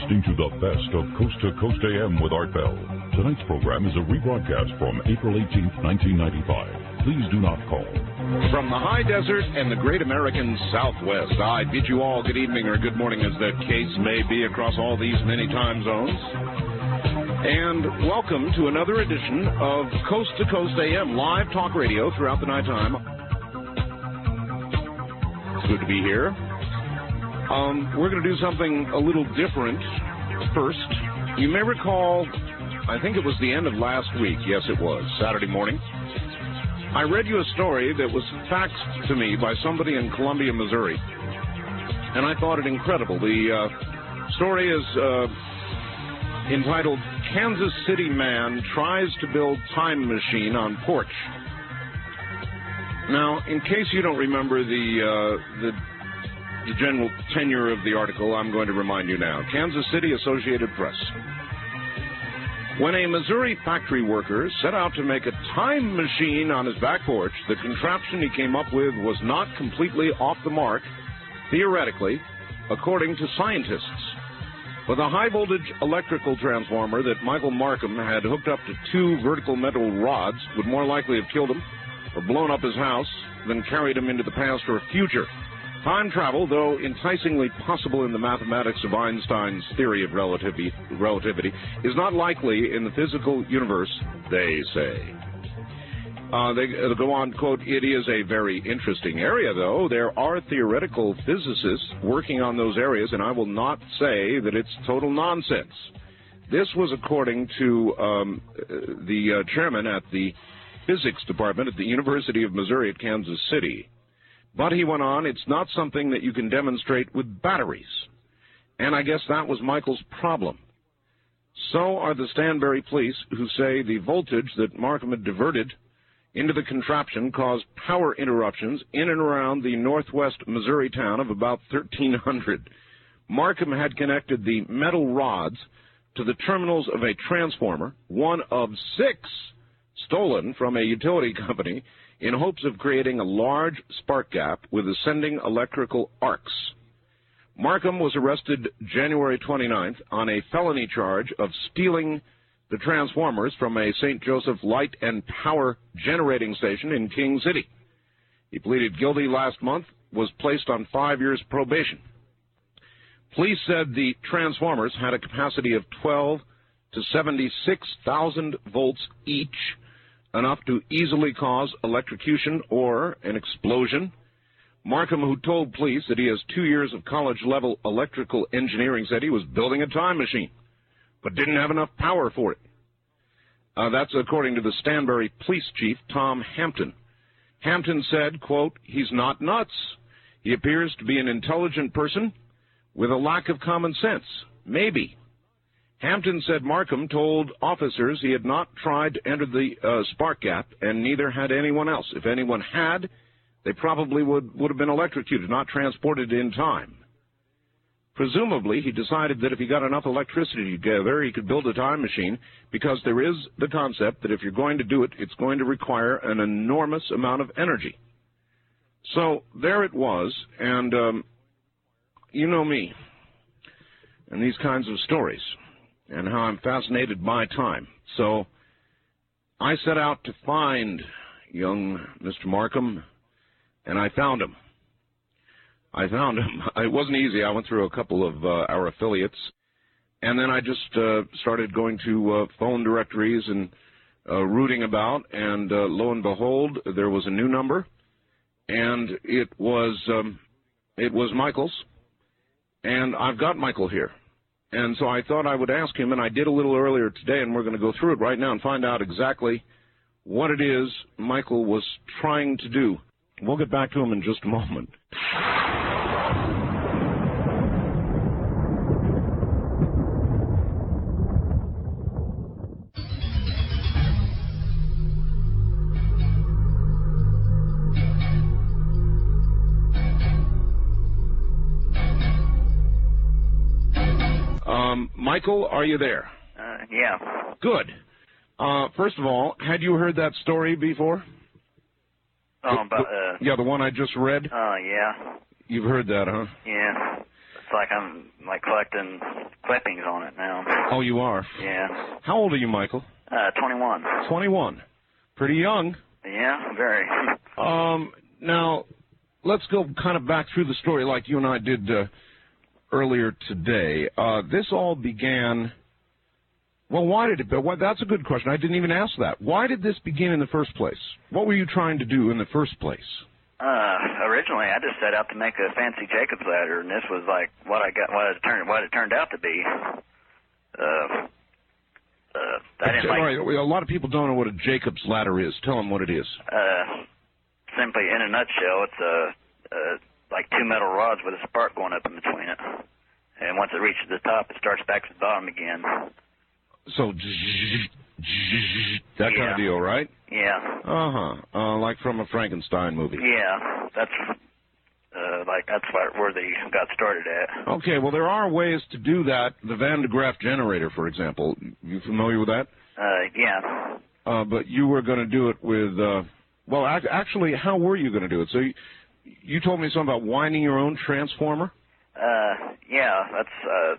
listening to the best of Coast to Coast AM with Art Bell. Tonight's program is a rebroadcast from April 18, 1995. Please do not call. From the high desert and the great American Southwest, I bid you all good evening or good morning as the case may be across all these many time zones. And welcome to another edition of Coast to Coast AM live talk radio throughout the nighttime. It's good to be here. Um, we're going to do something a little different first. You may recall, I think it was the end of last week. Yes, it was, Saturday morning. I read you a story that was faxed to me by somebody in Columbia, Missouri. And I thought it incredible. The uh, story is uh, entitled Kansas City Man Tries to Build Time Machine on Porch. Now, in case you don't remember the, uh, the the general tenure of the article, I'm going to remind you now. Kansas City Associated Press. When a Missouri factory worker set out to make a time machine on his back porch, the contraption he came up with was not completely off the mark, theoretically, according to scientists. With a high voltage electrical transformer that Michael Markham had hooked up to two vertical metal rods would more likely have killed him or blown up his house than carried him into the past or future. Time travel, though enticingly possible in the mathematics of Einstein's theory of relativity, relativity is not likely in the physical universe, they say. Uh, they, they go on, quote, it is a very interesting area, though. There are theoretical physicists working on those areas, and I will not say that it's total nonsense. This was according to um, the uh, chairman at the physics department at the University of Missouri at Kansas City. But he went on, it's not something that you can demonstrate with batteries. And I guess that was Michael's problem. So are the Stanberry police, who say the voltage that Markham had diverted into the contraption caused power interruptions in and around the northwest Missouri town of about 1300. Markham had connected the metal rods to the terminals of a transformer, one of six stolen from a utility company in hopes of creating a large spark gap with ascending electrical arcs. Markham was arrested January 29th on a felony charge of stealing the transformers from a St. Joseph Light and Power generating station in King City. He pleaded guilty last month, was placed on five years probation. Police said the transformers had a capacity of 12 to 76,000 volts each enough to easily cause electrocution or an explosion. Markham, who told police that he has two years of college level electrical engineering, said he was building a time machine, but didn't have enough power for it. Uh, that's according to the Stanberry police chief, Tom Hampton. Hampton said, quote, he's not nuts. He appears to be an intelligent person with a lack of common sense. Maybe. Hampton said Markham told officers he had not tried to enter the uh, spark gap, and neither had anyone else. If anyone had, they probably would, would have been electrocuted, not transported in time. Presumably, he decided that if he got enough electricity together, he could build a time machine, because there is the concept that if you're going to do it, it's going to require an enormous amount of energy. So there it was, and um, you know me and these kinds of stories and how I'm fascinated by time. So I set out to find young Mr. Markham, and I found him. I found him. It wasn't easy. I went through a couple of uh, our affiliates, and then I just uh, started going to uh, phone directories and uh, rooting about, and uh, lo and behold, there was a new number, and it was um, it was Michael's, and I've got Michael here. And so I thought I would ask him, and I did a little earlier today, and we're going to go through it right now and find out exactly what it is Michael was trying to do. We'll get back to him in just a moment. Michael, are you there? Uh, yeah. Good. Uh, first of all, had you heard that story before? Oh, about, uh, yeah, the one I just read? oh, yeah. You've heard that, huh? Yeah. It's like I'm like collecting clippings on it now. Oh, you are. Yeah. How old are you, Michael? Uh, 21. 21. Pretty young. Yeah, very. Um, now, let's go kind of back through the story like you and I did uh, earlier today. Uh, this all began. Well, why did it? Well, that's a good question. I didn't even ask that. Why did this begin in the first place? What were you trying to do in the first place? Uh, originally I just set out to make a fancy Jacob's ladder, and this was like what I got, what it turned, what it turned out to be. Uh, uh, I didn't like. right, a lot of people don't know what a Jacob's ladder is. Tell them what it is. Uh, simply, in a nutshell, it's a, uh, like two metal rods with a spark going up in between it. And once it reaches the top, it starts back to the bottom again. So, that kind of deal, right? Yeah, Uh-huh. Uh Like from a Frankenstein movie. yeah, that's uh, like that's where they got started at. Okay, well, there are ways to do that. The Van de Graaff generator, for example. You familiar with that? Uh, yeah, Uh, but you were going to do it with, uh, well, ac- actually, how were you going to do it? So you, you told me something about winding your own transformer? uh, yeah, that's uh,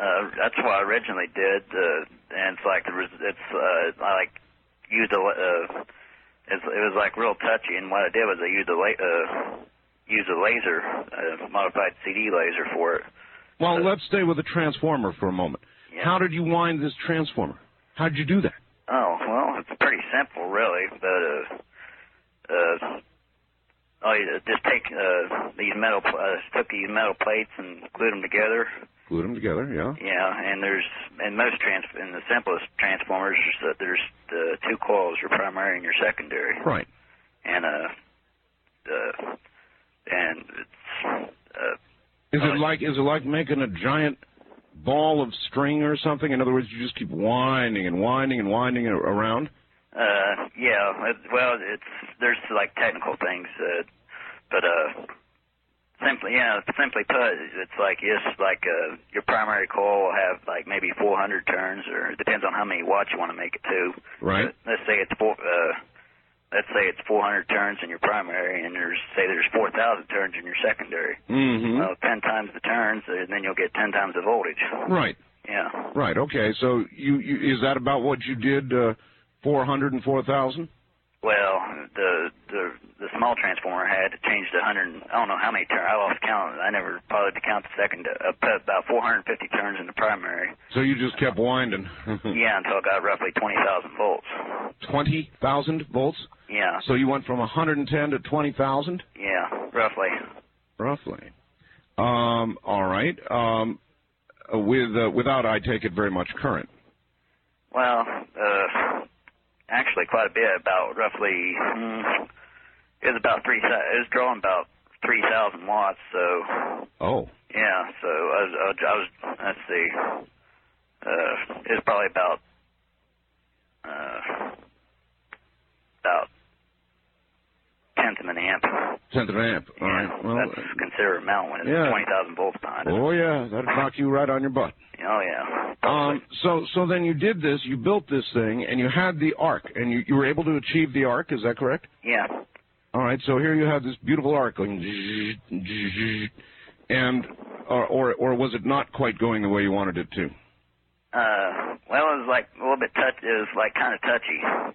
uh, that's what I originally did. Uh, and it's like the res- it's uh, I like used a uh, it's, it was like real touchy. And what I did was I used a la- uh, used a laser, a modified CD laser for it. Well, let's stay with the transformer for a moment. Yeah. How did you wind this transformer? How did you do that? Oh well, it's pretty simple, really. But uh, uh, oh, you just take uh, these metal, uh, took these metal plates and glued them together. Glued them together, yeah. Yeah, and there's in most trans in the simplest transformers, there's, uh, there's the two coils, your primary and your secondary, Right. and uh, uh, and it's uh, Is it like is it like making a giant ball of string or something? In other words, you just keep winding and winding and winding it around. Uh, yeah. It, well, it's there's like technical things, uh, but uh, simply, yeah, simply put, it's like it's like uh, your primary coil will have like maybe 400 turns, or it depends on how many watts you want to make it to. Right. But let's say it's four. Uh, let's say it's 400 turns in your primary, and there's say there's 4,000 turns in your secondary. Mm-hmm. Well, 10 times the turns, and then you'll get 10 times the voltage. Right. Yeah. Right. Okay. So you, you is that about what you did? Uh, Four hundred and four thousand. Well, the the the small transformer had changed change to 100. I don't know how many turns. I lost count. I never bothered to count the second. Uh, about 450 turns in the primary. So you just kept winding. Yeah, until I got roughly 20,000 volts. Twenty thousand volts. Yeah, So you went from a 110 to 20,000, yeah, roughly. roughly. Um, all right. Um, with uh, without, I take it, very much current. Well, uh, actually quite a bit. About roughly. Mm, it was about three. It was drawing about 3,000 watts. So Oh, yeah. So I was. I was, I was let's see. Uh, it was probably about. Uh, about tenth of an amp. tenth of an amp. All Yeah, right. Well, that's a considerable amount when it's yeah. twenty thousand volts behind it. oh yeah, that'd knock you right on your butt. Oh yeah. Um, so so then you did this, you built this thing, and you had the arc, and you, you were able to achieve the arc. Is that correct? yeah. All right. So here you have this beautiful arc going, and or, or or was it not quite going the way you wanted it to? Uh, well, it was like a little bit touch. It was like kind of touchy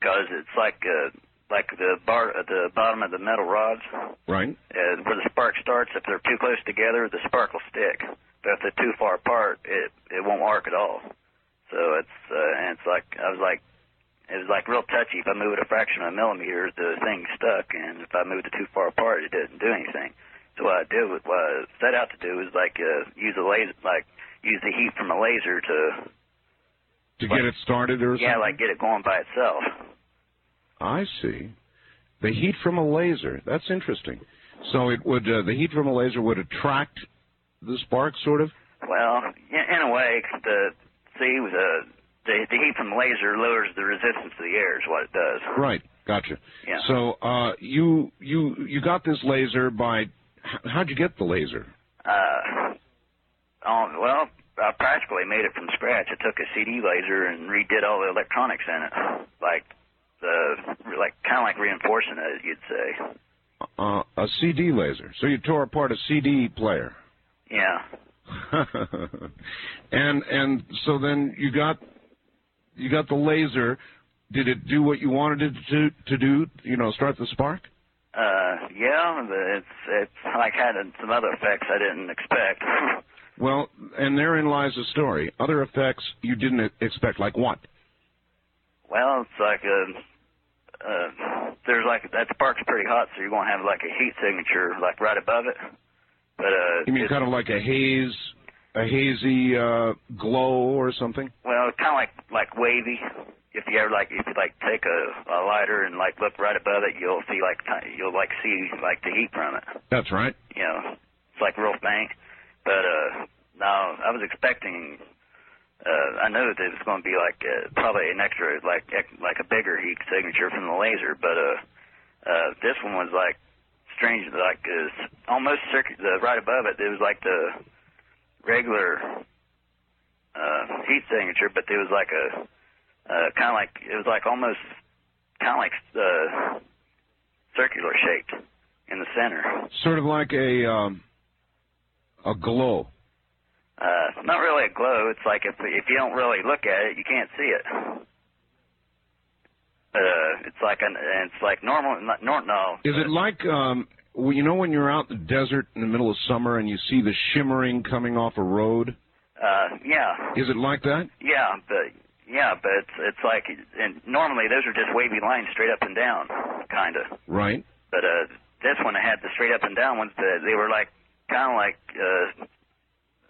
because it's like uh, like the bar at the bottom of the metal rods Right. uh, where the spark starts. If they're too close together, the spark will stick. But if they're too far apart, it it won't arc at all. So it's uh, and it's like I was like it was like real touchy. If I move it a fraction of a millimeter, the thing stuck, and if I moved it too far apart, it didn't do anything. So what I did was what I set out to do was like uh, use a laser, like use the heat from a laser to To get it started or yeah, something? like get it going by itself. I see. The heat from a laser. That's interesting. So it would uh, the heat from a laser would attract the spark, sort of. Well, in, a way, the see the, the the heat from the laser lowers the resistance to the air is what it does. Right. Gotcha. Yeah. So uh, you you you got this laser by h- how'd you get the laser? Uh, um, well, I practically made it from scratch. I took a CD laser and redid all the electronics in it, like the like kind of like reinforcing it, you'd say. uh, a CD laser. So you tore apart a CD player. Yeah. and and so then you got you got the laser. Did it do what you wanted it to to do? You know, start the spark. Uh, yeah, it's it's like had some other effects I didn't expect. well, and therein lies the story. Other effects you didn't expect, like what? Well, it's like a. Uh, there's like that spark's pretty hot, so you're gonna have like a heat signature like right above it. But uh, you mean kind of like a haze, a hazy uh, glow or something? Well, kind of like like wavy. If you ever like, if you like take a, a lighter and like look right above it, you'll see like you'll like see like the heat from it. That's right. You know, it's like real faint. But uh, now I was expecting. Uh, I knew that it was going to be like uh, probably an extra, like like a bigger heat signature from the laser, but uh, uh, this one was like strange, like is almost circuit. The right above it, it was like the regular uh, heat signature, but there was like a uh, kind of like it was like almost kind of like uh, circular shaped in the center. Sort of like a um, a glow. Uh, not really a glow. It's like if if you don't really look at it, you can't see it. Uh, it's like an, it's like normal, not, nor, no. Is it like, um, you know when you're out in the desert in the middle of summer and you see the shimmering coming off a road? Uh, yeah. Is it like that? Yeah, but yeah, but it's it's like, and normally those are just wavy lines straight up and down, kind of. Right. But uh, this one had the straight up and down ones. That they were like kind of like uh,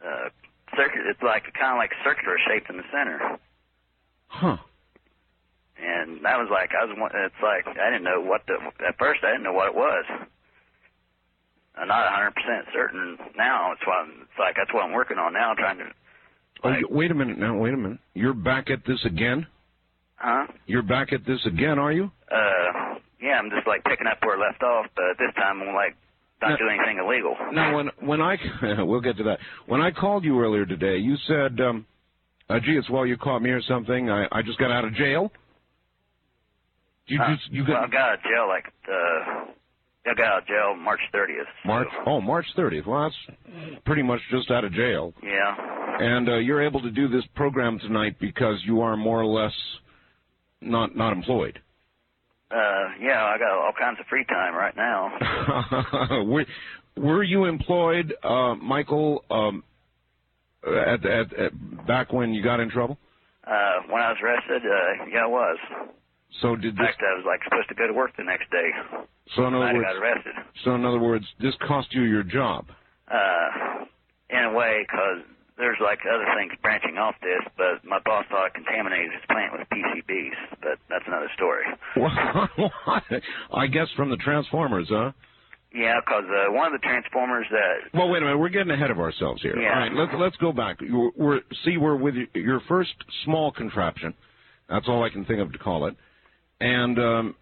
uh, circular. It's like kind of like circular shaped in the center. Huh and that was like I was. It's like I didn't know what the. At first, I didn't know what it was. I'm not 100 percent certain now. It's what I'm, it's like that's what I'm working on now, trying to. Oh, like, oh, wait a minute now. Wait a minute. You're back at this again? Huh? You're back at this again, are you? Uh, yeah. I'm just like picking up where I left off, but this time I'm like not now, doing anything illegal. Now, when when I we'll get to that. When I called you earlier today, you said, um, uh, "Gee, it's well you caught me or something. I I just got out of jail." You uh, just you got. Well, I got out of jail like uh, I got out of jail March 30th. So. March oh March 30th. Well, that's pretty much just out of jail. Yeah. And uh, you're able to do this program tonight because you are more or less not not employed. Uh, yeah, I got all kinds of free time right now. were, were you employed, uh, Michael, um, at, at, at back when you got in trouble? Uh, when I was arrested, uh, yeah, I was. So did in fact, I was like supposed to go to work the next day. So in other words, got arrested. So in other words, this cost you your job. Uh, in a way, because there's like other things branching off this, but my boss thought I contaminated his plant with PCBs, but that's another story. I guess from the Transformers, huh? Yeah, because uh, one of the Transformers that. Well, wait a minute. We're getting ahead of ourselves here. Yeah. All right, let's let's go back. We're, we're see, we're with your first small contraption. That's all I can think of to call it. And um,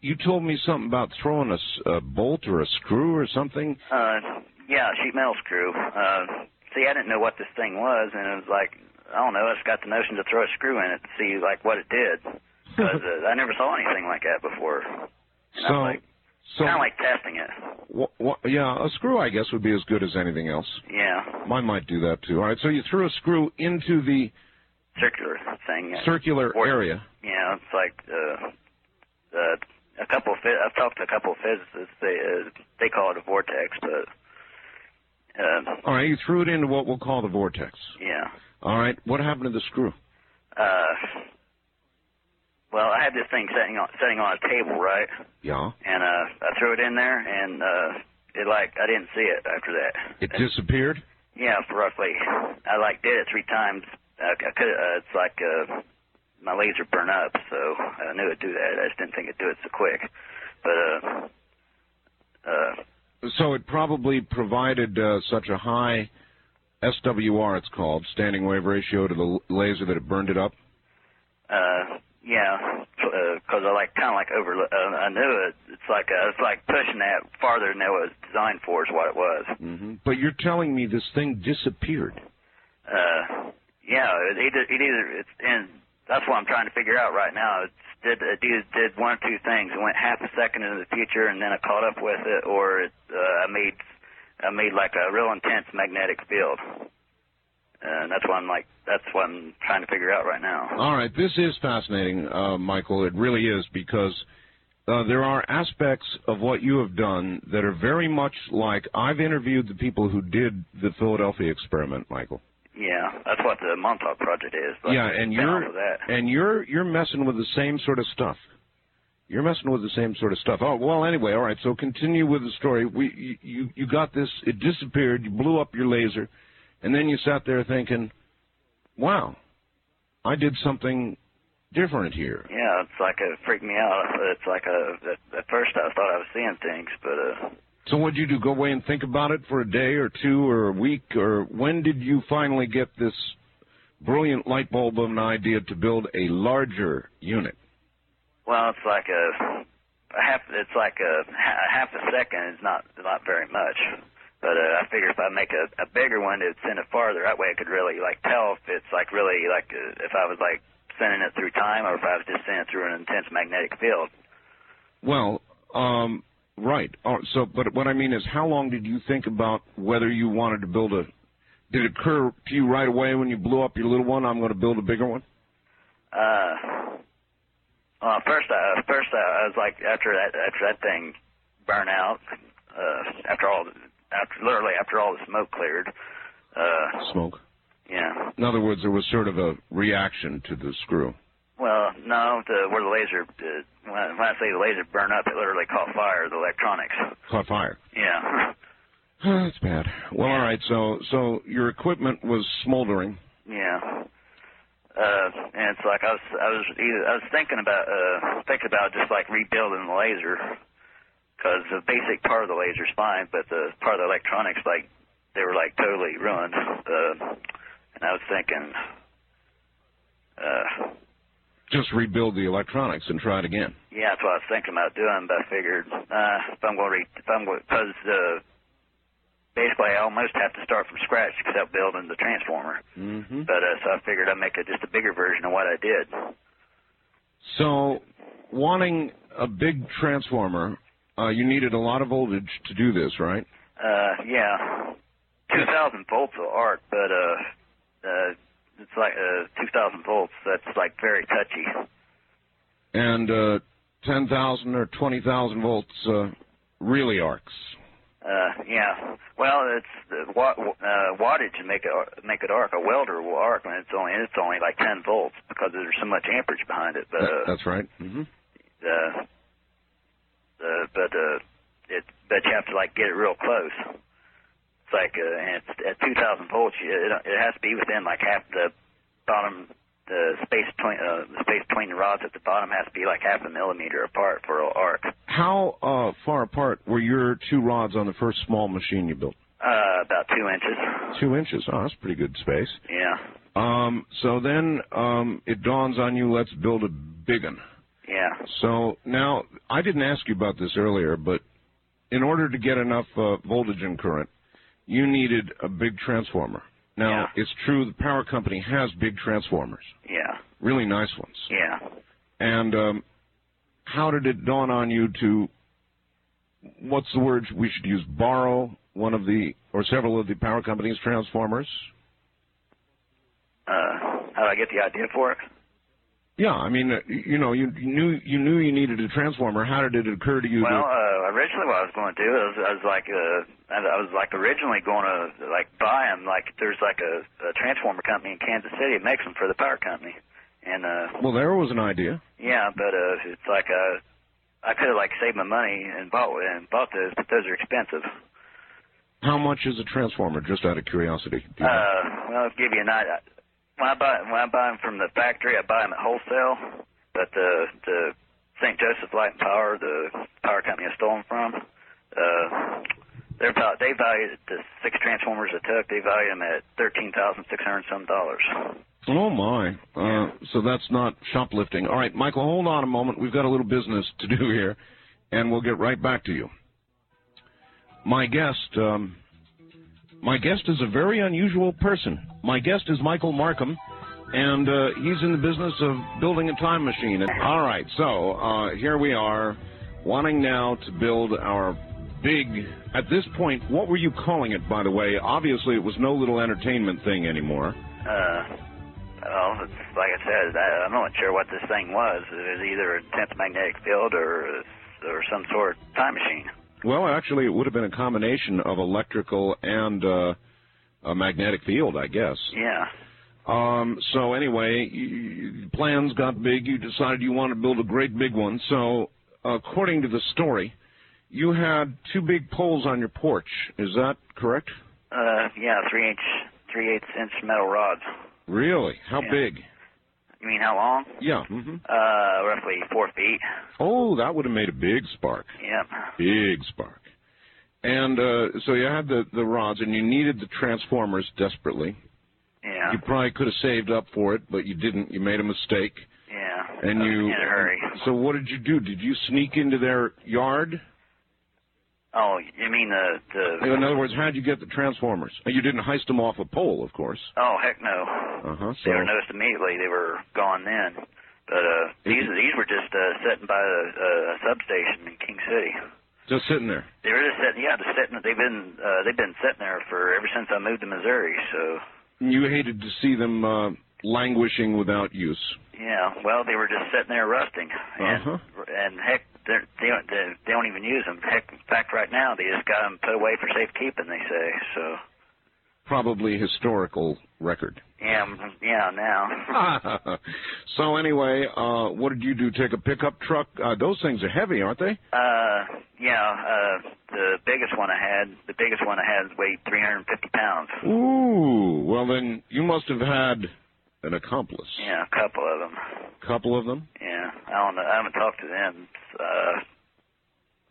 you told me something about throwing a, a bolt or a screw or something. Uh, yeah, sheet metal screw. Uh, see, I didn't know what this thing was, and it was like, I don't know. I just got the notion to throw a screw in it to see like what it did, because uh, I never saw anything like that before. And so, like, so kind of like testing it. Wh- wh- yeah, a screw I guess would be as good as anything else. Yeah. Mine might do that too. All right, so you threw a screw into the circular thing. Circular or, area. Yeah, it's like uh, uh, a couple. Of, I've talked to a couple of physicists. They uh, they call it a vortex, but. Uh, All right, you threw it into what we'll call the vortex. Yeah. All right, what happened to the screw? Uh, well, I had this thing sitting on sitting on a table, right? Yeah. And uh, I threw it in there, and uh, it like I didn't see it after that. It and, disappeared. Yeah, roughly. I like did it three times. I, I could. Uh, it's like uh, my laser burn up, so I knew it'd do that. I just didn't think it'd do it so quick. But uh, uh, so it probably provided uh, such a high SWR, it's called, standing wave ratio to the laser that it burned it up. Uh, yeah, because uh, I like kind of like over. Uh, I knew it. It's like uh, it's like pushing that farther than it was designed for. Is what it was. Mm-hmm. But you're telling me this thing disappeared. Uh, yeah, it either it either it's in that's what I'm trying to figure out right now. It's did it did, did one or two things. It went half a second into the future, and then I caught up with it, or it, uh, I made I made like a real intense magnetic field. And that's what I'm like. That's what I'm trying to figure out right now. All right, this is fascinating, uh, Michael. It really is because uh, there are aspects of what you have done that are very much like I've interviewed the people who did the Philadelphia experiment, Michael. Yeah, that's what the Montauk Project is. Like yeah, and you're and you're you're messing with the same sort of stuff. You're messing with the same sort of stuff. Oh well, anyway, all right. So continue with the story. We you you got this. It disappeared. You blew up your laser, and then you sat there thinking, "Wow, I did something different here." Yeah, it's like it freaked me out. It's like a at, at first I thought I was seeing things, but uh so what did you do? Go away and think about it for a day or two or a week, or when did you finally get this brilliant light bulb of an idea to build a larger unit? Well, it's like a, a half. It's like a, a half a second is not not very much. But uh, I figure if I make a, a bigger one, it'd send it farther. That way, I could really like tell if it's like really like uh, if I was like sending it through time or if I was just sending it through an intense magnetic field. Well, um, Right. Oh, so, but what I mean is, how long did you think about whether you wanted to build a? Did it occur to you right away when you blew up your little one? I'm going to build a bigger one. Uh, well, first, uh, first uh, I was like, after that, after that thing burned out, uh, after all, after literally after all the smoke cleared. Uh, smoke. Yeah. In other words, there was sort of a reaction to the screw. Well, no, the, where the laser, uh, when, when I say the laser burned up, it literally caught fire, the electronics. Caught fire? Yeah. Oh, that's bad. Well, yeah. all right, so so your equipment was smoldering. Yeah. Uh, and it's like I was I was either I was thinking about uh thinking about just like rebuilding the laser because the basic part of the laser's fine, but the part of the electronics like they were like totally ruined. Uh, and I was thinking, uh, just rebuild the electronics and try it again. Yeah, that's what I was thinking about doing, but I figured uh, if I'm going to, re- if I'm going, because uh, basically I almost have to start from scratch except building the transformer. Mm-hmm. But uh, so I figured I'd make it just a bigger version of what I did. So, wanting a big transformer, uh, you needed a lot of voltage to do this, right? Uh, yeah, 2,000 volts of arc, but uh, uh, it's like uh, 2,000 volts. That's like very touchy. And uh, 10,000 or 20,000 volts uh, really arcs. Uh, yeah. Well, it's the watt, uh, wattage to make it make it arc. A welder will arc when it's only it's only like 10 volts because there's so much amperage behind it. But uh, that's right. Mm-hmm. Uh, uh, but uh, it but you have to like get it real close. It's like uh, and it's at 2,000 volts, it, it has to be within like half the bottom. The space between uh, the space between the rods at the bottom has to be like half a millimeter apart for an arc. How uh, far apart were your two rods on the first small machine you built? Uh, about two inches. Two inches. Oh, that's pretty good space. Yeah. Um, so then um, it dawns on you, let's build a big one. Yeah. So now, I didn't ask you about this earlier, but in order to get enough uh, voltage and current, you needed a big transformer. Now, yeah. it's true the power company has big transformers. Yeah. Really nice ones. Yeah. And um, how did it dawn on you to, what's the word we should use, borrow one of the, or several of the power company's transformers? Uh, how did I get the idea for it? Yeah, I mean, uh, you know, you, you knew you knew you needed a transformer. How did it occur to you? Well, to... uh, originally, what I was going to do is I was like, uh, I was like originally going to like buy them. Like, there's like a, a transformer company in Kansas City that makes them for the power company, and uh. Well, there was an idea. Yeah, but uh, it's like uh, I could have like saved my money and bought and bought those, but those are expensive. How much is a transformer? Just out of curiosity. Uh, well, I'll give you an idea when I buy when I buy them from the factory, I buy them at wholesale. But the the St. Joseph Light and Power, the power company I stole them from, uh, they're about they value the six transformers it took. They value them at thirteen thousand six hundred some dollars. Oh my! Uh, so that's not shoplifting. All right, Michael, hold on a moment. We've got a little business to do here, and we'll get right back to you. My guest. Um, my guest is a very unusual person. My guest is Michael Markham. and uh, he's in the business of building a time machine. All right, so uh, here we are, wanting now to build our big. At this point, what were you calling it, by the way? Obviously, it was no little entertainment thing anymore. Uh, well, it's, like I said, I, I'm not sure what this thing was. It was either a intense magnetic field or or some sort of time machine. Well, actually, it would have been a combination of electrical and uh, a magnetic field, I guess. Yeah. Um, so anyway, you, plans got big. You decided you wanted to build a great big one. So, according to the story, you had two big poles on your porch. Is that correct? Uh, yeah, three inch, three eighths inch metal rods. Really? How Yeah. big? You mean how long? Yeah. hmm Uh, roughly four feet. Oh, that would have made a big spark. Yep. Big spark. And uh, so you had the the rods, and you needed the transformers desperately. Yeah. You probably could have saved up for it, but you didn't. You made a mistake, Yeah. and I was you. in a hurry. So what did you do? Did you sneak into their yard? Oh, you mean the the? In other words, how'd you get the transformers? You didn't heist them off a pole, of course. Oh heck no. Uh huh. They So were noticed immediately. They were gone then. But uh, these these were just uh, sitting by a, a substation in King City. just sitting there. They were just sitting. Yeah, just sitting. They've been uh, they've been sitting there for ever since I moved to Missouri. So You hated to see them uh, languishing without use. yeah. Well, they were just sitting there rusting. And Uh-huh. and heck, they're, they don't they, they don't even use them. Heck, in fact, right now they just got them put away for safekeeping. They say so. Probably historical record. Yeah, yeah. Now. so anyway, uh, what did you do? Take a pickup truck? Uh, those things are heavy, aren't they? Uh, yeah, uh, the biggest one I had, the biggest one I had weighed 350 pounds. Ooh. Well, then you must have had an accomplice. Yeah, a couple of them. couple of them. Yeah, I don't know. I haven't talked to them. Uh,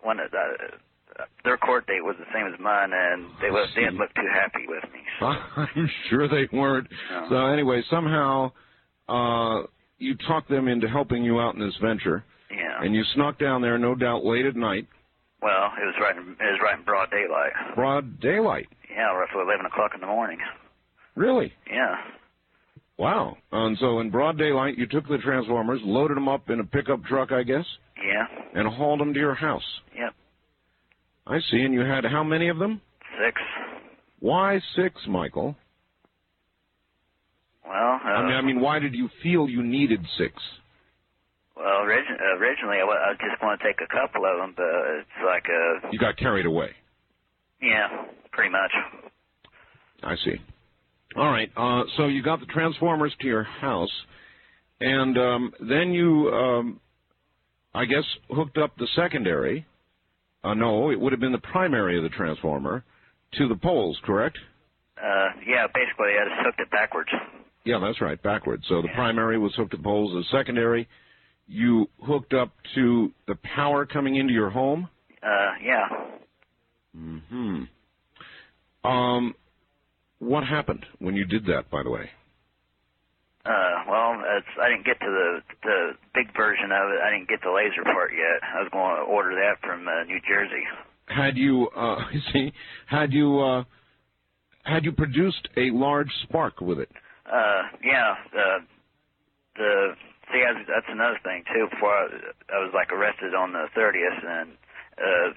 one that, uh, their court date was the same as mine, and they, look, they didn't look too happy with me. So, I'm sure they weren't. No. So anyway, somehow uh, you talked them into helping you out in this venture, yeah. and you snuck down there, no doubt, late at night, Well, it was right. In, it was right in broad daylight. broad daylight. Yeah, roughly 11 o'clock in the morning. Really? Yeah. Wow. And so in broad daylight, you took the transformers, loaded them up in a pickup truck, I guess, Yeah. and hauled them to your house. Yep. I see. And you had how many of them? Six. Why six, Michael? Well, uh, I mean, I mean, why did you feel you needed six? well, origin- originally I, just want to take a couple of them, but it's like a You got carried away. yeah, pretty much. I see. All right. Uh, so you got the transformers to your house, and um, then you, um, I guess, hooked up the secondary. Uh, no, it would have been the primary of the transformer to the poles, correct? Uh, yeah, basically I just hooked it backwards. Yeah, that's right, backwards. So the Yeah. primary was hooked to poles. The secondary, you hooked up to the power coming into your home. Uh, yeah. Hmm. Um, what happened when you did that? By the way. Uh, well, it's, I didn't get to the the big version of it. I didn't get the laser part yet. I was going to order that from uh, New Jersey. had you uh see had you uh had you produced a large spark with it Uh, yeah. The the see, that's, that's another thing too. Before I, I was like arrested on the 30th, and uh,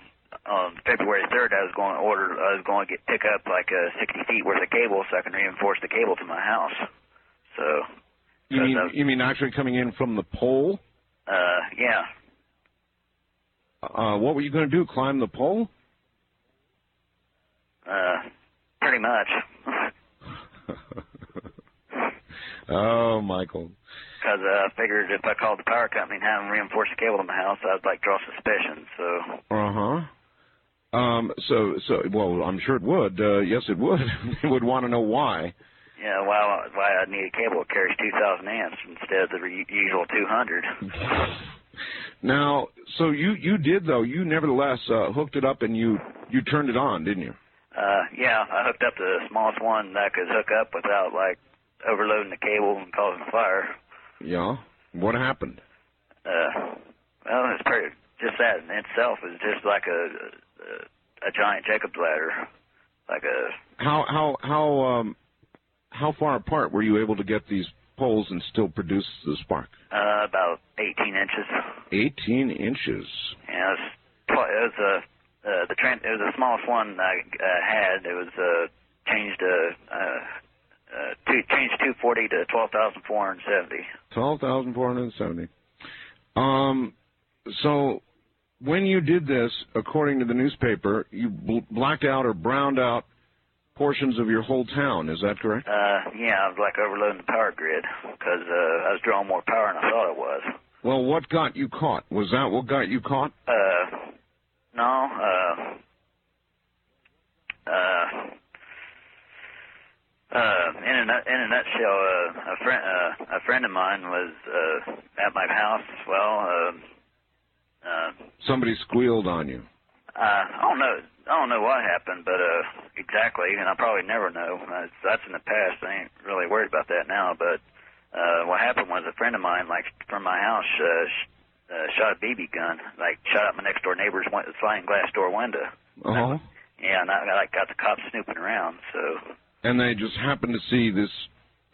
on February 3rd, I was going to order. I was going to get pick up like uh, 60 feet worth of cable so I can reinforce the cable to my house. So, you mean of- you mean actually coming in from the pole uh, yeah. uh what were you going to do climb the pole Uh, pretty much. oh michael Because uh, I figured if I called the power company and had them reinforce the cable to my house, I'd like draw suspicion. So, uh-huh um so so well i'm sure it would uh yes it would they would want to know why yeah, why why I need a cable that carries 2,000 amps instead of the re- usual 200. now so you you did though you nevertheless uh hooked it up and you you turned it on didn't you Uh, yeah, I hooked up the smallest one that I could hook up without like overloading the cable and causing a fire. yeah what happened Uh, well, it's pretty. Just that in itself is just like a a, a giant Jacob's ladder, like a how how how um how far apart were you able to get these poles and still produce the spark? Uh, about 18 inches. 18 inches. Yeah, it was, it was a uh, the trans- it was the smallest one I uh, had. It was uh, changed to uh, uh, two, changed 240 to 12,470. 12,470. Um, so when you did this, according to the newspaper, you bl- blacked out or browned out portions of your whole town. Is that correct? Uh, yeah, I was like overloading the power grid because uh, I was drawing more power than I thought it was. Well, what got you caught? Was that what got you caught? Uh, no, uh, uh, uh, in a in a nutshell, uh, a friend uh, a friend of mine was uh, at my house. Well, uh, uh, Somebody squealed on you. uh, I don't know. I don't know what happened, but uh, exactly, and I probably never know. Uh, that's in the past. I ain't really worried about that now. But uh, what happened was a friend of mine, like from my house, uh, sh- uh, shot a BB gun, like shot out my next door neighbor's win- sliding glass door window. Oh. Yeah, and I like got the cops snooping around. So, And they just happened to see this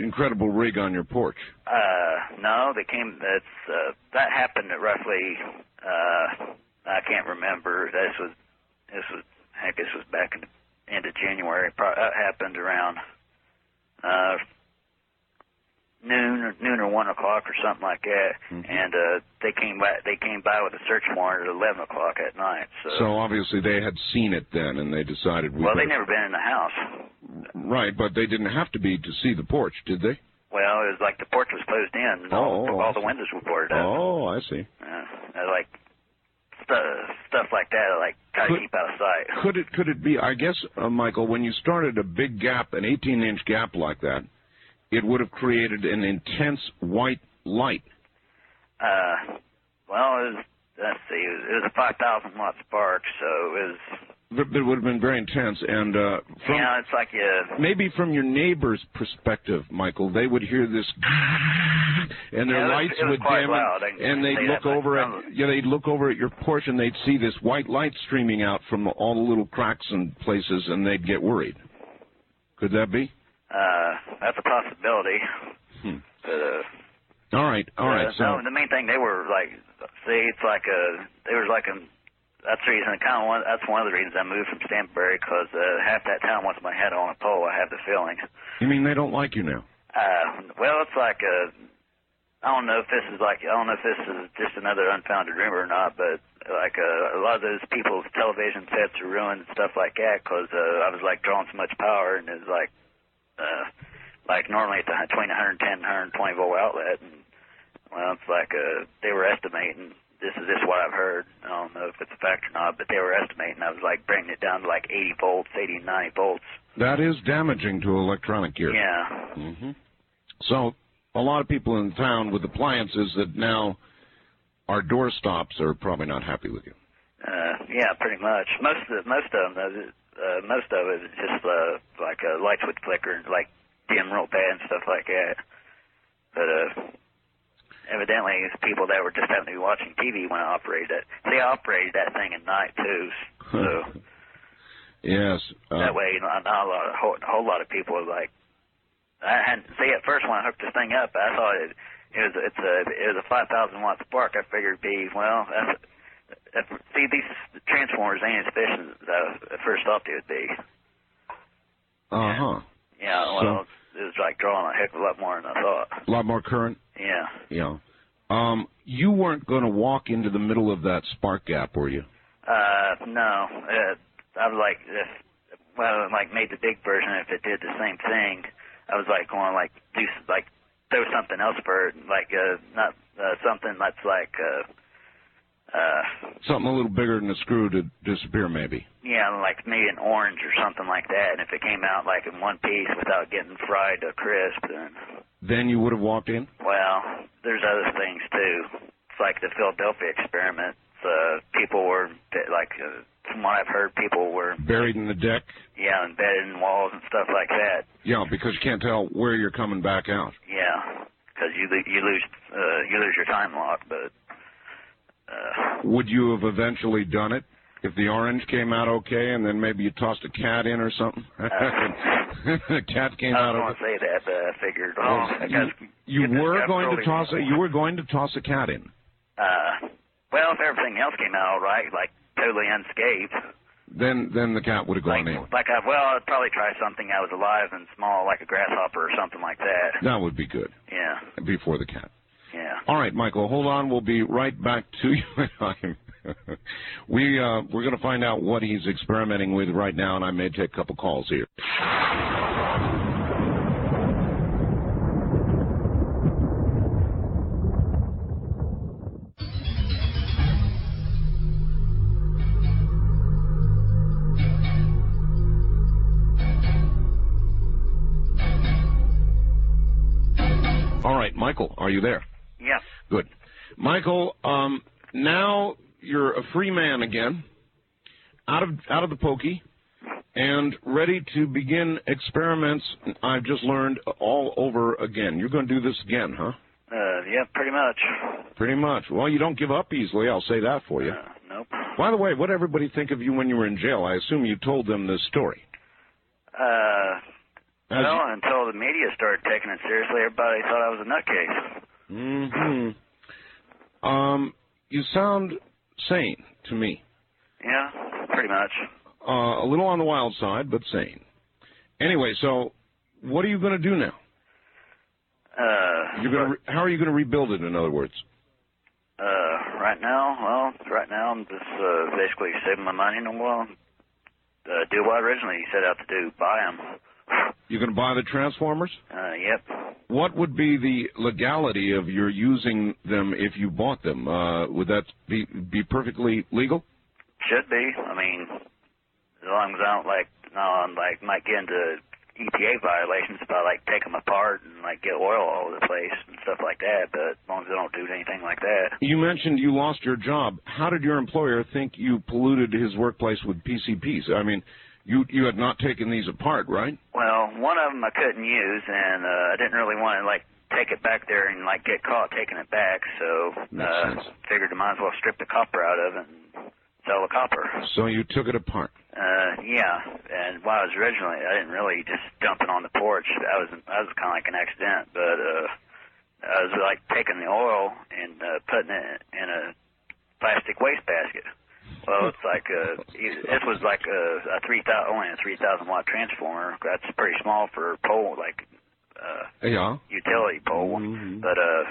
incredible rig on your porch. uh, no, they came. That's uh, that happened at roughly. Uh, I can't remember. This was this was heck. This was back in the end of January. Pro- that happened around uh, noon or noon or one o'clock or something like that. Mhm. And uh, they came by. They came by with a search warrant at eleven o'clock at night. So, So obviously they had seen it then, and they decided we. well, they never been in the house. Right, but they didn't have to be to see the porch, did they? Well, it was like the porch was closed in. And all, Oh, all I the windows were boarded up. Oh, I see. Uh, like stuff, stuff like that. Like try to Could- keep out of sight. Could it could it be? I guess, uh, Michael, when you started a big gap, an 18-inch gap like that, it would have created an intense white light. Uh, well, it was, let's see, it was, a 5,000 watt spark, so it was, But It would have been very intense, and uh, from know, it's like you, maybe from your neighbor's perspective, Michael, they would hear this, and their Yeah, it was- lights it was would dim, loud. And they'd look over at yeah, they'd look over at your porch, and they'd see this white light streaming out from all the little cracks and places, and they'd get worried. Could that be? Uh, that's a possibility. Hmm. But, uh, All right, all right. uh, So no, the main thing they were like, see, it's like a, they were like a, that's the reason, kind of one, that's one of the reasons I moved from Stanberry, because uh, half that town wants my head on a pole, I have the feeling. you mean they don't like you now? Uh, well, it's like uh, I don't know if this is like I don't know if this is just another unfounded rumor or not, but like uh, a lot of those people's television sets are ruined and stuff like that because uh, I was like drawing so much power and it's like uh, like normally it's between 110 and 120 volt outlet and well it's like uh, they were estimating this is just what I've heard I don't know if it's a fact or not but they were estimating I was like bringing it down to like 80 volts 80 90 volts That is damaging to electronic gear. yeah Mm-hmm. So a lot of people in town with appliances that now are door stops are probably not happy with you. Uh, yeah, pretty much. Most of the, most of them, uh, most of it is just uh, like uh, lights would flicker like dim real bad and stuff like that. But uh, evidently, it's people that were just happened to be watching TV when I operated it. See, I operated that thing at night too, so yes. Uh, that way, not, not a lot, a whole, a whole lot of people are like. I had see at first when I hooked this thing up, I thought it, it was it's a it was a five thousand watt spark. I figured it'd be well. That's, see these transformers ain't as efficient as I at first thought they would be. Uh huh. Yeah, well, it was like drawing a heck of a lot more than I thought. A lot more current. Yeah. Yeah. Um, you weren't going to walk into the middle of that spark gap, were you? Uh, no. Uh, I was like, if, well, like made the big version. If it did the same thing, I was like going like do s- like throw something else for it, like uh, not uh, something that's like uh, uh, Something a little bigger than a screw to disappear, maybe. yeah, like maybe an orange or something like that. And if it came out like in one piece without getting fried to crisp, then Then you would have walked in. well, there's other things too. It's like the Philadelphia experiment. Uh, people were like, uh, from what I've heard, people were Buried in the deck. yeah embedded in walls and stuff like that. Yeah, because you can't tell where you're coming back out. Yeah, because you you lose uh, you lose your time lock. But uh, Would you have eventually done it? If the orange came out okay, and then maybe you tossed a cat in or something. the cat came out. I was okay. going to say that, but I figured, oh, I you, guess you get were going to toss a, you were going to toss a cat in. Uh, well, if everything else came out all right, like totally unscathed, Then then the cat would have like gone in. like I well, I'd probably try something that was alive and small, like a grasshopper or something like that. That would be good Yeah, before the cat. Yeah. All right, Michael, hold on. We'll be right back to you. we uh, we're going to find out what he's experimenting with right now, and I may take a couple calls here. All right, Michael, are you there? Yeah. Good. Michael, um, now you're a free man again, out of out of the pokey, and ready to begin experiments. I've just learned all over again. You're going to do this again, huh? Uh, yeah, pretty much. Pretty much. Well, you don't give up easily. I'll say that for you. Uh, nope. By the way, what did everybody think of you when you were in jail? I assume you told them this story. Uh, As well, until the media started taking it seriously, everybody thought I was a nutcase. Hmm Um, you sound sane to me. Yeah, pretty much. Uh, a little on the wild side, but sane. Anyway, so what are you going to do now? Uh, You're going to how are you going to rebuild it? In other words, uh, right now, well, right now I'm just uh, basically saving my money and well, uh, do what I originally set out to do, buy them. You're going to buy the transformers. Uh, yep. What would be the legality of your using them if you bought them? Uh, would that be be perfectly legal? Should be. I mean, as long as I don't like, no, I'm like might get into EPA violations if I like take them apart and like get oil all over the place and stuff like that. But as long as I don't do anything like that. You mentioned you lost your job. How did your employer think you polluted his workplace with PCBs? I mean, you you had not taken these apart, right? Well, one of them I couldn't use, and uh, I didn't really want to like take it back there and like get caught taking it back. So Makes uh, sense. figured I might as well strip the copper out of it and sell the copper. So you took it apart. Uh, yeah, and while I was originally, I didn't really just dump it on the porch. That was that was kind of like an accident, but uh, I was like taking the oil and uh, putting it in a plastic wastebasket. Well, it's like uh, this was like a, a three thousand only a three thousand watt transformer. That's pretty small for a pole, like uh, Yeah. utility pole. Mhm. But uh,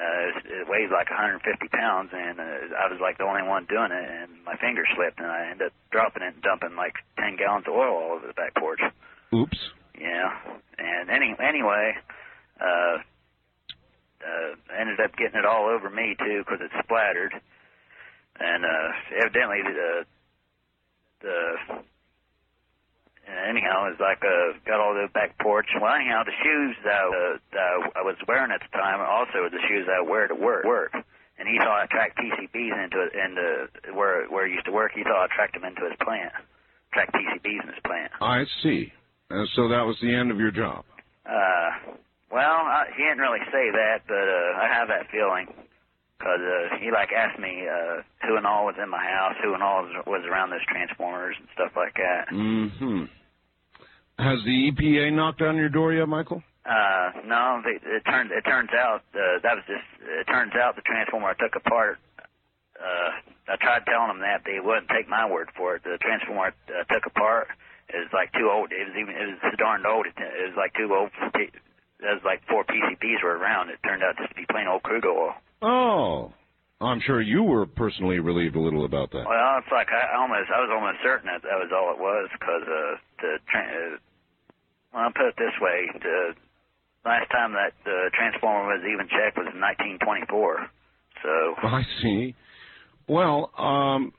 uh, it, it weighs like 150 pounds, and uh, I was like the only one doing it, and my finger slipped, and I ended up dropping it and dumping like 10 gallons of oil all over the back porch. Oops. Yeah, and any anyway, uh, uh, ended up getting it all over me too because it splattered, and uh, evidently the the anyhow it was like uh, got all the back porch. Well, anyhow, the shoes that, uh, that I was wearing at the time also the shoes I wear to work. Work. And he thought I tracked PCBs into into where where he used to work. He thought I tracked them into his plant, tracked PCBs in his plant. I see. Uh, so that was the end of your job. Uh, well, I, he didn't really say that, but uh, I have that feeling because uh, he like asked me uh, who and all was in my house, who and all was, around those transformers and stuff like that. hmm Has the EPA knocked on your door yet, Michael? Uh, no, it, it turns it turns out uh, that was just it turns out the transformer I took apart. Uh, I tried telling them that, they wouldn't take my word for it. The transformer I uh, took apart is like too old. It was even it was darn old. It, it was like too old. There was like four PCBs were around. It turned out just to be plain old crude oil. Oh. I'm sure you were personally relieved a little about that. Well, it's like I almost I was almost certain that that was all it was because uh, the tra- uh, well, I'll put it this way: the last time that the transformer was even checked was in 1924. So I see. Well, um,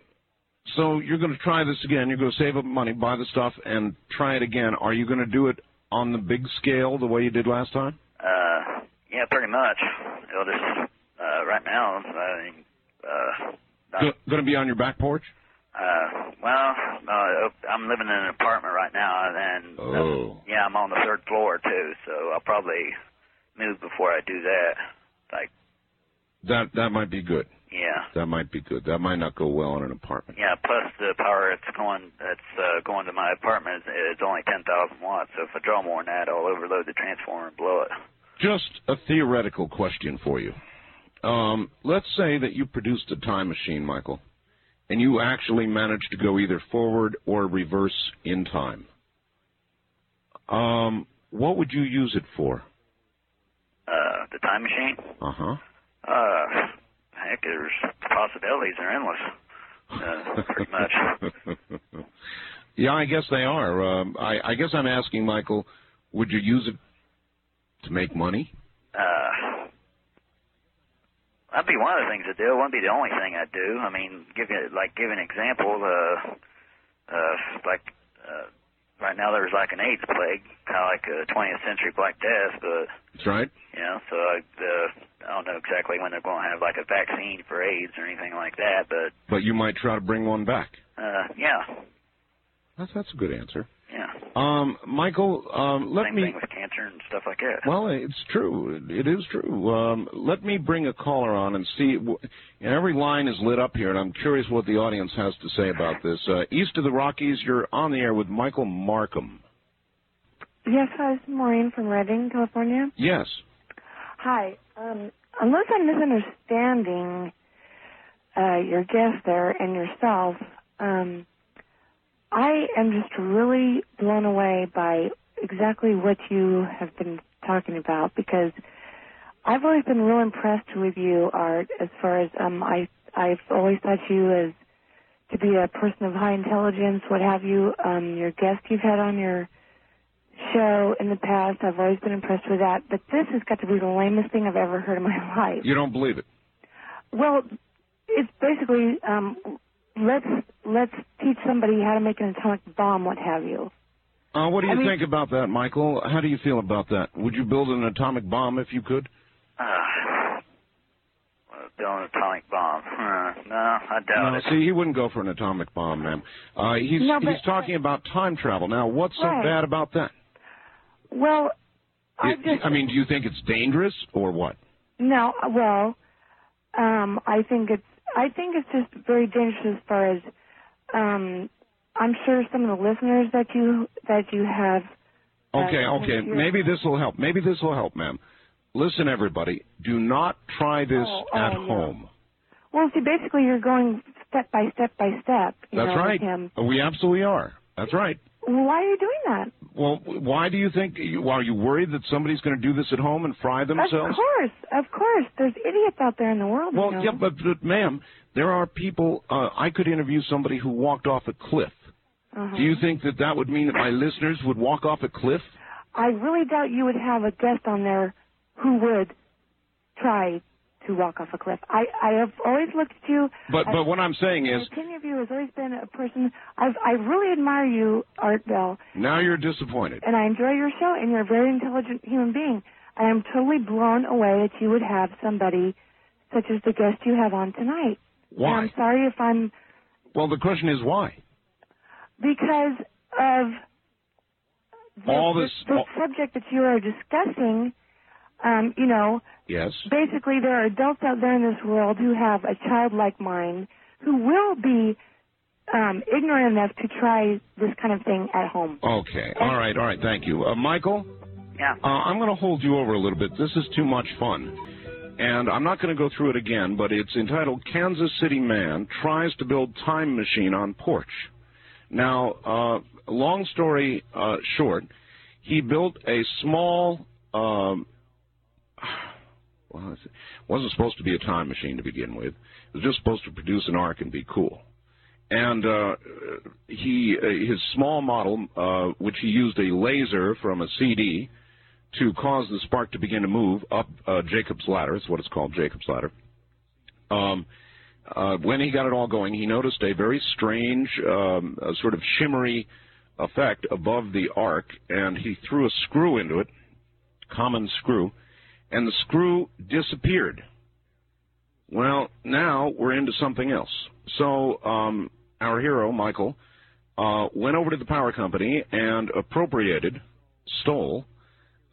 so you're going to try this again. You're going to save up money, buy the stuff, and try it again. Are you going to do it on the big scale the way you did last time? uh, yeah, pretty much. It'll just uh, right now. I mean, uh, not, Going to be on your back porch? uh, well, uh, I'm living in an apartment right now, and uh, Oh. yeah, I'm on the third floor too. So I'll probably move before I do that. Like, That that might be good. yeah. That might be good. That might not go well in an apartment. Yeah. Plus the power that's going that's uh, going to my apartment is, is only ten thousand watts. So if I draw more than that, I'll overload the transformer and blow it. Just a theoretical question for you. Um, let's say that you produced a time machine, Michael, and you actually managed to go either forward or reverse in time. Um, what would you use it for? Uh, the time machine. Uh huh. Uh, heck, there's possibilities are endless. Uh, pretty much. yeah, I guess they are. Um, I, I guess I'm asking, Michael, would you use it to make money? Uh, that'd be one of the things I do. It wouldn't be the only thing I'd do. I mean, give you like give an example. Uh, uh, like uh, right now there's like an AIDS plague, kind of like a 20th century Black Death, but that's right. You know, so I, uh, I don't know exactly when they're going to have like a vaccine for AIDS or anything like that, but but you might try to bring one back. Uh, yeah. That's that's a good answer. Yeah. Um, Michael, um, let Same me. thing with cancer and stuff like that. Well, it's true. It is true. Um, let me bring a caller on and see. And every line is lit up here, and I'm curious what the audience has to say about this. Uh, east of the Rockies, you're on the air with Michael Markham. Yes, hi, this is Maureen from Redding, California. Yes. Hi. Um, unless I'm misunderstanding uh, your guest there and yourself, um, I am just really blown away by exactly what you have been talking about because I've always been real impressed with you, Art, as far as um, I I've always thought you as to be a person of high intelligence, what have you. Um, your guest you've had on your show in the past, I've always been impressed with that. But this has got to be the lamest thing I've ever heard in my life. You don't believe it? Well, it's basically um, let's let's teach somebody how to make an atomic bomb, what have you. Uh, what do you I mean- think about that, Michael? How do you feel about that? Would you build an atomic bomb if you could? Uh, well, building an atomic bomb. Uh, no, I doubt No, it. see, he wouldn't go for an atomic bomb, ma'am. Uh, he's No, but- he's talking about time travel. Now, what's so Right. bad about that? Well, I It- just I mean, do you think it's dangerous or what? no. Well, um, I think it's I think it's just very dangerous as far as um, I'm sure some of the listeners that you that you have. uh, Okay, okay. Maybe this will help. Maybe this will help, ma'am. Listen, everybody. Do not try this Oh, at oh, yeah. home. Well, see, basically, you're going step by step by step. You That's know, right. We absolutely are. That's right. Why are you doing that? Well, why do you think? You, are you worried that somebody's going to do this at home and fry themselves? Of course, of course. There's idiots out there in the world. Well, you know. yeah, but, but ma'am, there are people. Uh, I could interview somebody who walked off a cliff. Uh-huh. Do you think that that would mean that my listeners would walk off a cliff? I really doubt you would have a guest on there who would try to walk off a cliff. I I have always looked at you. But as- but what I'm saying is, opinion of you has always been a person. I've I really admire you, Art Bell, now you're disappointed. and I enjoy your show. And you're a very intelligent human being. I am totally blown away that you would have somebody such as the guest you have on tonight. And Why? I'm sorry if I'm Well, the question is why. because of the, All this- the, the all- subject that you are discussing. Um, you know, Yes. basically there are adults out there in this world who have a childlike mind who will be um, ignorant enough to try this kind of thing at home. Okay. All right. All right. Thank you, uh, Michael. Yeah. Uh, I'm going to hold you over a little bit. This is too much fun. And I'm not going to go through it again, but it's entitled Kansas City Man Tries to Build Time Machine on Porch. Now, uh, long story uh, short, he built a small, um, well, it wasn't supposed to be a time machine to begin with. It was just supposed to produce an arc and be cool. And uh, he, uh, his small model, uh, which he used a laser from a CD to cause the spark to begin to move up uh, Jacob's ladder. It's what it's called, Jacob's ladder. Um, uh, when he got it all going, he noticed a very strange, um, sort of shimmery effect above the arc, and he threw a screw into it, common screw, and the screw disappeared. Well, now we're into something else. So um, our hero, Michael, uh, went over to the power company and appropriated, stole,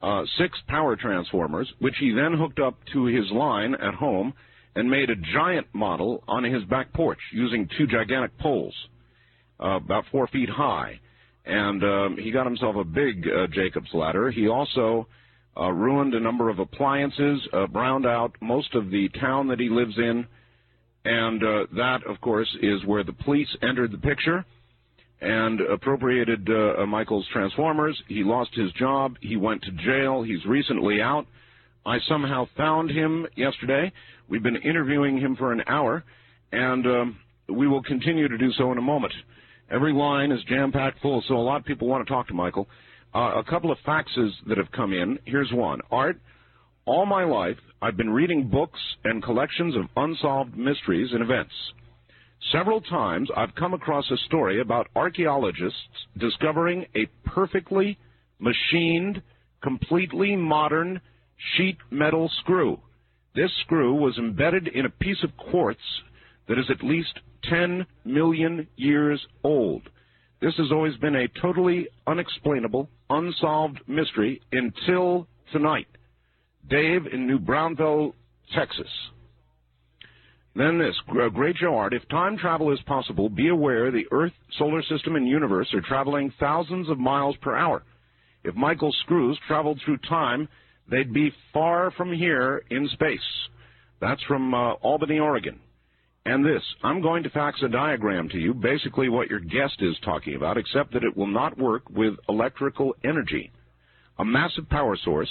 uh, six power transformers, which he then hooked up to his line at home and made a giant model on his back porch using two gigantic poles, uh, about four feet high. And um, he got himself a big uh, Jacob's ladder. He also uh, ruined a number of appliances, uh, browned out most of the town that he lives in, and uh, that, of course, is where the police entered the picture and appropriated uh, Michael's transformers. He lost his job. He went to jail. He's recently out. I somehow found him yesterday. We've been interviewing him for an hour, and um, we will continue to do so in a moment. Every line is jam-packed full, so a lot of people want to talk to Michael. Uh, a couple of faxes that have come in. Here's one. Art, all my life, I've been reading books and collections of unsolved mysteries and events. Several times I've come across a story about archaeologists discovering a perfectly machined, completely modern sheet metal screw. This screw was embedded in a piece of quartz that is at least 10 million years old. This has always been a totally unexplainable, unsolved mystery until tonight. Dave in New Brownville, Texas. Then this, Great Joe Art, if time travel is possible, be aware the Earth, solar system, and universe are traveling thousands of miles per hour. If Michael screws traveled through time, they'd be far from here in space. That's from uh, Albany, Oregon. And this, I'm going to fax a diagram to you, basically what your guest is talking about, except that it will not work with electrical energy. A massive power source,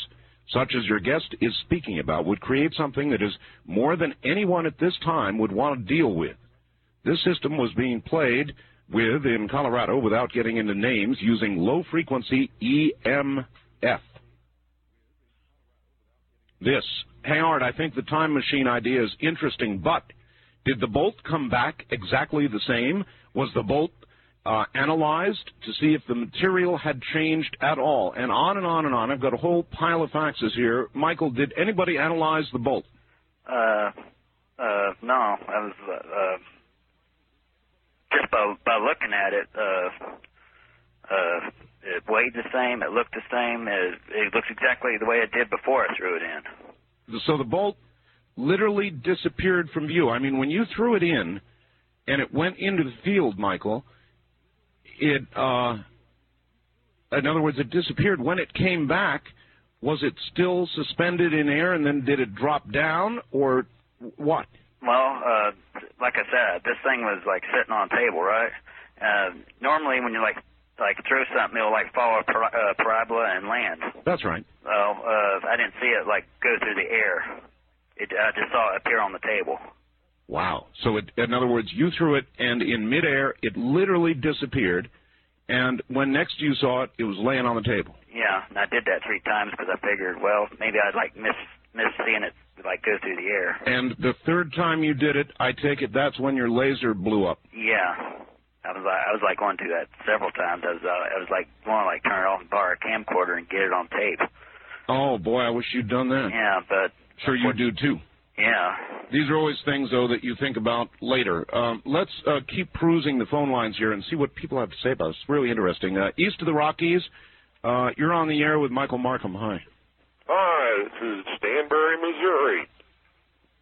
such as your guest is speaking about, would create something that is more than anyone at this time would want to deal with. This system was being played with in Colorado without getting into names using low frequency EMF. This, hey Art, I think the time machine idea is interesting, but did the bolt come back exactly the same? Was the bolt uh, analyzed to see if the material had changed at all? And on and on and on. I've got a whole pile of faxes here. Michael, did anybody analyze the bolt? Uh, uh, no. I was uh, uh, just by by looking at it. Uh, uh, it weighed the same. It looked the same. It, it looks exactly the way it did before I threw it in. So the bolt literally disappeared from view. I mean, when you threw it in and it went into the field, Michael, it, uh, in other words, it disappeared. When it came back, was it still suspended in air and then did it drop down or what? Well, uh, like I said, this thing was like sitting on a table, right? Uh, normally when you like like throw something, it'll like follow a par- uh, parabola and land. That's right. Well, uh, I didn't see it like go through the air. It, I just saw it appear on the table. Wow. So, it, in other words, you threw it, and in midair, it literally disappeared. And when next you saw it, it was laying on the table. Yeah, and I did that three times because I figured, well, maybe I'd like miss miss seeing it like go through the air. And the third time you did it, I take it that's when your laser blew up. Yeah. I was like, I was like going through that several times. I was, uh, I was like going to like turn it off and borrow a camcorder and get it on tape. Oh boy, I wish you'd done that. Yeah, but Sure, you do too. Yeah. These are always things, though, that you think about later. Um, let's uh, keep perusing the phone lines here and see what people have to say about us. It's really interesting. Uh, east of the Rockies, uh, you're on the air with Michael Markham. Hi. Hi, this is Stanberry, Missouri.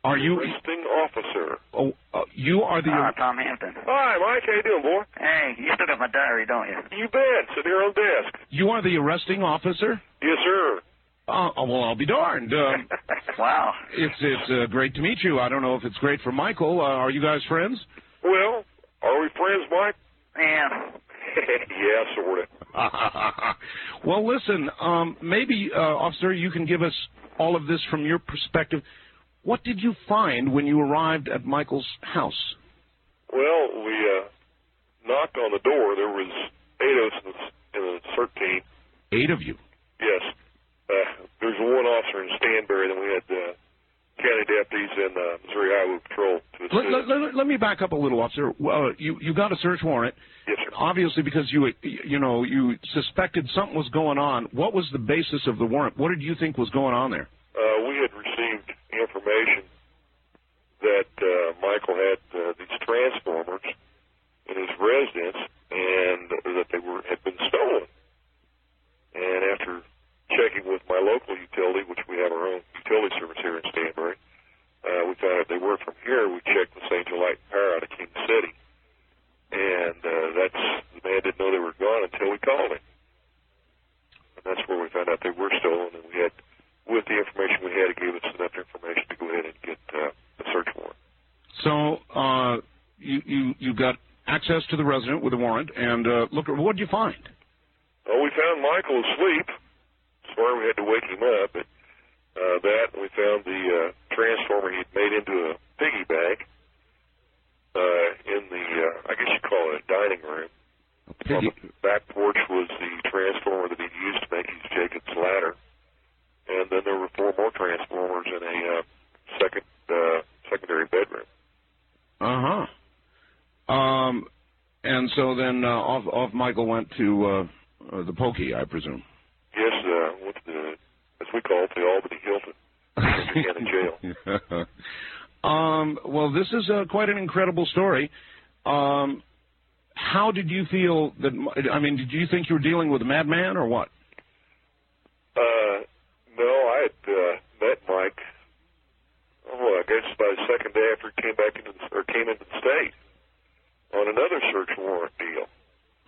Are you arresting officer? Oh, uh, you are the. Ah, Tom Hampton. Hi, Mike. How you doing, boy? Hey, you still got my diary, don't you? You bet. Sit here on the desk. You are the arresting officer. Yes, sir. Uh, well, I'll be darned. Um, wow. It's it's uh, great to meet you. I don't know if it's great for Michael. Uh, are you guys friends? Well, are we friends, Mike? Yeah. yeah, sort of. well, listen. Um, maybe, uh, officer, you can give us all of this from your perspective. What did you find when you arrived at Michael's house? Well, we uh, knocked on the door. There was eight of us in the, in the CERT team. Eight of you. Yes. Uh, there's one officer in Stanberry, then we had uh, county deputies and uh, Missouri Highway Patrol to. Let, let, let, let me back up a little, officer. Uh, you you got a search warrant. Yes, sir. Obviously, because you you know you suspected something was going on. What was the basis of the warrant? What did you think was going on there? Uh, we had received information that uh, Michael had uh, these transformers in his residence, and that they were had been stolen. And after checking with my local utility, which we have our own utility service here in Stanberry, uh, we found out they were from here, we checked with St. Light and Power out of King City, and uh, that's the man didn't know they were gone until we called him, and that's where we found out they were stolen, and we had, with the information we had, it gave us enough information to go ahead and get uh, a search warrant. So uh, you you you got access to the resident with a warrant, and uh, look, what did you find? Well, we found Michael asleep. Swear we had to wake him up, but uh, that and we found the uh, transformer he'd made into a piggy bank uh, in the, uh, I guess you call it a dining room. Piggy. On the back porch was the transformer that he'd used to make his Jacob's ladder, and then there were four more transformers in a uh, second uh, secondary bedroom. Uh huh. Um, and so then uh, off off Michael went to uh, uh, the pokey, I presume. Yes, uh, to the, as we call it, the Albany Hilton. County jail. um, well, this is uh, quite an incredible story. Um, how did you feel that? I mean, did you think you were dealing with a madman or what? Uh, no, I had uh, met Mike. Oh, I guess by the second day after he came back into the, or came into the state on another search warrant deal,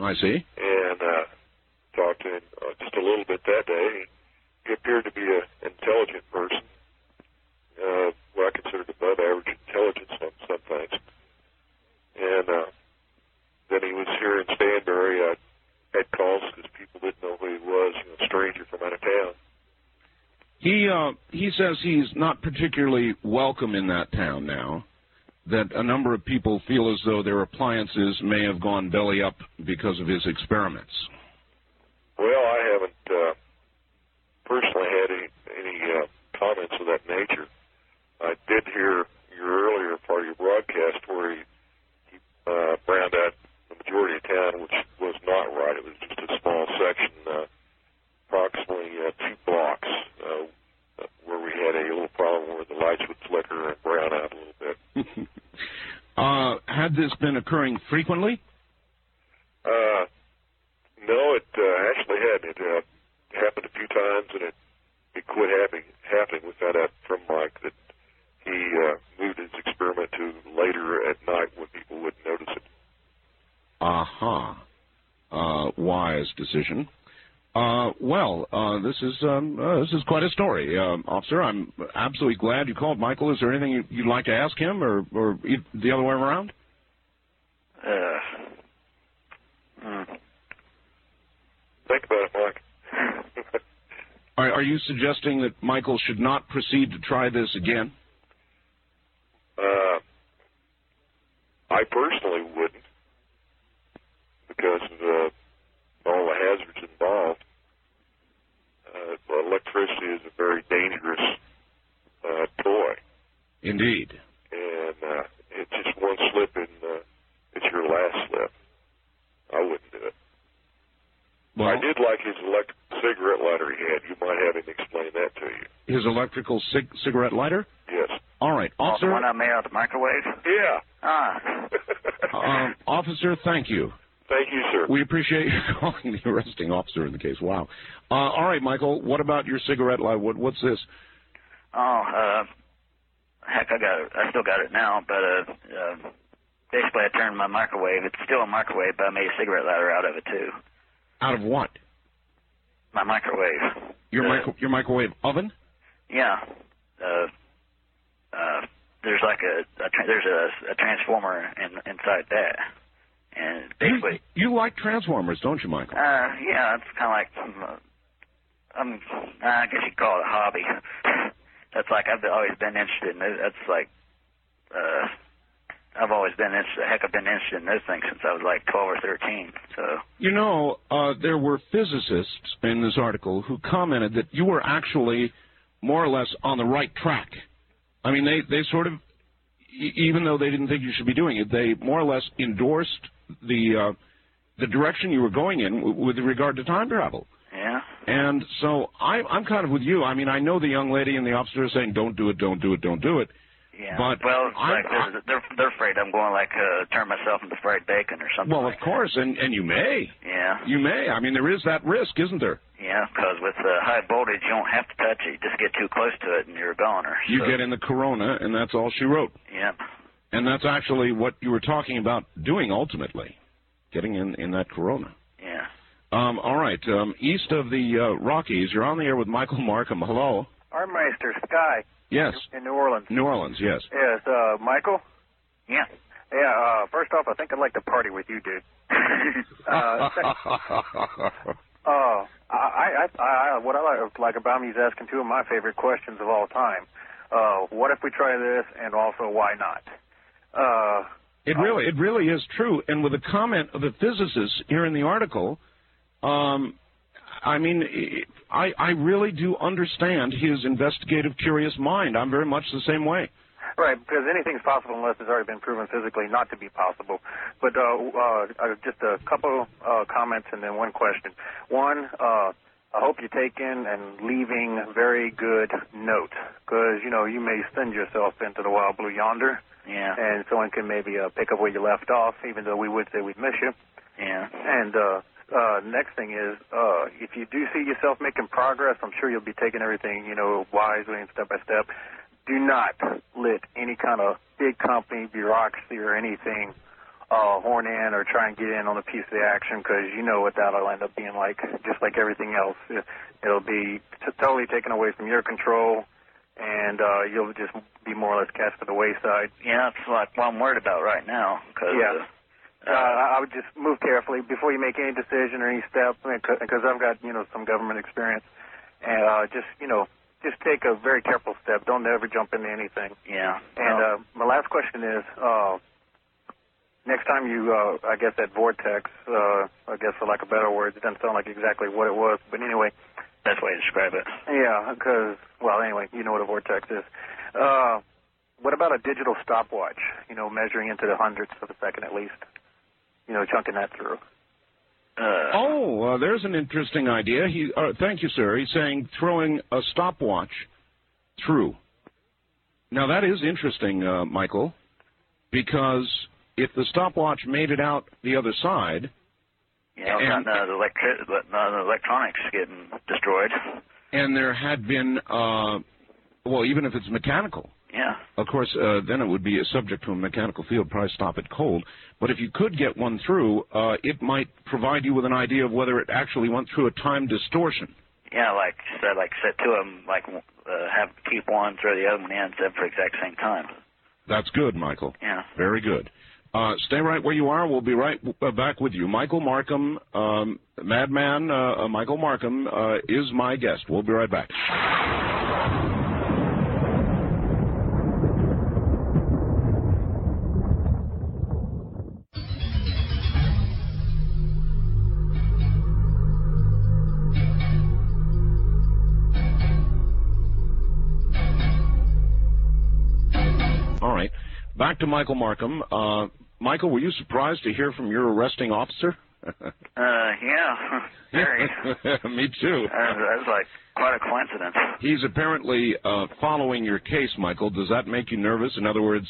I see. and uh, him uh, just a little bit that day. He appeared to be an intelligent person, uh, what I considered above average intelligence on some things. And uh, then he was here in Stanberry. I had calls because people didn't know who he was, you know, a stranger from out of town. He uh, he says he's not particularly welcome in that town now. That a number of people feel as though their appliances may have gone belly up because of his experiments. Well, I haven't uh, personally had any, any uh, comments of that nature. I did hear your earlier part of your broadcast where he, he uh, browned out the majority of town, which was not right. It was just a small section, uh, approximately uh, two blocks, uh, where we had a little problem where the lights would flicker and brown out a little bit. uh, had this been occurring frequently? Uh, no, it uh, actually hadn't. It uh, happened a few times, and it it quit happening. Happening. We found out from Mike that he uh, moved his experiment to later at night when people wouldn't notice it. Aha. Uh, wise decision. Uh, well, uh, this is um, uh, this is quite a story, um, officer. I'm absolutely glad you called, Michael. Is there anything you, you'd like to ask him, or or e- the other way around? Uh, mm, Think about it, Mike. Are, are you suggesting that Michael should not proceed to try this again? uh, I personally wouldn't because of uh, all the hazards involved. Uh, electricity is a very dangerous uh, toy. Indeed. and uh, it's just one slip and uh, it's your last slip. I wouldn't do it. Well, I did like his electric cigarette lighter he had. You might have him explain that to you. his electrical cig- cigarette lighter. Yes. All right, oh, the officer. one I made out of the microwave? Yeah. Ah. Um, officer, thank you. Thank you, sir. We appreciate you calling the arresting officer in the case. Wow. Uh, all right, Michael. What about your cigarette lighter? What, what's this? Oh, uh, heck, I got it. I still got it now, but uh, uh, basically, I turned my microwave. It's still a microwave, but I made a cigarette lighter out of it too. Out of what? My microwave. Your Uh, micro- your microwave oven? Yeah. Uh, uh, there's like a, a tra- there's a, a transformer in, inside that, and basically, You, you like transformers, don't you, Michael? uh, yeah, it's kind of like, um, uh, um, I guess you could call it a hobby. That's like I've always been interested in. Those. That's like, uh, I've always been interested. Heck, I've been interested in those things since I was like 12 or 13. So, You know, uh, there were physicists in this article who commented that you were actually more or less on the right track. I mean, they, they sort of, even though they didn't think you should be doing it, they more or less endorsed the uh, the direction you were going in w- with regard to time travel. yeah. And so I, I'm kind of with you. I mean, I know the young lady and the officer are saying, "Don't do it, don't do it, don't do it." Yeah. But well, it's I'm- like they're, they're they're afraid I'm going like uh, turn myself into fried bacon or something. Well, of like course, and and you may, Yeah. you may. I mean, there is that risk, isn't there? Yeah, because with uh, high voltage, you don't have to touch it. You just get too close to it, and you're a goner. You get in the Corona, and that's all she wrote. Yeah. And that's actually what you were talking about doing ultimately, getting in in that Corona. Yeah. Um, all right, um, east of the uh, Rockies, you're on the air with Michael Markham. Hello. Armeister Sky Yes, in New Orleans. New Orleans. Yes. Yes, uh, Michael. Yeah. Yeah. Uh, first off, I think I'd like to party with you, dude. uh, sec- uh, I, I, I, what I like, like about him, he's asking two of my favorite questions of all time. Uh, what if we try this, and also why not? Uh, It really, it really is true. And with the comment of the physicists here in the article, um, I mean, I, I really do understand his investigative, curious mind. I'm very much the same way. Right, because anything's possible unless it's already been proven physically not to be possible. But uh, uh, uh, just a couple uh, comments and then one question. One, uh, I hope you take in and leaving very good notes, because you know you may send yourself into the wild blue yonder, Yeah. and someone can maybe uh, pick up where you left off, even though we would say we'd miss you. Yeah. And uh, uh, next thing is, uh, if you do see yourself making progress, I'm sure you'll be taking everything, you know, wisely and step by step. Do not let any kind of big company, bureaucracy, or anything uh, horn in or try and get in on a piece of the action because you know what that'll end up being like, just like everything else. It, it'll be t- totally taken away from your control, and uh, you'll just be more or less cast to the wayside. Yeah, that's like what I'm worried about right now. Cause, Yeah. Uh, Uh, I would just move carefully before you make any decision or any step, because I've got you know some government experience, and uh, just you know just take a very careful step. Don't ever jump into anything. yeah. And Well, uh, my last question is, uh, next time you, uh, I guess that vortex, uh, I guess for lack of better words, it doesn't sound like exactly what it was, but anyway, best way to describe it. yeah, because well, anyway, you know what a vortex is. Uh, what about a digital stopwatch? You know, measuring into the hundredths of a second at least. You know, chunking that through. Uh, Oh, uh, there's an interesting idea. He, uh, thank you, sir. He's saying throwing a stopwatch through. Now that is interesting, uh, Michael, because if the stopwatch made it out the other side, yeah, and- none of the, electri- none of the electronics getting destroyed. and there had been, uh, well, even if it's mechanical, Yeah. of course, uh, then it would be subject to a mechanical field, probably stop it cold. But if you could get one through, uh, it might provide you with an idea of whether it actually went through a time distortion. Yeah, like said, like set two of them, like uh, have keep one, throw the other one in, set for the exact same time. That's good, Michael. Yeah. Very good. Uh, stay right where you are. We'll be right uh, back with you. Michael Markham, um, Madman uh, uh, Michael Markham, uh, is my guest. We'll be right back. Back to Michael Markham. Uh, Michael, were you surprised to hear from your arresting officer? Uh, yeah. Very. Me too. Uh, was, like quite a coincidence. He's apparently uh, following your case, Michael. Does that make you nervous? In other words,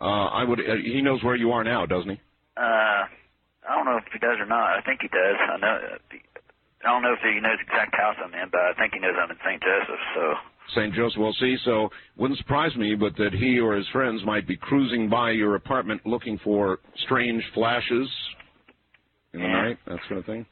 uh, I would. Uh, he knows where you are now, doesn't he? Uh, I don't know if he does or not. I think he does. I know. I don't know if he knows exact house I'm in, but I think he knows I'm in St. Joseph. So St. Joseph. will see, so wouldn't surprise me, but that he or his friends might be cruising by your apartment looking for strange flashes in the Yeah. night, that sort of thing.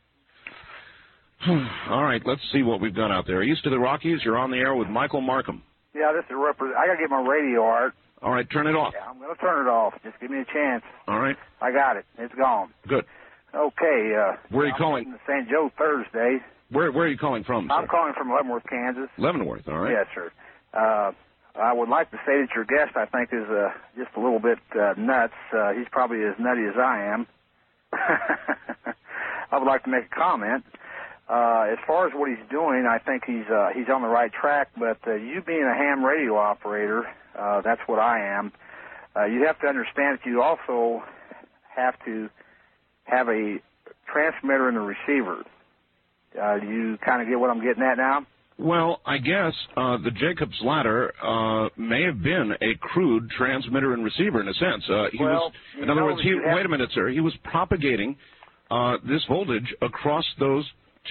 All right, let's see what we've got out there. East of the Rockies, you're on the air with Michael Markham. Yeah, this is repre- I gotta get my radio art. All right, turn it off. Yeah, I'm gonna turn it off. Just give me a chance. All right, I got it. It's gone. good. Okay. Uh, Where are you I'm calling? St. Joe Thursday. Where where are you calling from? I'm calling from Leavenworth, Kansas. Leavenworth. All right. Yes, sir. Uh, I would like to say that your guest, I think, is uh, just a little bit uh, nuts. Uh, he's probably as nutty as I am. I would like to make a comment. Uh, as far as what he's doing, I think he's uh, he's on the right track. But uh, you being a ham radio operator, uh, that's what I am. Uh, you have to understand that you also have to have a transmitter and a receiver. Uh, do you kind of get what I'm getting at now? Well, I guess uh, the Jacob's ladder uh, may have been a crude transmitter and receiver in a sense. Uh, he Well, was, in other words, he, wait a minute, sir. He was propagating uh, this voltage across those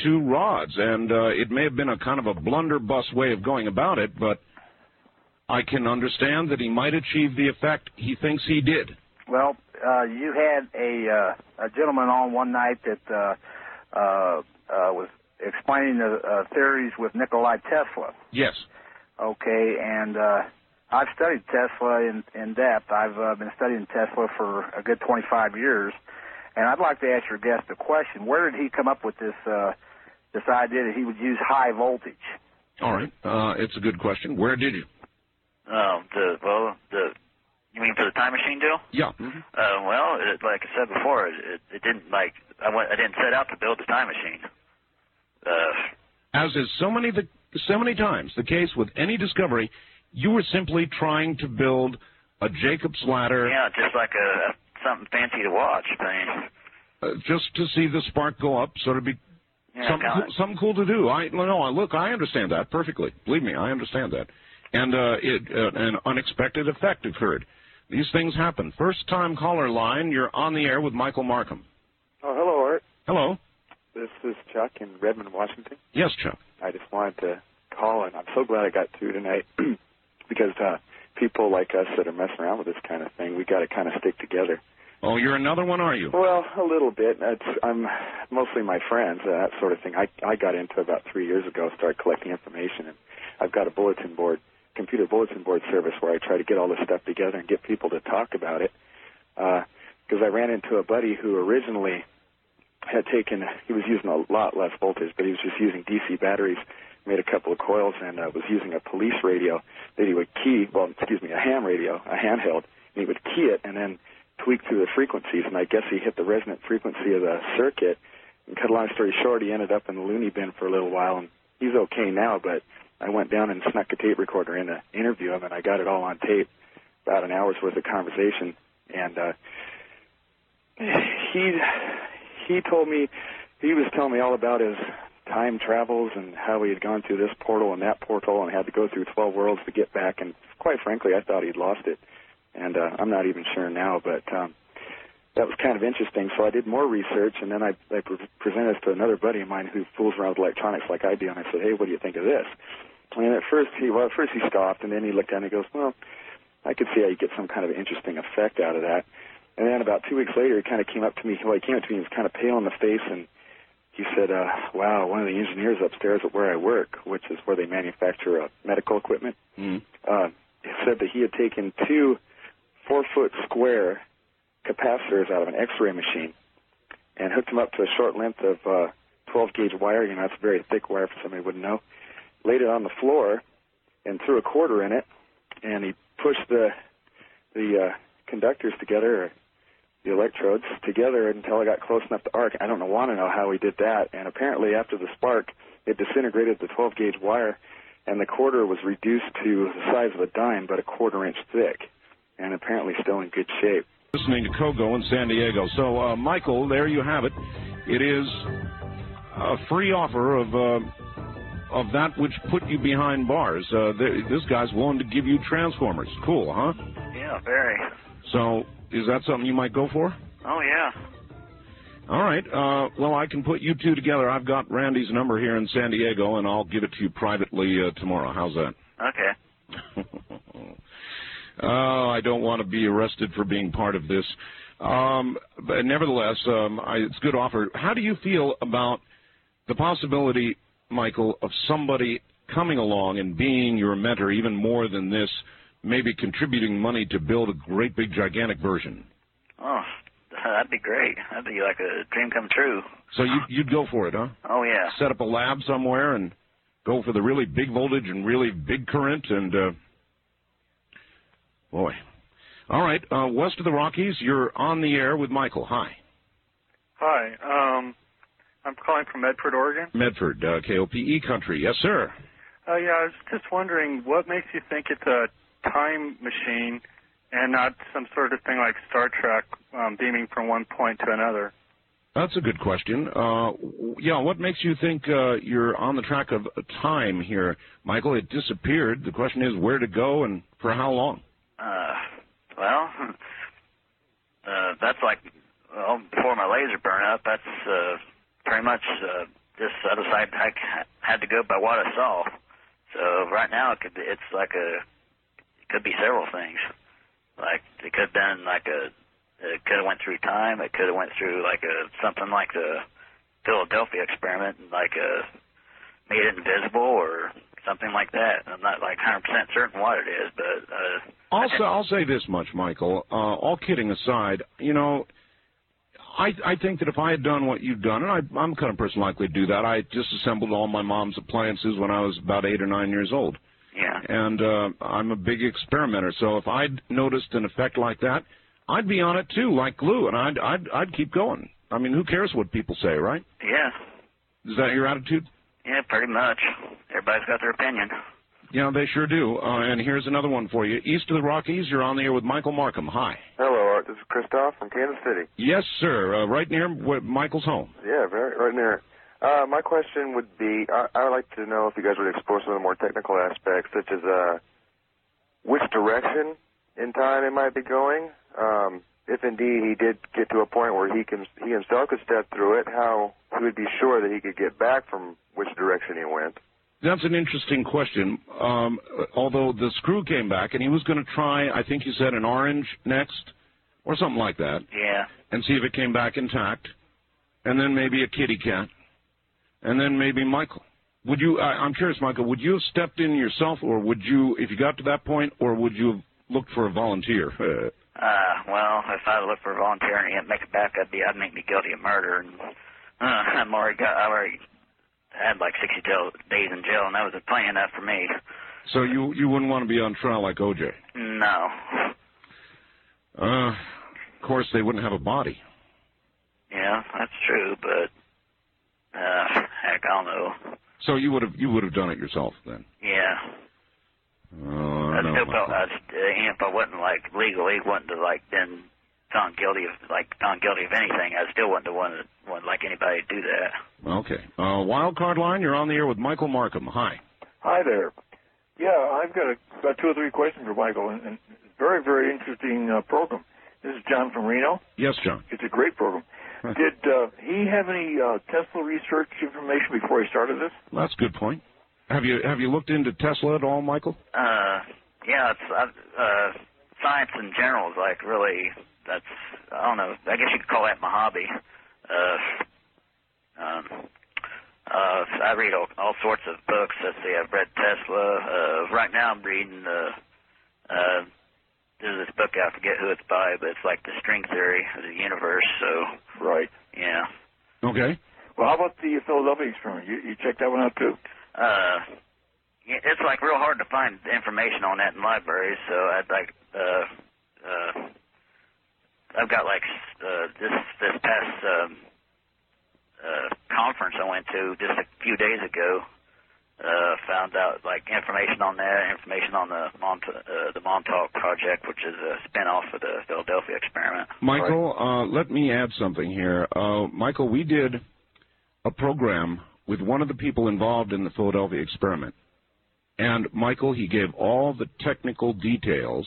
two rods, and uh, it may have been a kind of a blunderbuss way of going about it, but I can understand that he might achieve the effect he thinks he did. Well, uh, you had a uh, a gentleman on one night that uh, was explaining the uh, theories with Nikolai Tesla. Yes. Okay, and uh, I've studied Tesla in in depth. I've uh, been studying Tesla for a good 25 years, and I'd like to ask your guest a question. Where did he come up with this uh, this idea that he would use high voltage? All right. Uh, it's a good question. Where did you? Um, the well, the you mean for the time machine deal? Yeah. Uh, well, it, like I said before, it, it, it didn't like I went I didn't set out to build the time machine. Uh, As is so many the so many times the case with any discovery, you were simply trying to build a Jacob's ladder yeah, just like a, a something fancy to watch thing. uh, just to see the spark go up, sort of be Yeah, something, kinda- cool, something cool to do. I no, I look, I understand that perfectly. Believe me, I understand that. And uh, it, uh, an unexpected effect occurred. These things happen. First time caller line, you're on the air with Michael Markham. Oh, hello, Art. Hello. This is Chuck in Redmond, Washington. Yes, Chuck. I just wanted to call, and I'm so glad I got through tonight because uh, people like us that are messing around with this kind of thing, we got to kind of stick together. Oh, you're another one, are you? Well, a little bit. It's, I'm mostly my friends, uh, that sort of thing. I I got into about three years ago, started collecting information, and I've got a bulletin board, computer bulletin board service where I try to get all this stuff together and get people to talk about it. Because I ran into a buddy who originally had taken, he was using a lot less voltage, but he was just using DC batteries, made a couple of coils, and uh, was using a police radio that he would key, well, excuse me, a ham radio, a handheld, and he would key it and then tweak through the frequencies, and I guess he hit the resonant frequency of the circuit. And cut a long story short, he ended up in the loony bin for a little while, and he's okay now. But I went down and snuck a tape recorder in to interview him, and I got it all on tape, about an hour's worth of conversation. And uh, he he told me he was telling me all about his time travels and how he had gone through this portal and that portal and had to go through 12 worlds to get back. And quite frankly, I thought he'd lost it and uh, I'm not even sure now, but um, that was kind of interesting. So I did more research, and then I, I pre- presented this to another buddy of mine who fools around with electronics like I do, and I said, "Hey, what do you think of this?" And at first he, well, at first he scoffed, and then he looked at and he goes, "Well, I could see how you get some kind of interesting effect out of that." And then about two weeks later, he kind of came up to me. Well, he came up to me. He was kind of pale in the face, and he said, uh, "Wow, one of the engineers upstairs at where I work, which is where they manufacture uh, medical equipment, Mm. uh, said that he had taken two four foot square capacitors out of an X-ray machine and hooked them up to a short length of uh, 12 gauge wire. You know, that's very thick wire for somebody who wouldn't know. Laid it on the floor and threw a quarter in it, and he pushed the the uh, conductors together, the electrodes together until I got close enough to arc. I don't know, want to know how he did that. And apparently, after the spark, it disintegrated the 12 gauge wire, and the quarter was reduced to the size of a dime, but a quarter inch thick, and apparently still in good shape. Listening to Kogo in San Diego. So, uh, Michael, there you have it. It is a free offer of uh, of that which put you behind bars. Uh, th- this guy's willing to give you transformers. Cool, huh? Yeah, very. So, is that something you might go for? Oh yeah. All right. Uh, well, I can put you two together. I've got Randy's number here in San Diego, and I'll give it to you privately uh, tomorrow. How's that? Okay. oh, I don't want to be arrested for being part of this. Um, but nevertheless, um, I, it's a good offer. How do you feel about the possibility, Michael, of somebody coming along and being your mentor even more than this, maybe contributing money to build a great big gigantic version? Oh, that'd be great. That'd be like a dream come true. So you, you'd go for it, huh? Oh yeah. Set up a lab somewhere and go for the really big voltage and really big current and uh, boy. All right, uh, west of the Rockies, you're on the air with Michael. Hi, Hi, um, I'm calling from Medford, Oregon. Medford, uh, KOPE country. Yes, sir. Uh, yeah, I was just wondering what makes you think it's a time machine and not some sort of thing like Star Trek, um, beaming from one point to another. That's a good question. Uh, yeah, what makes you think uh, you're on the track of time here, Michael? It disappeared. The question is where to go and for how long. Uh, well, uh, that's like well before my laser burn up. That's uh, pretty much uh, just I decided I c- had to go by what I saw. So right now it could be, it's like a it could be several things. Like it could have been like a it could have went through time. It could have went through like a something like the Philadelphia experiment and like a made it invisible or something like that. I'm not like 100% certain what it is, but uh, Also, I'll say this much, Michael. Uh, all kidding aside, you know, I I think that if I had done what you've done, and I, I'm the kind of person likely to do that. I disassembled all my mom's appliances when I was about eight or nine years old, yeah, and uh, I'm a big experimenter. So if I'd noticed an effect like that, I'd be on it too, like glue, and I'd I'd I'd keep going. I mean, who cares what people say, right? yeah, Is that your attitude? yeah, pretty much. Everybody's got their opinion. Yeah, they sure do. Uh, and here's another one for you. East of the Rockies, you're on the air with Michael Markham. Hi. Hello, Art. This is Christoph from Kansas City. Yes, sir. Uh, right near where Michael's home. Yeah, very right near. Uh, my question would be, I, I would like to know if you guys would explore some of the more technical aspects, such as uh, which direction in time it might be going. Um, if indeed he did get to a point where he can he himself could step through it, how he would be sure that he could get back from which direction he went. That's an interesting question. Um, although the screw came back, and he was going to try, I think you said an orange next, or something like that, Yeah, and see if it came back intact, and then maybe a kitty cat, and then maybe Michael. Would you? I, I'm curious, Michael. Would you have stepped in yourself, or would you, if you got to that point, or would you have looked for a volunteer? Uh, well, if I looked for a volunteer and he didn't make it back, I'd be, I'd make me guilty of murder. And uh, I'm already got, I already had like 60 jail, days in jail, and that was plenty enough for me. so you you wouldn't want to be on trial like OJ. No. Uh, of course, they wouldn't have a body. Yeah, that's true, but uh, heck, I don't know. So you would have you would have done it yourself then. Yeah, Oh, I no, still Michael. felt I, st- uh, even if I wasn't like legally wouldn't have like been found guilty of like found guilty of anything, I still wouldn't have wanted, wanted like anybody to do that. Okay. Uh, wild card line, you're on the air with Michael Markham. Hi. Hi there. Yeah, I've got a, about two or three questions for Michael, and, and very, very interesting uh, program. This is John from Reno. Yes, John. It's a great program. Did uh, he have any uh, Tesla research information before he started this? That's a good point. Have you have you looked into Tesla at all, Michael? Uh, yeah, it's uh, uh, science in general is like really that's I don't know. I guess you could call that my hobby. Uh, um, uh, I read all, all sorts of books. Let's see, I've read Tesla. Uh, right now, I'm reading uh, uh, there's this book I forget who it's by, but it's like the string theory of the universe. So Right. yeah. Okay. Well, how about the Philadelphia experiment? You, you checked that one out too? uh it's like real hard to find information on that in libraries so i'd like uh uh i've got like uh this this past um uh conference i went to just a few days ago uh found out like information on that information on the Mont uh, the montauk project which is a spinoff of the philadelphia experiment Michael, uh, let me add something here. Uh, Michael, we did a program with one of the people involved in the Philadelphia experiment. And Michael, he gave all the technical details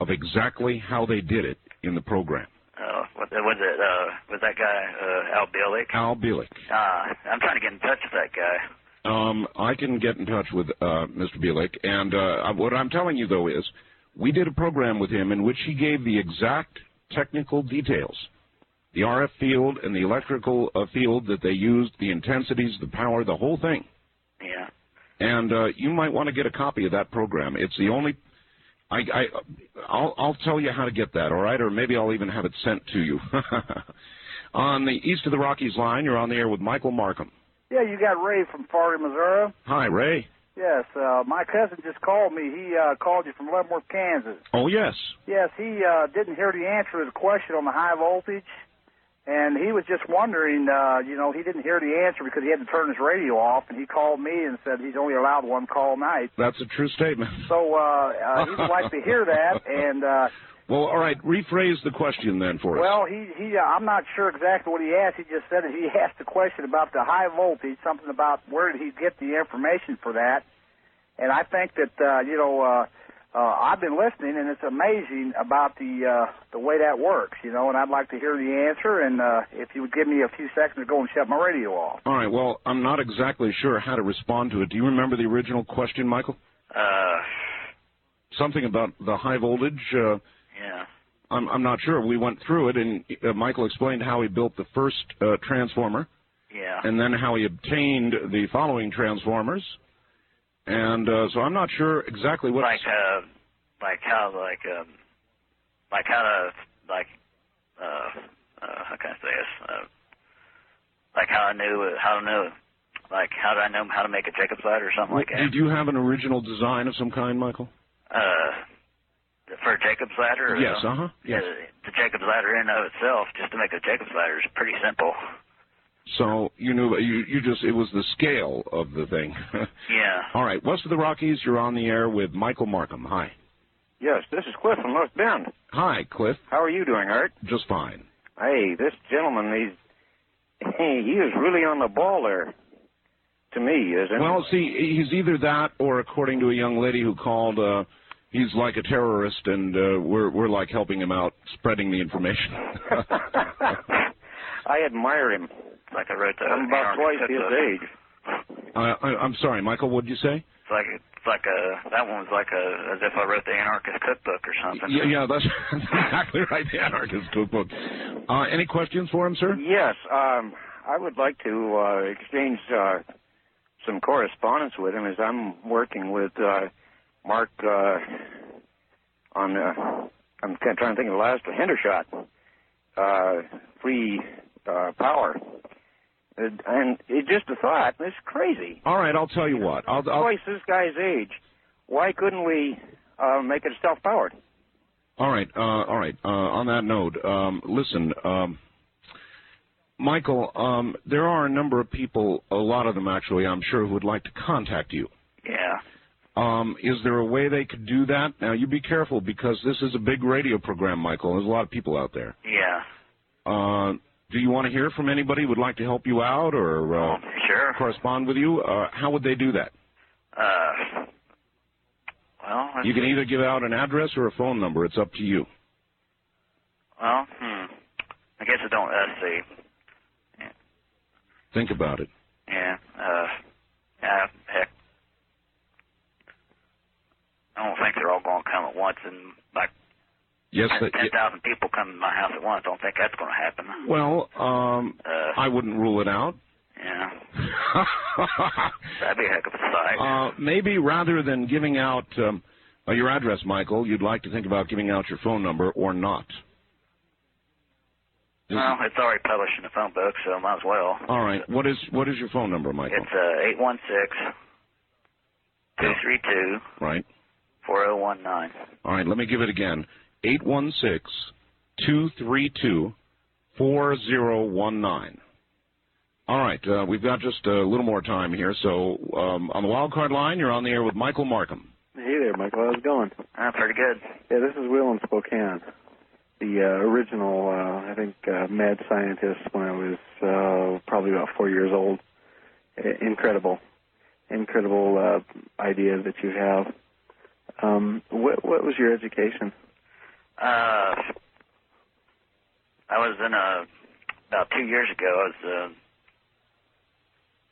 of exactly how they did it in the program. uh what was it uh was that guy uh al Bielek? Al Bielek. uh i'm trying to get in touch with that guy Um, I can get in touch with uh, Mr. Bielek, and uh, what I'm telling you though is, we did a program with him in which he gave the exact technical details, the RF field and the electrical uh, field that they used, the intensities, the power, the whole thing. yeah And uh, you might want to get a copy of that program. It's the only. I, I, I'll, I'll tell you how to get that, all right? Or maybe I'll even have it sent to you. on the east of the Rockies line, you're on the air with Michael Markham. Yeah, you got Ray from Florida, Missouri. Hi, Ray. Yes, uh, my cousin just called me. He uh, called you from Leavenworth, Kansas. Oh, yes. Yes, he uh, didn't hear the answer to the question on the high voltage, and he was just wondering. Uh, you know, he didn't hear the answer because he had to turn his radio off, and he called me and said he's only allowed one call night. That's a true statement. So uh, uh, he would like to hear that, and uh, Well, all right. Rephrase the question then for us. Well, he he. Uh, I'm not sure exactly what he asked. He just said that he asked a question about the high voltage, something about where did he get the information for that. And I think that uh, you know, uh, uh, I've been listening, and it's amazing about the uh, the way that works, you know. And I'd like to hear the answer, and uh, if you would give me a few seconds to go and shut my radio off. All right. Well, I'm not exactly sure how to respond to it. Do you remember the original question, Michael? Uh, Something about the high voltage. Uh, yeah. I'm, I'm not sure. We went through it, and uh, Michael explained how he built the first uh, transformer, Yeah. and then how he obtained the following transformers. And uh, so I'm not sure exactly what. like uh, like how like um, like how to like uh, uh, how can I say this? Uh, like how I knew how to know like how did I know how to make a Jacob's ladder or something like that? Did you have an original design of some kind, Michael? Uh, for Jacob's ladder? Yes, uh, uh-huh, yes. The, the Jacob's ladder in and of itself, just to make a Jacob's ladder is pretty simple. So you knew you you just it was the scale of the thing. Yeah. All right, west of the Rockies, you're on the air with Michael Markham. Hi. Yes, this is Cliff from North Bend. Hi, Cliff. How are you doing, Art? Just fine. Hey, this gentleman, he's hey, he is really on the ball there. To me, isn't Well, see, he's either that or, according to a young lady who called, uh, he's like a terrorist, and uh, we're we're like helping him out, spreading the information. I admire him. Like I wrote the I'm about twice his cookbook. age. uh, I, I'm sorry, Michael. What did you say? It's like it's like a that one was like a as if I wrote the anarchist cookbook or something. Yeah, yeah, that's exactly right. The anarchist cookbook. Uh, any questions for him, sir? Yes, um, I would like to uh, exchange uh, some correspondence with him as I'm working with uh, Mark uh, on. Uh, I'm trying to think of the last Hendershot, uh, free uh, power, and, and it just a thought. It's crazy. All right, I'll tell you what. I'll, I'll Twice this guy's age. Why couldn't we uh, make it self-powered? All right, uh, all right. Uh, on that note, um, listen, um, Michael. Um, there are a number of people, a lot of them actually, I'm sure, who would like to contact you. Yeah. Um, is there a way they could do that? Now, you be careful because this is a big radio program, Michael. There's a lot of people out there. Yeah. Uh, do you want to hear from anybody who would like to help you out or uh, Sure. correspond with you? Uh, how would they do that? Uh. Well. You can see. either give out an address or a phone number. It's up to you. Well, hmm. I guess I don't. Let's see. Think about it. Yeah. Uh. Yeah. Heck. I don't think they're come at once, and like Yes. ten that- people come to my house at once. I don't think that's going to happen. well, um, Uh. I wouldn't rule it out. Yeah. That'd be a heck of a sight. Uh, maybe rather than giving out um, uh, your address, Michael, you'd like to think about giving out your phone number or not. well, it's already published in the phone book, so might as well. All right. What is what is your phone number, Michael? It's uh eight one six two three two Right. Four zero one nine. All right. Let me give it again. Eight one six two three two four zero one nine. All right. Uh, we've got just a little more time here. So um, on the wild card line, you're on the air with Michael Markham. Hey there, Michael. How's it going? Ah, pretty good. Yeah, this is Will in Spokane. The uh, original, uh, I think, uh, mad scientist when I was uh, probably about four years old. Incredible, incredible uh, idea that you have. Um, what, what was your education? Uh, I was in a about two years ago. I was uh,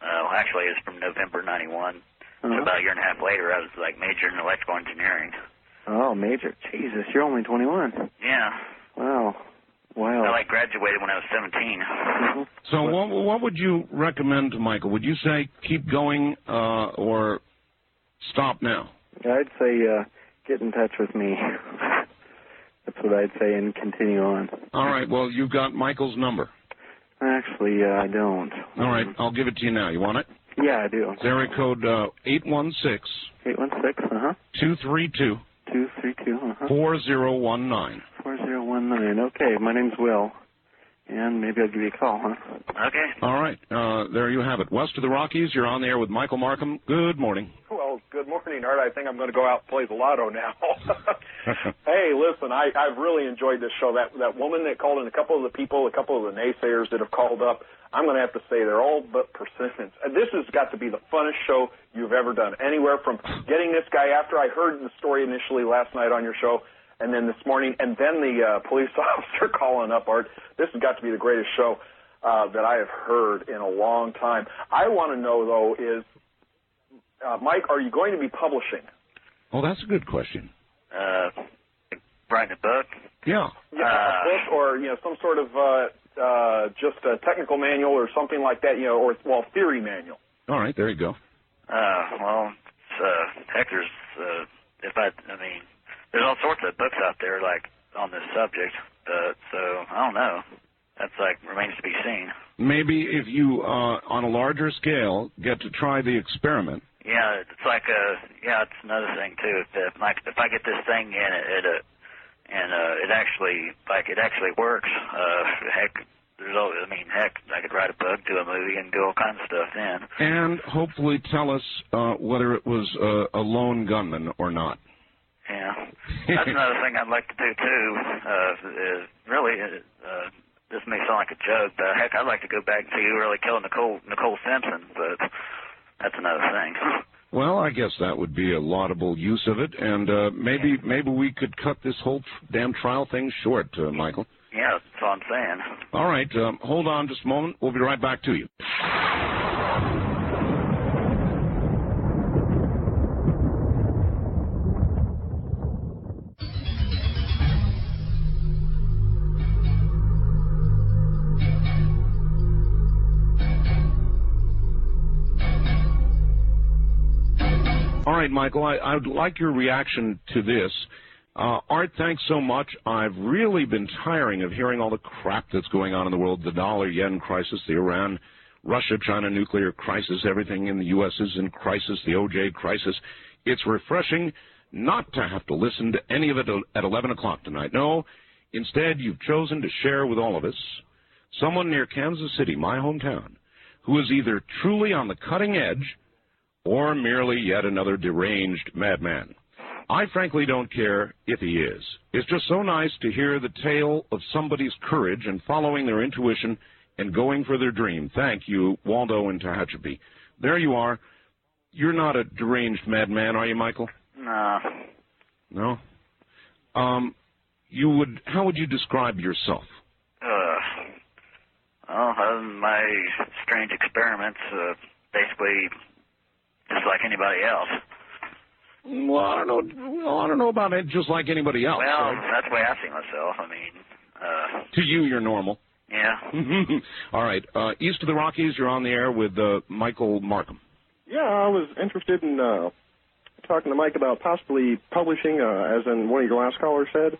uh, well, actually it was from November '91. Uh-huh. about a year and a half later, I was like majoring in electrical engineering. Oh, major. Jesus, you're only 21. Yeah, Wow. Wow. I like graduated when I was 17. Mhm. So what, what would you recommend to Michael? Would you say keep going uh, or stop now? I'd say uh, get in touch with me. That's what I'd say, and continue on. All right. Well, you've got Michael's number. Actually, uh, I don't. All right. I'll give it to you now. You want it? Yeah, I do. It's area code uh, eight one six Eight one six. Uh huh. two three two Two three two. Uh huh. four zero one nine. Four zero one nine. Okay, my name's Will, and maybe I'll give you a call, huh? Okay. All right. Uh, there you have it. West of the Rockies, you're on the air with Michael Markham. Good morning. Well, good morning, Art. I think I'm going to go out and play the lotto now. hey, listen, I, I've really enjoyed this show. That that woman that called in, a couple of the people, a couple of the naysayers that have called up, I'm going to have to say they're all but persistence. And this has got to be the funnest show you've ever done. Anywhere from getting this guy after I heard the story initially last night on your show, and then this morning, and then the uh, police officer calling up, Art. This has got to be the greatest show uh, that I have heard in a long time. I want to know though is, uh, Mike, are you going to be publishing? Oh, that's a good question. Uh, writing a book. Yeah. Yeah, a book or you know some sort of uh, uh, just a technical manual or something like that, you know, or well, theory manual. All right, there you go. Uh, well, it's, uh, heck, there's, uh, if I, I mean, there's all sorts of books out there, like, on this subject, uh, so, I don't know. That's, like, remains to be seen. Maybe if you, uh, on a larger scale, get to try the experiment. Yeah, it's like, uh, yeah, it's another thing, too. If, if, like, if I get this thing in, it, it uh, and, uh, it actually, like, it actually works, uh, heck, there's all, I mean, heck, I could write a book, do a movie, and do all kinds of stuff then. And hopefully tell us uh, whether it was uh, a lone gunman or not. Yeah, that's another thing I'd like to do too. Uh, is really, uh, this may sound like a joke, but heck, I'd like to go back and see who really killed Nicole Nicole Simpson. But that's another thing. Well, I guess that would be a laudable use of it, and uh, maybe maybe we could cut this whole damn trial thing short, uh, Michael. Yeah, that's all I'm saying. All right, um, hold on just a moment. We'll be right back to you. Right, Michael, I, I would like your reaction to this. Uh, Art, thanks so much. I've really been tiring of hearing all the crap that's going on in the world the dollar yen crisis, the Iran Russia China nuclear crisis, everything in the U.S. is in crisis, the OJ crisis. It's refreshing not to have to listen to any of it at 11 o'clock tonight. No, instead, you've chosen to share with all of us someone near Kansas City, my hometown, who is either truly on the cutting edge or merely yet another deranged madman. I frankly don't care if he is. It's just so nice to hear the tale of somebody's courage and following their intuition and going for their dream. Thank you, Waldo and Tehachapi. There you are. You're not a deranged madman, are you, Michael? No. No? Um, you would, how would you describe yourself? Uh, well, uh, my strange experiments, uh, basically just like anybody else. Well, I don't know. Well, I don't know about it. Just like anybody else. Well, right? that's the way I see myself. I mean, uh, to you, you're normal. yeah. All right. Uh, east of the Rockies, you're on the air with uh, Michael Markham. Yeah, I was interested in uh, talking to Mike about possibly publishing, uh, as in one of your last callers said,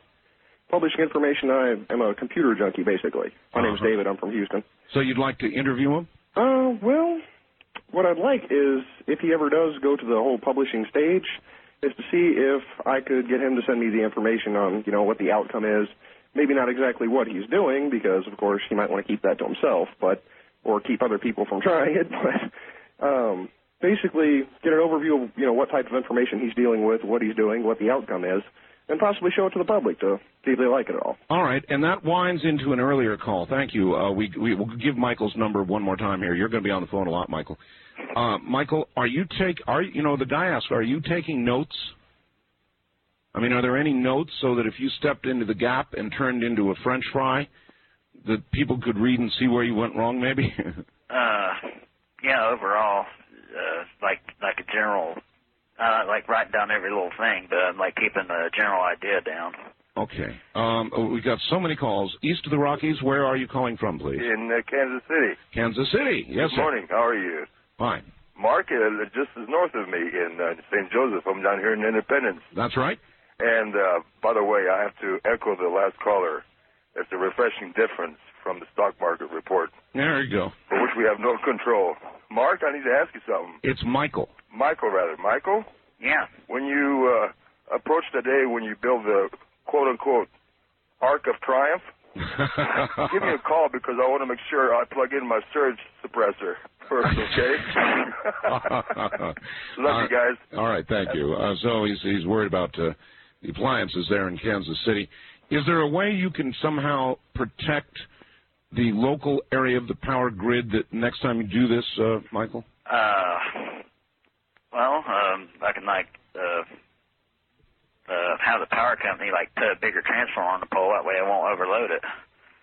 publishing information. I am a computer junkie, basically. My name's Uh-huh. David. I'm from Houston. So you'd like to interview him? Uh, well, what I'd like is if he ever does go to the whole publishing stage, is to see if I could get him to send me the information on, you know, what the outcome is. Maybe not exactly what he's doing, because of course he might want to keep that to himself, but or keep other people from trying it. But um, basically, get an overview of, you know, what type of information he's dealing with, what he's doing, what the outcome is, and possibly show it to the public to see if they like it at all. All right, and that winds into an earlier call. Thank you. Uh, we we will give Michael's number one more time here. You're going to be on the phone a lot, Michael. Uh, Michael, are you take are you know the guy asked, are you taking notes? I mean, are there any notes so that if you stepped into the gap and turned into a French fry, that people could read and see where you went wrong? Maybe. Uh, yeah, overall, uh, like like a general, uh, like writing down every little thing, but I'm like keeping the general idea down. okay. Um, oh, we got so many calls east of the Rockies. Where are you calling from, please? in uh, Kansas City. Kansas City. Yes, Good sir. morning. How are you? Fine. Mark uh, just is north of me in uh, St. Joseph. I'm down here in Independence. That's right. And uh, by the way, I have to echo the last caller. It's a refreshing difference from the stock market report, There you go. for which we have no control. Mark, I need to ask you something. It's Michael. Michael, rather. Michael, Yeah. when you uh, approach the day when you build the quote-unquote arc of Triumph, give me a call because I want to make sure I plug in my surge suppressor. first, okay? Love you guys. All right, thank you. Uh, so he's he's worried about uh, the appliances there in Kansas City. Is there a way you can somehow protect the local area of the power grid that next time you do this, uh, Michael? Uh, well, um, I can like uh, uh, have the power company like put a bigger transformer on the pole. That way, it won't overload it.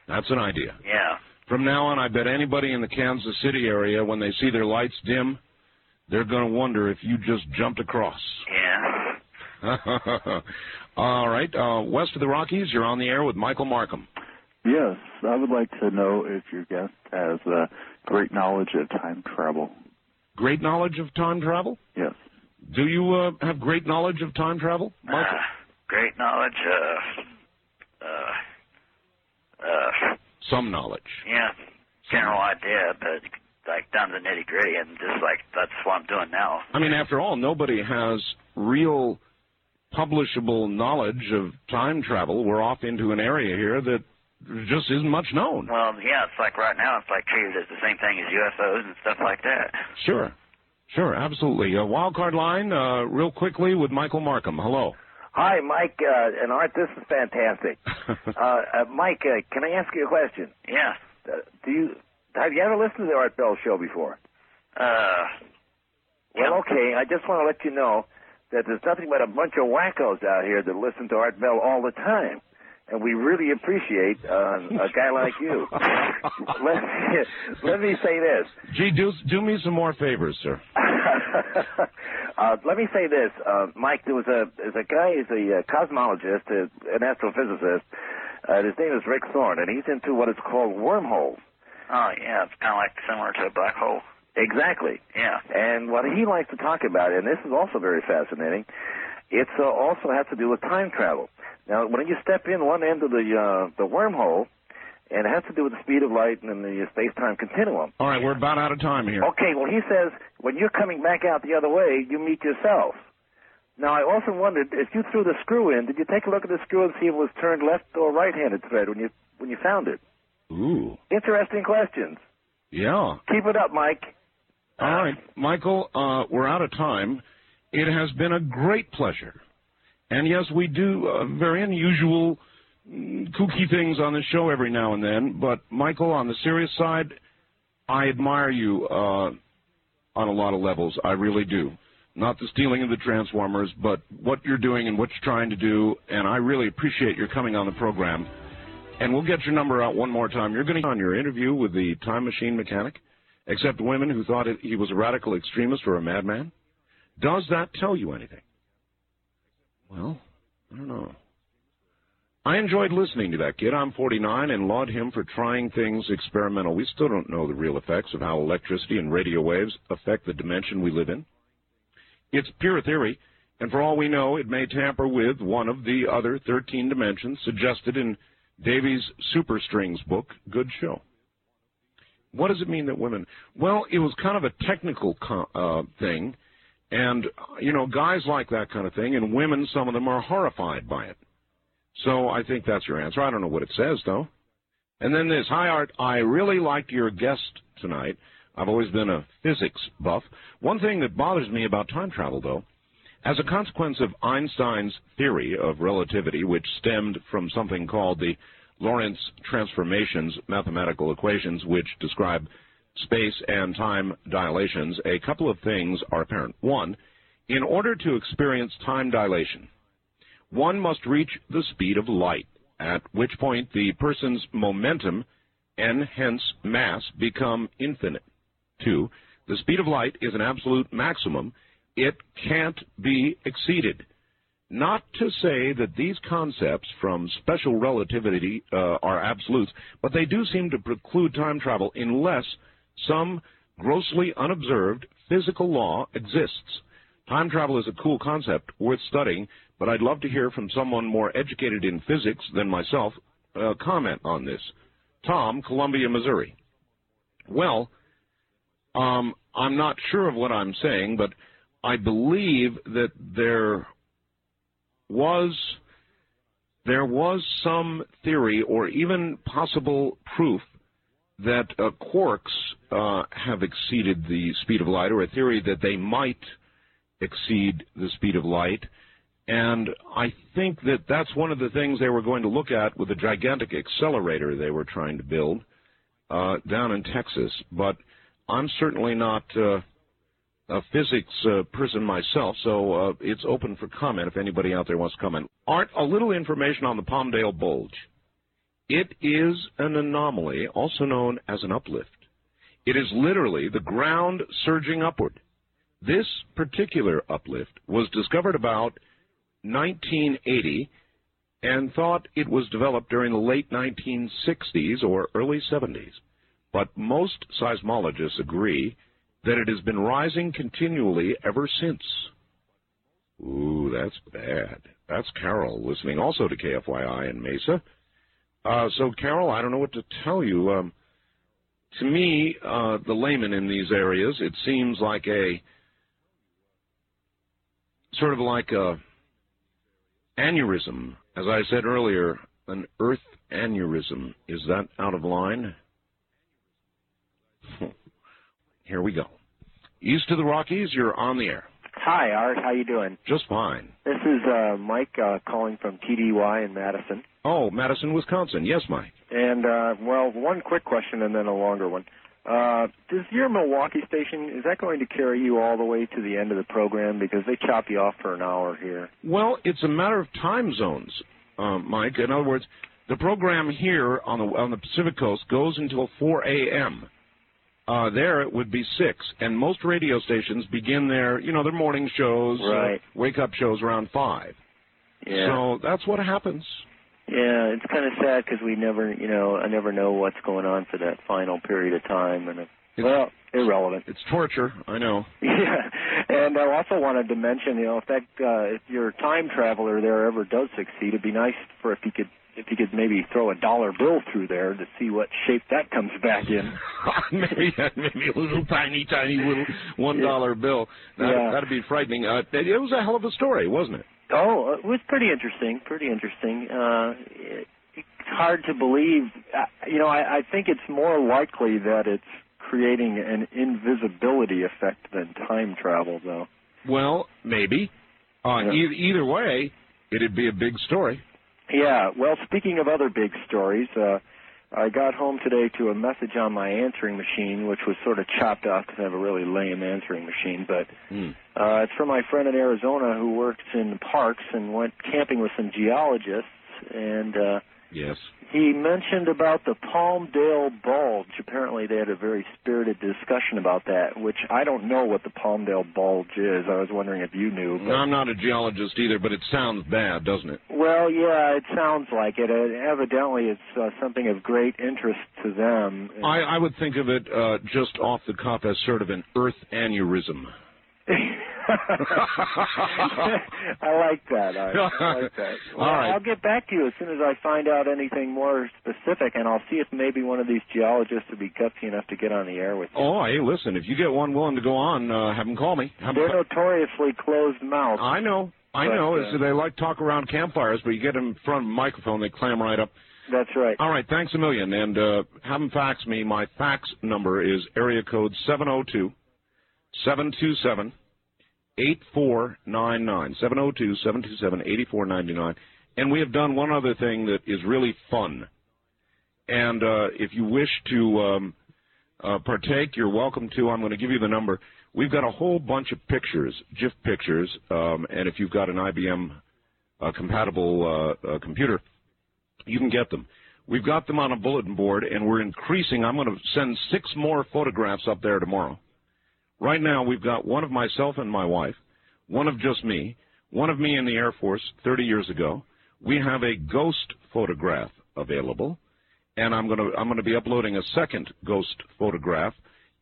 That's an idea. Yeah. From now on, I bet anybody in the Kansas City area, when they see their lights dim, they're going to wonder if you just jumped across. Yeah. All right. Uh, west of the Rockies, you're on the air with Michael Markham. Yes, I would like to know if your guest has uh, great knowledge of time travel. Great knowledge of time travel? Yes. Do you uh, have great knowledge of time travel, Michael? Uh, great knowledge. Uh, uh, uh, Some knowledge. yeah. General idea, but like down to the nitty gritty, and just like that's what I'm doing now. I mean, after all, nobody has real publishable knowledge of time travel. We're off into an area here that just isn't much known. Well, yeah, it's like right now it's like treated as the same thing as UFOs and stuff like that. Sure. Sure, absolutely. Uh, wildcard line, uh, real quickly with Michael Markham. Hello. Hi, Mike uh, and Art. This is fantastic. uh, uh, Mike, uh, can I ask you a question? Yeah. Uh, do you have you ever listened to the Art Bell show before? Uh, Well, okay. I just want to let you know that there's nothing but a bunch of wackos out here that listen to Art Bell all the time. And we really appreciate uh, a guy like you. let, let me say this. Gee, do, do me some more favors, sir. uh, let me say this, uh, Mike. There was a there's a guy. He's a uh, cosmologist, uh, an astrophysicist. Uh, his name is Rick Thorne, and he's into what is called wormholes. Oh yeah, it's kind of like similar to a black hole. Exactly. Yeah. And what he likes to talk about, and this is also very fascinating, it's uh, also has to do with time travel. Now, when you step in one end of the uh, the wormhole, and it has to do with the speed of light and the space-time continuum. All right, we're about out of time here. Okay, well, he says when you're coming back out the other way, you meet yourself. Now, I often wondered if you threw the screw in, did you take a look at the screw and see if it was turned left or right-handed thread when you when you found it? Ooh. Interesting questions. Yeah. Keep it up, Mike. All right, Michael, uh, we're out of time. It has been a great pleasure. And yes, we do uh, very unusual, mm, kooky things on the show every now and then. But, Michael, on the serious side, I admire you uh, on a lot of levels. I really do. Not the stealing of the Transformers, but what you're doing and what you're trying to do. And I really appreciate your coming on the program. And we'll get your number out one more time. You're going to on your interview with the time machine mechanic, except women who thought it, he was a radical extremist or a madman. Does that tell you anything? Well, I don't know. I enjoyed listening to that kid. I'm 49 and laud him for trying things experimental. We still don't know the real effects of how electricity and radio waves affect the dimension we live in. It's pure theory, and for all we know, it may tamper with one of the other 13 dimensions suggested in Davies Superstrings book, Good Show. What does it mean that women? Well, it was kind of a technical co- uh, thing, and you know, guys like that kind of thing, and women, some of them are horrified by it. So I think that's your answer. I don't know what it says though. And then this, hi Art, I really liked your guest tonight. I've always been a physics buff. One thing that bothers me about time travel though, as a consequence of Einstein's theory of relativity, which stemmed from something called the Lorentz transformations mathematical equations, which describe space and time dilations, a couple of things are apparent. One, in order to experience time dilation, one must reach the speed of light, at which point the person's momentum and hence mass become infinite. Two, the speed of light is an absolute maximum. It can't be exceeded. Not to say that these concepts from special relativity uh, are absolutes, but they do seem to preclude time travel unless some grossly unobserved physical law exists. Time travel is a cool concept worth studying, but I'd love to hear from someone more educated in physics than myself uh, comment on this. Tom, Columbia, Missouri. Well, um, I'm not sure of what I'm saying, but I believe that there was there was some theory or even possible proof that uh, quarks uh, have exceeded the speed of light, or a theory that they might exceed the speed of light. And I think that that's one of the things they were going to look at with the gigantic accelerator they were trying to build uh, down in Texas. But I'm certainly not uh, a physics uh, person myself, so uh, it's open for comment if anybody out there wants to comment. Art, a little information on the Palmdale Bulge. It is an anomaly, also known as an uplift. It is literally the ground surging upward. This particular uplift was discovered about 1980 and thought it was developed during the late 1960s or early 70s. But most seismologists agree that it has been rising continually ever since. Ooh, that's bad. That's Carol listening also to KFYI in Mesa. Uh, so, Carol, I don't know what to tell you. Um, to me, uh, the layman in these areas, it seems like a sort of like a aneurysm. As I said earlier, an earth aneurysm. Is that out of line? Here we go. East of the Rockies, you're on the air. Hi, Art. How you doing? Just fine. This is uh, Mike uh, calling from TDY in Madison. Oh, Madison, Wisconsin. Yes, Mike. And uh, well, one quick question and then a longer one. Uh, does your Milwaukee station is that going to carry you all the way to the end of the program because they chop you off for an hour here? Well, it's a matter of time zones, um, Mike. In other words, the program here on the on the Pacific Coast goes until 4 a.m. Uh, there it would be six, and most radio stations begin their, you know, their morning shows, Right. uh, wake up shows around five. Yeah. So that's what happens. Yeah, it's kind of sad because we never, you know, I never know what's going on for that final period of time, and it, well, irrelevant. It's torture, I know. Yeah, and I also wanted to mention, you know, if that uh, if your time traveler there ever does succeed, it'd be nice for if he could if he could maybe throw a dollar bill through there to see what shape that comes back in. maybe maybe a little tiny, tiny little one dollar bill. That, Yeah. That'd be frightening. Uh, it was a hell of a story, wasn't it? Oh, it was pretty interesting. Pretty interesting. Uh, it, it's hard to believe. Uh, you know, I, I think it's more likely that it's creating an invisibility effect than time travel, though. Well, maybe. Uh, e- either way, it'd be a big story. Yeah. Well, speaking of other big stories, uh, I got home today to a message on my answering machine, which was sort of chopped off because I have a really lame answering machine. But Hmm. uh, it's from my friend in Arizona who works in parks and went camping with some geologists, and uh, Yes. he mentioned about the Palmdale Bulge. Apparently, they had a very spirited discussion about that, which I don't know what the Palmdale Bulge is. I was wondering if you knew. No, I'm not a geologist either, but it sounds bad, doesn't it? Well, yeah, it sounds like it. Uh, evidently, it's uh, something of great interest to them. I, I would think of it uh, just off the cuff as sort of an earth aneurysm. I like that. I, I like that. Well, All right. I'll get back to you as soon as I find out anything more specific, and I'll see if maybe one of these geologists would be gutsy enough to get on the air with you. Oh, hey, listen, if you get one willing to go on, uh, have them call me. Have They're call- notoriously closed mouthed. I know. I But, know. uh, they like talk around campfires, but you get them in front of a microphone, they clam right up. That's right. All right, thanks a million. And uh, have them fax me. My fax number is area code 702 727 8499. 702 727 8499. And we have done one other thing that is really fun. And uh, if you wish to um, uh, partake, you're welcome to. I'm going to give you the number. We've got a whole bunch of pictures, GIF pictures, um, and if you've got an IBM uh, compatible uh, uh, computer, you can get them. We've got them on a bulletin board, and we're increasing. I'm going to send six more photographs up there tomorrow. Right now, we've got one of myself and my wife, one of just me, one of me in the Air Force 30 years ago. We have a ghost photograph available, and I'm going to I'm going to be uploading a second ghost photograph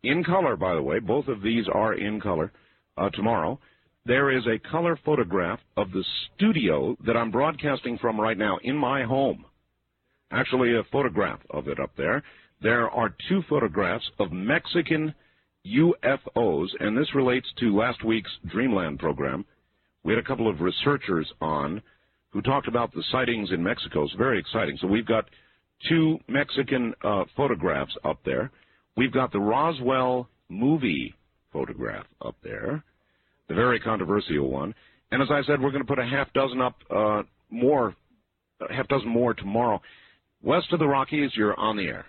in color. By the way, both of these are in color uh, tomorrow. There is a color photograph of the studio that I'm broadcasting from right now in my home. Actually, a photograph of it up there. There are two photographs of Mexican UFOs, and this relates to last week's Dreamland program. We had a couple of researchers on who talked about the sightings in Mexico. It's very exciting. So we've got two Mexican uh, photographs up there. We've got the Roswell movie photograph up there, the very controversial one. And as I said, we're going to put a half dozen up uh, more, a half dozen more tomorrow. West of the Rockies, you're on the air.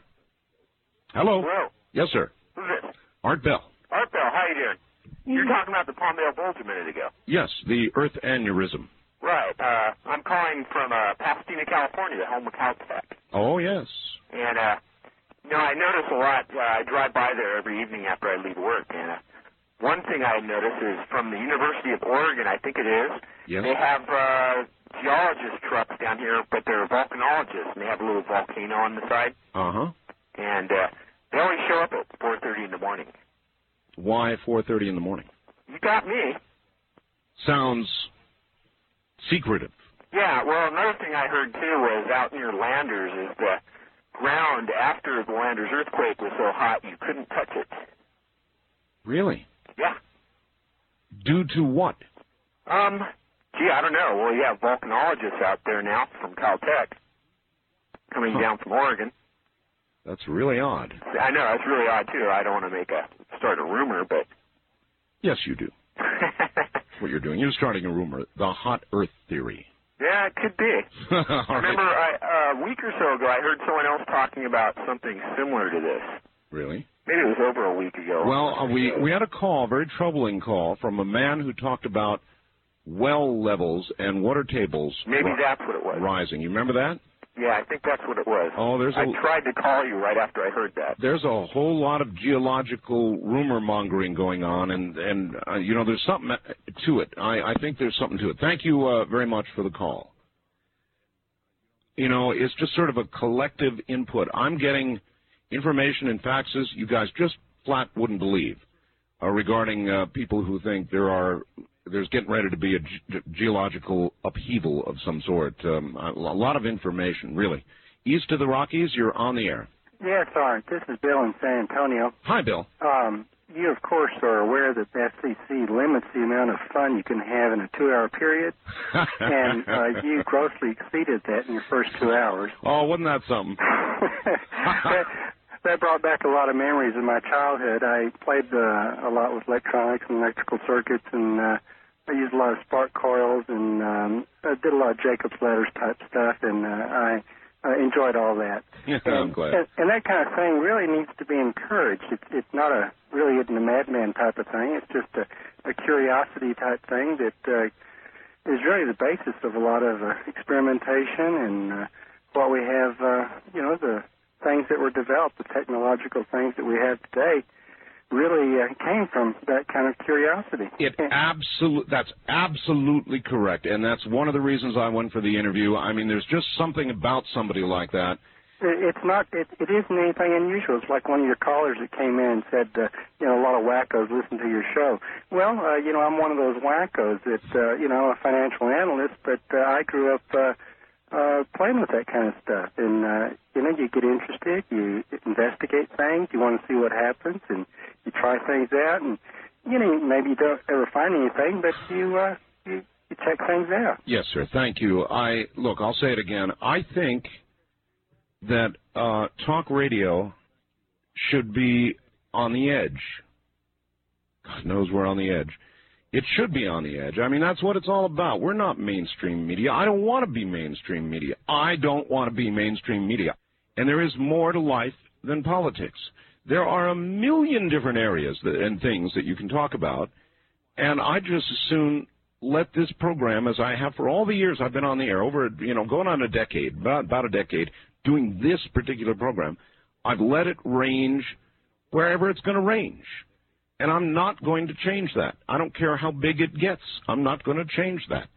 Hello. Hello. Yes, sir. Who's this? Art Bell. Art Bell, how you doing? You're talking about the Palmdale Bulge a minute ago. Yes, the Earth aneurysm. Right. Uh, I'm calling from uh, Pasadena, California, the home of Caltech. Oh, yes. And, uh, you know, I notice a lot. Uh, I drive by there every evening after I leave work. And uh, one thing I notice is from the University of Oregon, I think it is, Yes. they have uh, geologist trucks down here, but they're volcanologists, and they have a little volcano on the side. Uh huh. And uh, they always show up at 4.30 in the morning. Why 4:30 in the morning? You got me. Sounds secretive. Yeah, well, another thing I heard too was out near Landers is the ground after the Landers earthquake was so hot you couldn't touch it. Really? Yeah. Due to what? Um, gee, I don't know. Well, you have volcanologists out there now from Caltech coming down from Oregon. That's really odd. I know it's really odd too. I don't want to make a start a rumor, but Yes, you do. what you're doing. You're starting a rumor. The hot Earth theory. yeah, it could be. Right. Remember, I, uh, a week or so ago, I heard someone else talking about something similar to this. Really? Maybe it was over a week ago. Well, uh, we we had a call, a very troubling call, from a man who talked about well levels and water tables. Maybe ri- that's what it was. rising. You remember that? Yeah, I think that's what it was. Oh, there's I a- tried to call you right after I heard that. There's a whole lot of geological rumor mongering going on, and and uh, you know there's something to it. I I think there's something to it. Thank you uh, very much for the call. You know, it's just sort of a collective input. I'm getting information and faxes you guys just flat wouldn't believe uh, regarding uh, people who think there are there's getting ready to be a ge- geological upheaval of some sort. Um, a a lot of information, really. East of the Rockies, you're on the air. Yes, Art. This is Bill in San Antonio. Hi, Bill. Um, you, of course, are aware that the FCC limits the amount of fun you can have in a two-hour period, and uh, you grossly exceeded that in your first two hours. Oh, wasn't that something? that, brought back a lot of memories of my childhood. I played uh, a lot with electronics and electrical circuits, and uh, I used a lot of spark coils, and um, I did a lot of Jacob's ladders type stuff, and uh, I uh, enjoyed all that. I'm glad. And, and that kind of thing really needs to be encouraged. It's it's not a really isn't a madman type of thing. It's just a, a curiosity type thing that uh, is really the basis of a lot of uh, experimentation and uh, what we have. Uh, you know, the things that were developed, the technological things that we have today, really uh, came from that kind of curiosity. It absolute that's absolutely correct, and that's one of the reasons I went for the interview. I mean, there's just something about somebody like that. It- It's not. It, it isn't anything unusual. It's like one of your callers that came in and said, uh, you know, a lot of wackos listen to your show. Well, uh, you know, I'm one of those wackos that, uh, you know, I'm a financial analyst, but uh, I grew up uh, uh, playing with that kind of stuff. And uh, you know, you get interested, you investigate things, you want to see what happens, and you try things out, and you know, maybe you don't ever find anything, but you uh, you, you check things out. Yes, sir. Thank you. I look. I'll say it again. I think that uh, talk radio should be on the edge. God knows we're on the edge. It should be on the edge. I mean, that's what it's all about. We're not mainstream media. I don't want to be mainstream media. I don't want to be mainstream media. And there is more to life than politics. There are a million different areas that, and things that you can talk about. And I just as soon let this program, as I have for all the years I've been on the air, over you know going on a decade, about about a decade, doing this particular program, I've let it range wherever it's going to range, and I'm not going to change that. I don't care how big it gets. I'm not going to change that.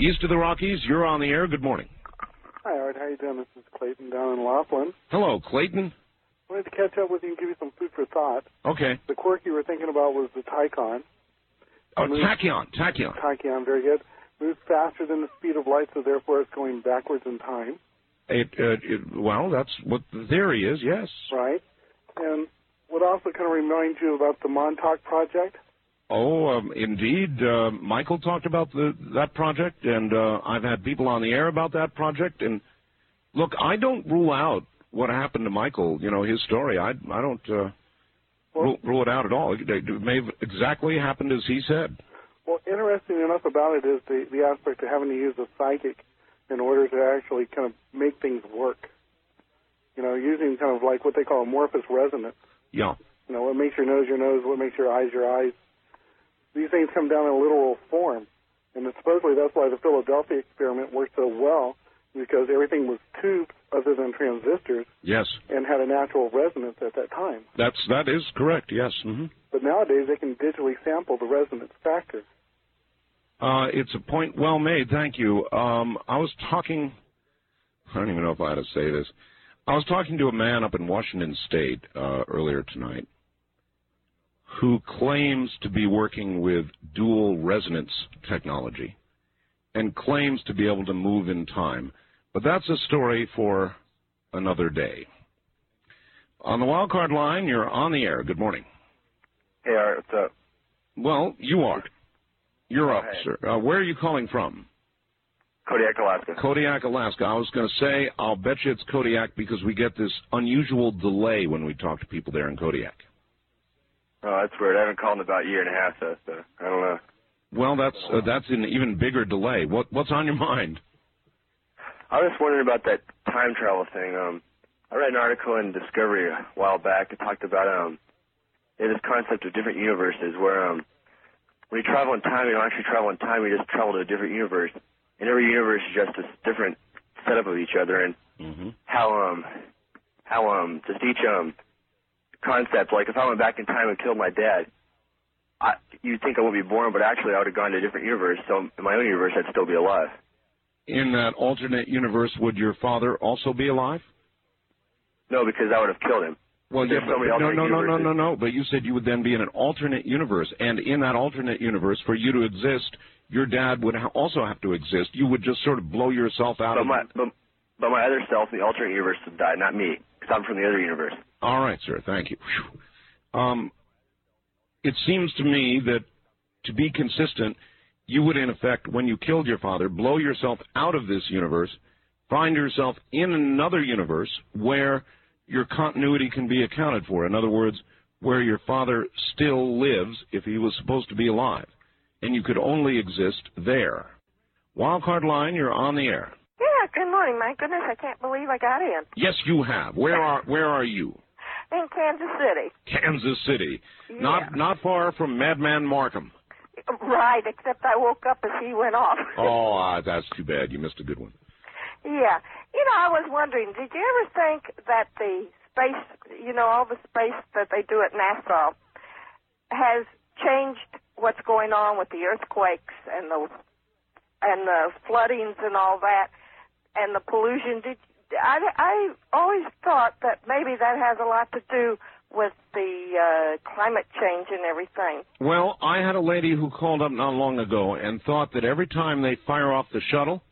East of the Rockies, you're on the air. Good morning. Hi, Art. How you doing? This is Clayton down in Laughlin. Hello, Clayton. Wanted to catch up with you and give you some food for thought. Okay. The quark you were thinking about was the Tycon. Oh, I mean- Tachyon, Tachyon. Tachyon, very good. moves faster than the speed of light, so therefore it's going backwards in time, It, uh, it, well, that's what the theory is. Yes. right? And would also kind of remind you about the Montauk Project. Oh, um, indeed. Uh, Michael talked about the, that project, and uh, I've had people on the air about that project. And look, I don't rule out what happened to Michael. You know his story. I I don't uh, rule, rule it out at all. It, it may have exactly happened as he said. Well, interesting enough about it is the, the aspect of having to use a psychic in order to actually kind of make things work. You know, using kind of like what they call amorphous resonance. Yeah. You know, what makes your nose your nose, what makes your eyes your eyes. These things come down in literal form. And it's supposedly that's why the Philadelphia experiment worked so well, because everything was tubes other than transistors Yes, and had a natural resonance at that time. that's that is correct. Yes. hmm But nowadays they can digitally sample the resonance factor. Uh, it's a point well made. Thank you. Um, I was talking. I don't even know if I ought to say this. I was talking to a man up in Washington State uh, earlier tonight who claims to be working with dual resonance technology and claims to be able to move in time. But that's a story for another day. On the wild card line, you're on the air. Good morning. Hey, Art, what's up? Well, you are. You're up, Hey. sir. Uh, where are you calling from? Kodiak, Alaska. Kodiak, Alaska. I was going to say, I'll bet you it's Kodiak because we get this unusual delay when we talk to people there in Kodiak. Oh, that's weird. I haven't called in about a year and a half, so, so I don't know. Well, that's uh, that's an even bigger delay. What what's on your mind? I was just wondering about that time travel thing. Um, I read an article in Discovery a while back that talked about um, yeah, this concept of different universes, where um, when you travel in time, you don't actually travel in time; you just travel to a different universe, and every universe is just a different setup of each other, and Mm-hmm. how um, how um, just each um, concept. Like if I went back in time and killed my dad, I, you'd think I wouldn't be born, but actually I would have gone to a different universe. So in my own universe, I'd still be alive. In that alternate universe, would your father also be alive? No, because I would have killed him. Well, There's yeah, but, no, no, no, no, no, no. But you said you would then be in an alternate universe, and in that alternate universe, for you to exist, your dad would ha- also have to exist. You would just sort of blow yourself out But of. my but, but my other self in the alternate universe would die, not me, because I'm from the other universe. All right, sir. Thank you. Um, it seems to me that to be consistent, you would, in effect, when you killed your father, blow yourself out of this universe, find yourself in another universe where your continuity can be accounted for. In other words, where your father still lives if he was supposed to be alive, and you could only exist there. Wildcard line, you're on the air. Yeah, good morning. My goodness, I can't believe I got in. Yes, you have. Where are where are you? In Kansas City. Kansas City. Yeah. Not not far from Madman Marcum. Right, except I woke up as he went off. Oh, ah, that's too bad. You missed a good one. Yeah. You know, I was wondering, did you ever think that the space, you know, all the space that they do at NASA has changed what's going on with the earthquakes and the and the floodings and all that and the pollution? Did I I always thought that maybe that has a lot to do with the uh climate change and everything. Well, I had a lady who called up not long ago and thought that every time they fire off the shuttle,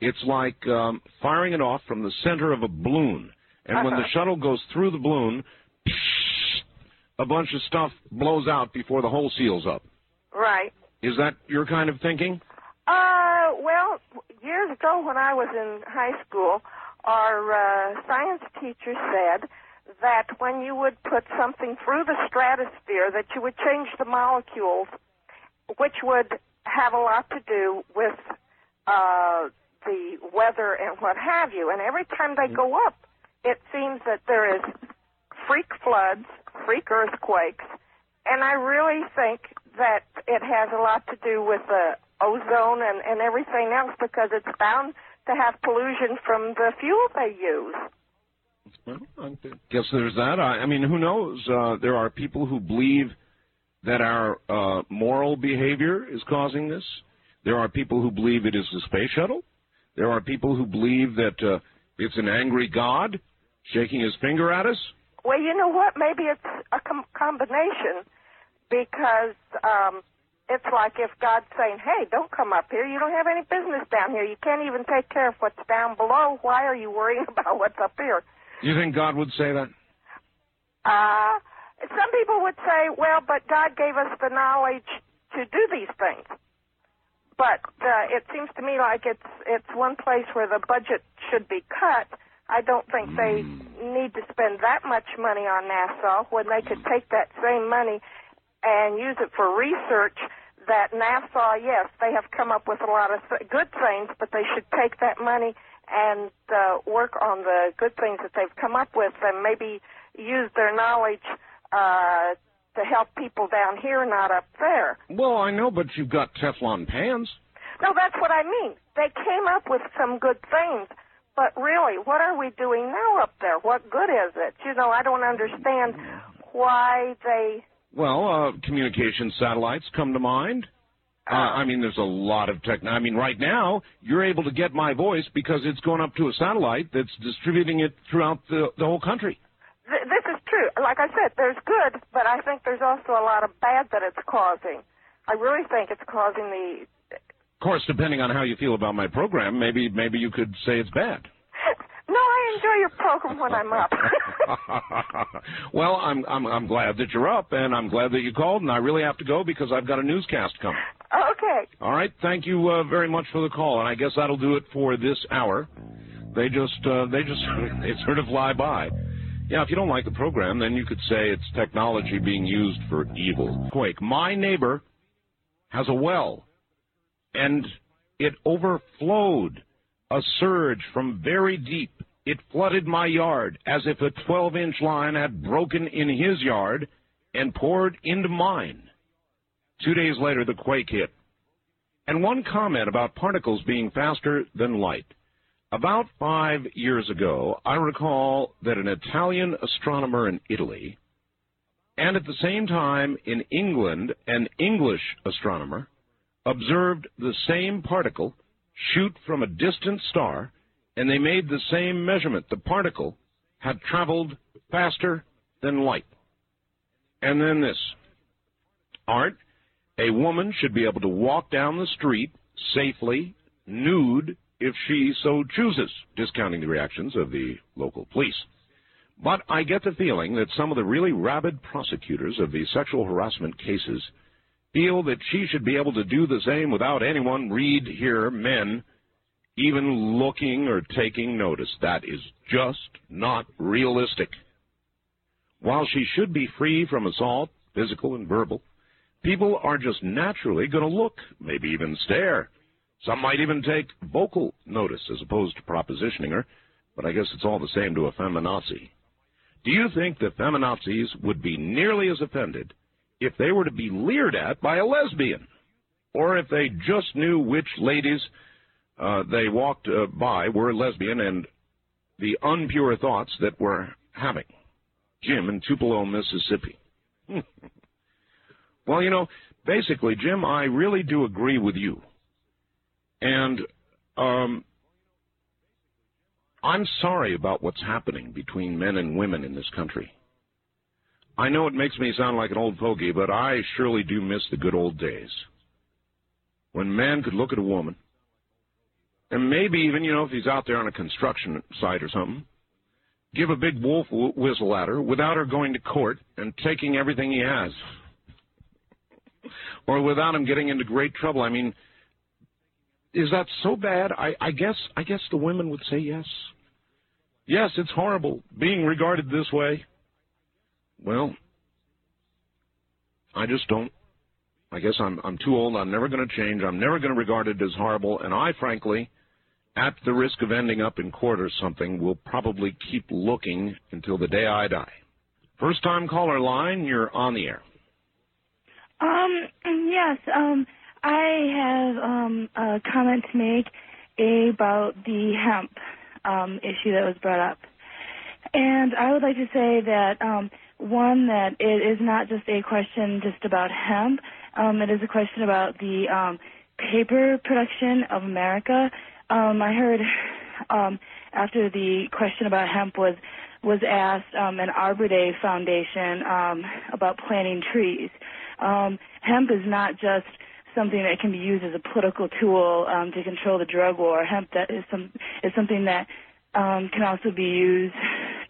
it's like um, firing it off from the center of a balloon. And when the Uh-huh. shuttle goes through the balloon, a bunch of stuff blows out before the hole seals up. Right. Is that your kind of thinking? Uh, well, years ago when I was in high school, our uh, science teacher said that when you would put something through the stratosphere, that you would change the molecules, which would have a lot to do with uh, the weather and what have you. And every time they go up, it seems that there is freak floods, freak earthquakes, and I really think that it has a lot to do with the ozone and, and everything else because it's bound to have pollution from the fuel they use. Well, I guess there's that. I, I mean, who knows? Uh, there are people who believe that our uh, moral behavior is causing this. There are people who believe it is the space shuttle. There are people who believe that uh, it's an angry God shaking his finger at us. Well, you know what? Maybe it's a com- combination because um, it's like if God's saying, "Hey, don't come up here. You don't have any business down here. You can't even take care of what's down below. Why are you worrying about what's up here?" You think God would say that? Uh, some people would say, "Well, but God gave us the knowledge to do these things." But uh, it seems to me like it's it's one place where the budget should be cut. I don't think they need to spend that much money on NASA when they could take that same money and use it for research that NASA, yes, they have come up with a lot of th- good things, but they should take that money and uh, work on the good things that they've come up with and maybe use their knowledge uh, to help people down here, not up there. Well, I know, but you've got Teflon pans. No, that's what I mean. They came up with some good things, but really, what are we doing now up there? What good is it? You know, I don't understand why they. Well, uh, communication satellites come to mind. Uh, I mean, there's a lot of tech. I mean, right now you're able to get my voice because it's going up to a satellite that's distributing it throughout the the whole country. Th- this is true. Like I said, there's good, but I think there's also a lot of bad that it's causing. I really think it's causing the. Of course, depending on how you feel about my program, maybe maybe you could say it's bad. No, I enjoy your program when I'm up. well, I'm I'm I'm glad that you're up, and I'm glad that you called, and I really have to go because I've got a newscast coming. okay. All right, thank you uh, very much for the call, and I guess that'll do it for this hour. They just uh, they just they sort of fly by. Yeah, if you don't like the program, then you could say it's technology being used for evil. Quake. My neighbor has a well, and it overflowed. A surge from very deep. It flooded my yard as if a 12 inch line had broken in his yard and poured into mine. Two days later, the quake hit. And one comment about particles being faster than light. About five years ago, I recall that an Italian astronomer in Italy, and at the same time in England, an English astronomer, observed the same particle shoot from a distant star, and they made the same measurement. The particle had traveled faster than light. And then this. Art, a woman should be able to walk down the street safely, nude, if she so chooses, discounting the reactions of the local police. But I get the feeling that some of the really rabid prosecutors of the sexual harassment cases feel that she should be able to do the same without anyone, read, hear, men, even looking or taking notice. That is just not realistic. While she should be free from assault, physical and verbal, people are just naturally going to look, maybe even stare. Some might even take vocal notice as opposed to propositioning her, but I guess it's all the same to a feminazi. Do you think that feminazis would be nearly as offended if they were to be leered at by a lesbian, or if they just knew which ladies uh, they walked uh, by were lesbian and the unpure thoughts that were having. Jim in Tupelo, Mississippi. well, you know, basically, Jim, I really do agree with you. And um, I'm sorry about what's happening between men and women in this country. I know it makes me sound like an old fogey, but I surely do miss the good old days. When man could look at a woman, and maybe even, you know, if he's out there on a construction site or something, give a big wolf whistle at her without her going to court and taking everything he has. or without him getting into great trouble. I mean, is that so bad? I, I guess I guess the women would say yes. Yes, it's horrible being regarded this way. Well, I just don't. I guess I'm I'm too old. I'm never going to change. I'm never going to regard it as horrible. And I, frankly, at the risk of ending up in court or something, will probably keep looking until the day I die. First time caller line, you're on the air. Um, yes, um, I have um, a comment to make about the hemp um, issue that was brought up. And I would like to say that, um, one, that it is not just a question just about hemp. Um, it is a question about the um, paper production of America. Um, I heard um, after the question about hemp was was asked, um, an Arbor Day Foundation um, about planting trees. Um, hemp is not just something that can be used as a political tool um, to control the drug war. Hemp that is some is something that um, can also be used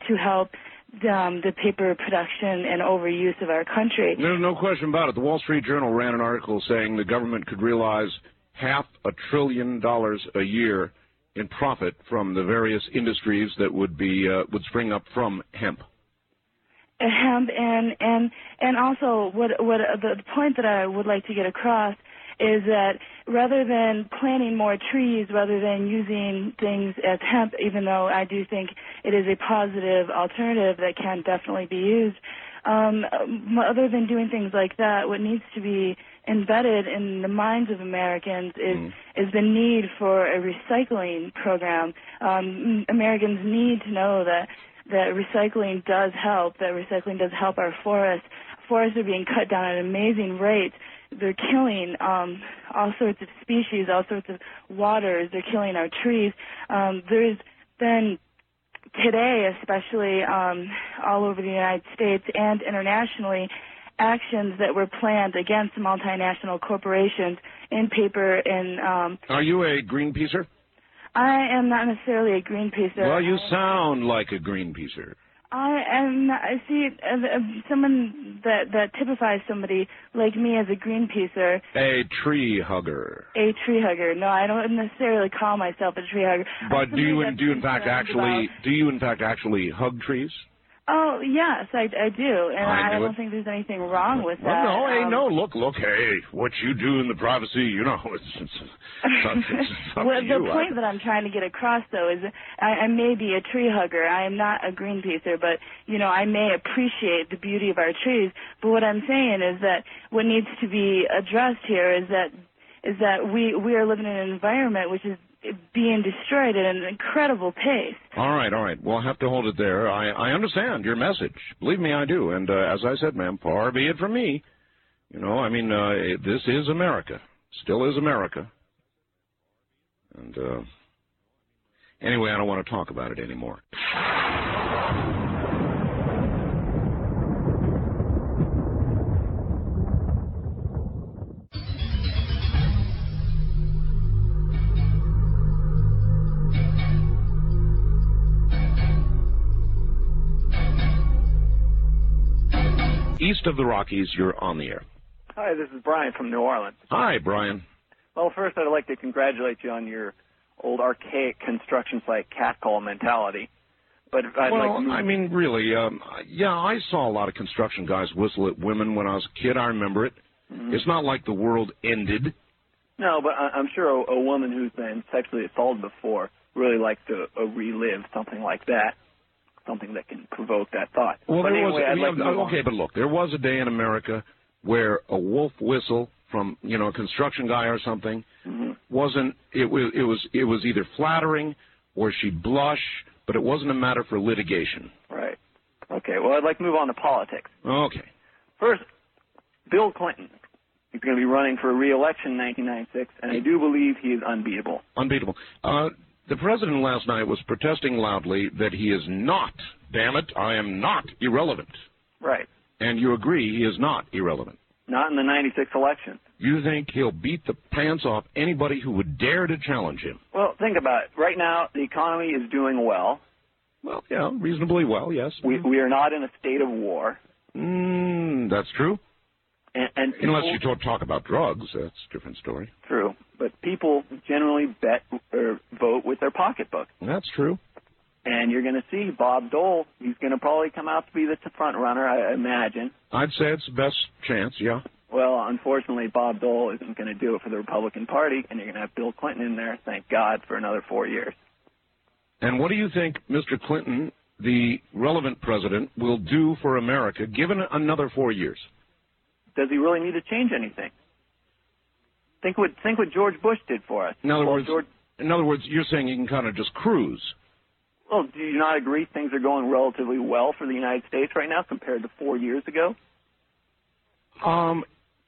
to help um, the paper production and overuse of our country. There's no question about it. The Wall Street Journal ran an article saying the government could realize half a trillion dollars a year in profit from the various industries that would be uh, would spring up from hemp. hemp and and and also what what the point that I would like to get across is that rather than planting more trees, rather than using things as hemp, even though I do think it is a positive alternative that can definitely be used, um, other than doing things like that, what needs to be embedded in the minds of Americans is Mm. is the need for a recycling program. Um, Americans need to know that that recycling does help. That recycling does help our forests. Forests are being cut down at amazing rates. They're killing um, all sorts of species, all sorts of waters. They're killing our trees. Um, there's been today, especially um, all over the United States and internationally, actions that were planned against multinational corporations in paper and um, Are you a Greenpeacer? I am not necessarily a Greenpeacer. Well, you sound like a Greenpeacer. I am. I see uh, uh, someone that that typifies somebody like me as a Greenpeacer, A tree hugger. a tree hugger. No, I don't necessarily call myself a tree hugger. But do you do you in fact actually about- do you in fact actually hug trees? Oh yes, I, I do, and I I, don't it. think there's anything wrong with Well, that. no, hey, Um, no, look, look, hey, what you do in the privacy, you know, it's, it's, it's it's well, the you. Point that I'm trying to get across, though, is I, I may be a tree hugger. I am not a Greenpeacer, but you know, I may appreciate the beauty of our trees. But what I'm saying is that what needs to be addressed here is that is that we we are living in an environment which is being destroyed at an incredible pace. All right, all right. We'll have to hold it there. I, I understand your message. Believe me, I do. And uh, as I said, ma'am, far be it from me. You know, I mean, uh, this is America. Still is America. And uh, anyway, I don't want to talk about it anymore. East of the Rockies, you're on the air. Hi, this is Brian from New Orleans. Hi, Brian. Well, first, I'd like to congratulate you on your old archaic construction site catcall mentality. But I'd well, like to I mean, really, um, yeah, I saw a lot of construction guys whistle at women when I was a kid. I remember it. Mhm. It's not like the world ended. no, but I- I'm sure a, a woman who's been sexually assaulted before really likes to uh, relive something like that, something that can provoke that thought. Well, but there anyway, was. Like yeah, on. okay, but look, there was a day in America where a wolf whistle from you know a construction guy or something Mhm. wasn't. It was. It was. It was either flattering or she'd blush, but it wasn't a matter for litigation. Right. Okay, well, I'd like to move on to politics. Okay. First, Bill Clinton. He's going to be running for re-election in 1996, and I do believe he is unbeatable. Unbeatable. Uh, the president last night was protesting loudly that he is not, damn it, I am not irrelevant. Right. And you agree he is not irrelevant. Not in the 96 election. You think he'll beat the pants off anybody who would dare to challenge him? Well, think about it. Right now, the economy is doing well. Well, yeah, reasonably well, yes. We we are not in a state of war. Mm, that's true. And, and Unless you don't talk about drugs, that's a different story. True, but people generally bet or vote with their pocketbook. That's true. And you're going to see Bob Dole. He's going to probably come out to be the front runner, I imagine. I'd say it's the best chance, yeah. Well, unfortunately, Bob Dole isn't going to do it for the Republican Party, and you're going to have Bill Clinton in there. Thank God for another four years. And what do you think Mr. Clinton, the relevant president, will do for America given another four years? Does he really need to change anything? Think what think what George Bush did for us. In other Well, words, George, in other words, you're saying he can kind of just cruise. well, do you not agree things are going relatively well for the United States right now compared to four years ago? Um,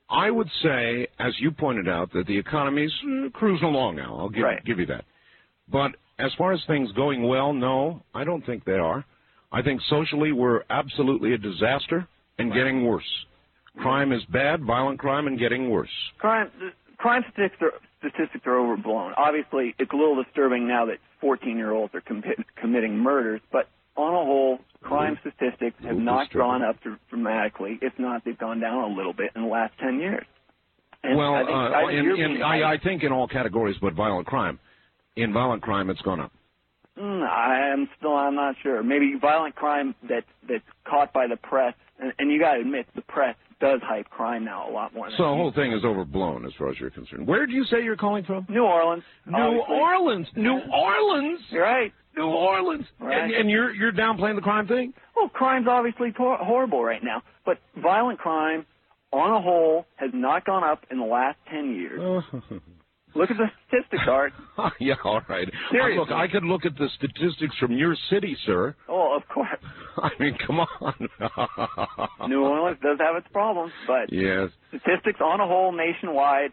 I would say, as you pointed out, that the economy's uh, cruising along now. I'll give, Right. give you that. But as far as things going well, no, I don't think they are. I think socially we're absolutely a disaster and getting worse. Crime is bad, violent crime, and getting worse. Crime crime statistics are, statistics are overblown. Obviously, it's a little disturbing now that 14-year-olds are commi- committing murders, but on a whole, crime statistics have not disturbing. gone up dramatically. If not, they've gone down a little bit in the last 10 years. And well, I think, uh, I in, in, I. I think in all categories but violent crime. In violent crime, it's gone up. Mm, I am still. I'm not sure. Maybe violent crime that that's caught by the press, and, and you got to admit the press does hype crime now a lot more. Than So the whole thing is overblown as far as you're concerned. Where did you say you're calling from? New Orleans. New obviously. Orleans. New Orleans. You're right. New Orleans. Right. And, and you're you're downplaying the crime thing? Well, crime's obviously hor- horrible right now, but violent crime, on a whole, has not gone up in the last ten years. Look at the statistics, Art. yeah, all right. Seriously. Uh, look, I could look at the statistics from your city, sir. Oh, of course. I mean, come on. New Orleans does have its problems, but yes. statistics on a whole nationwide,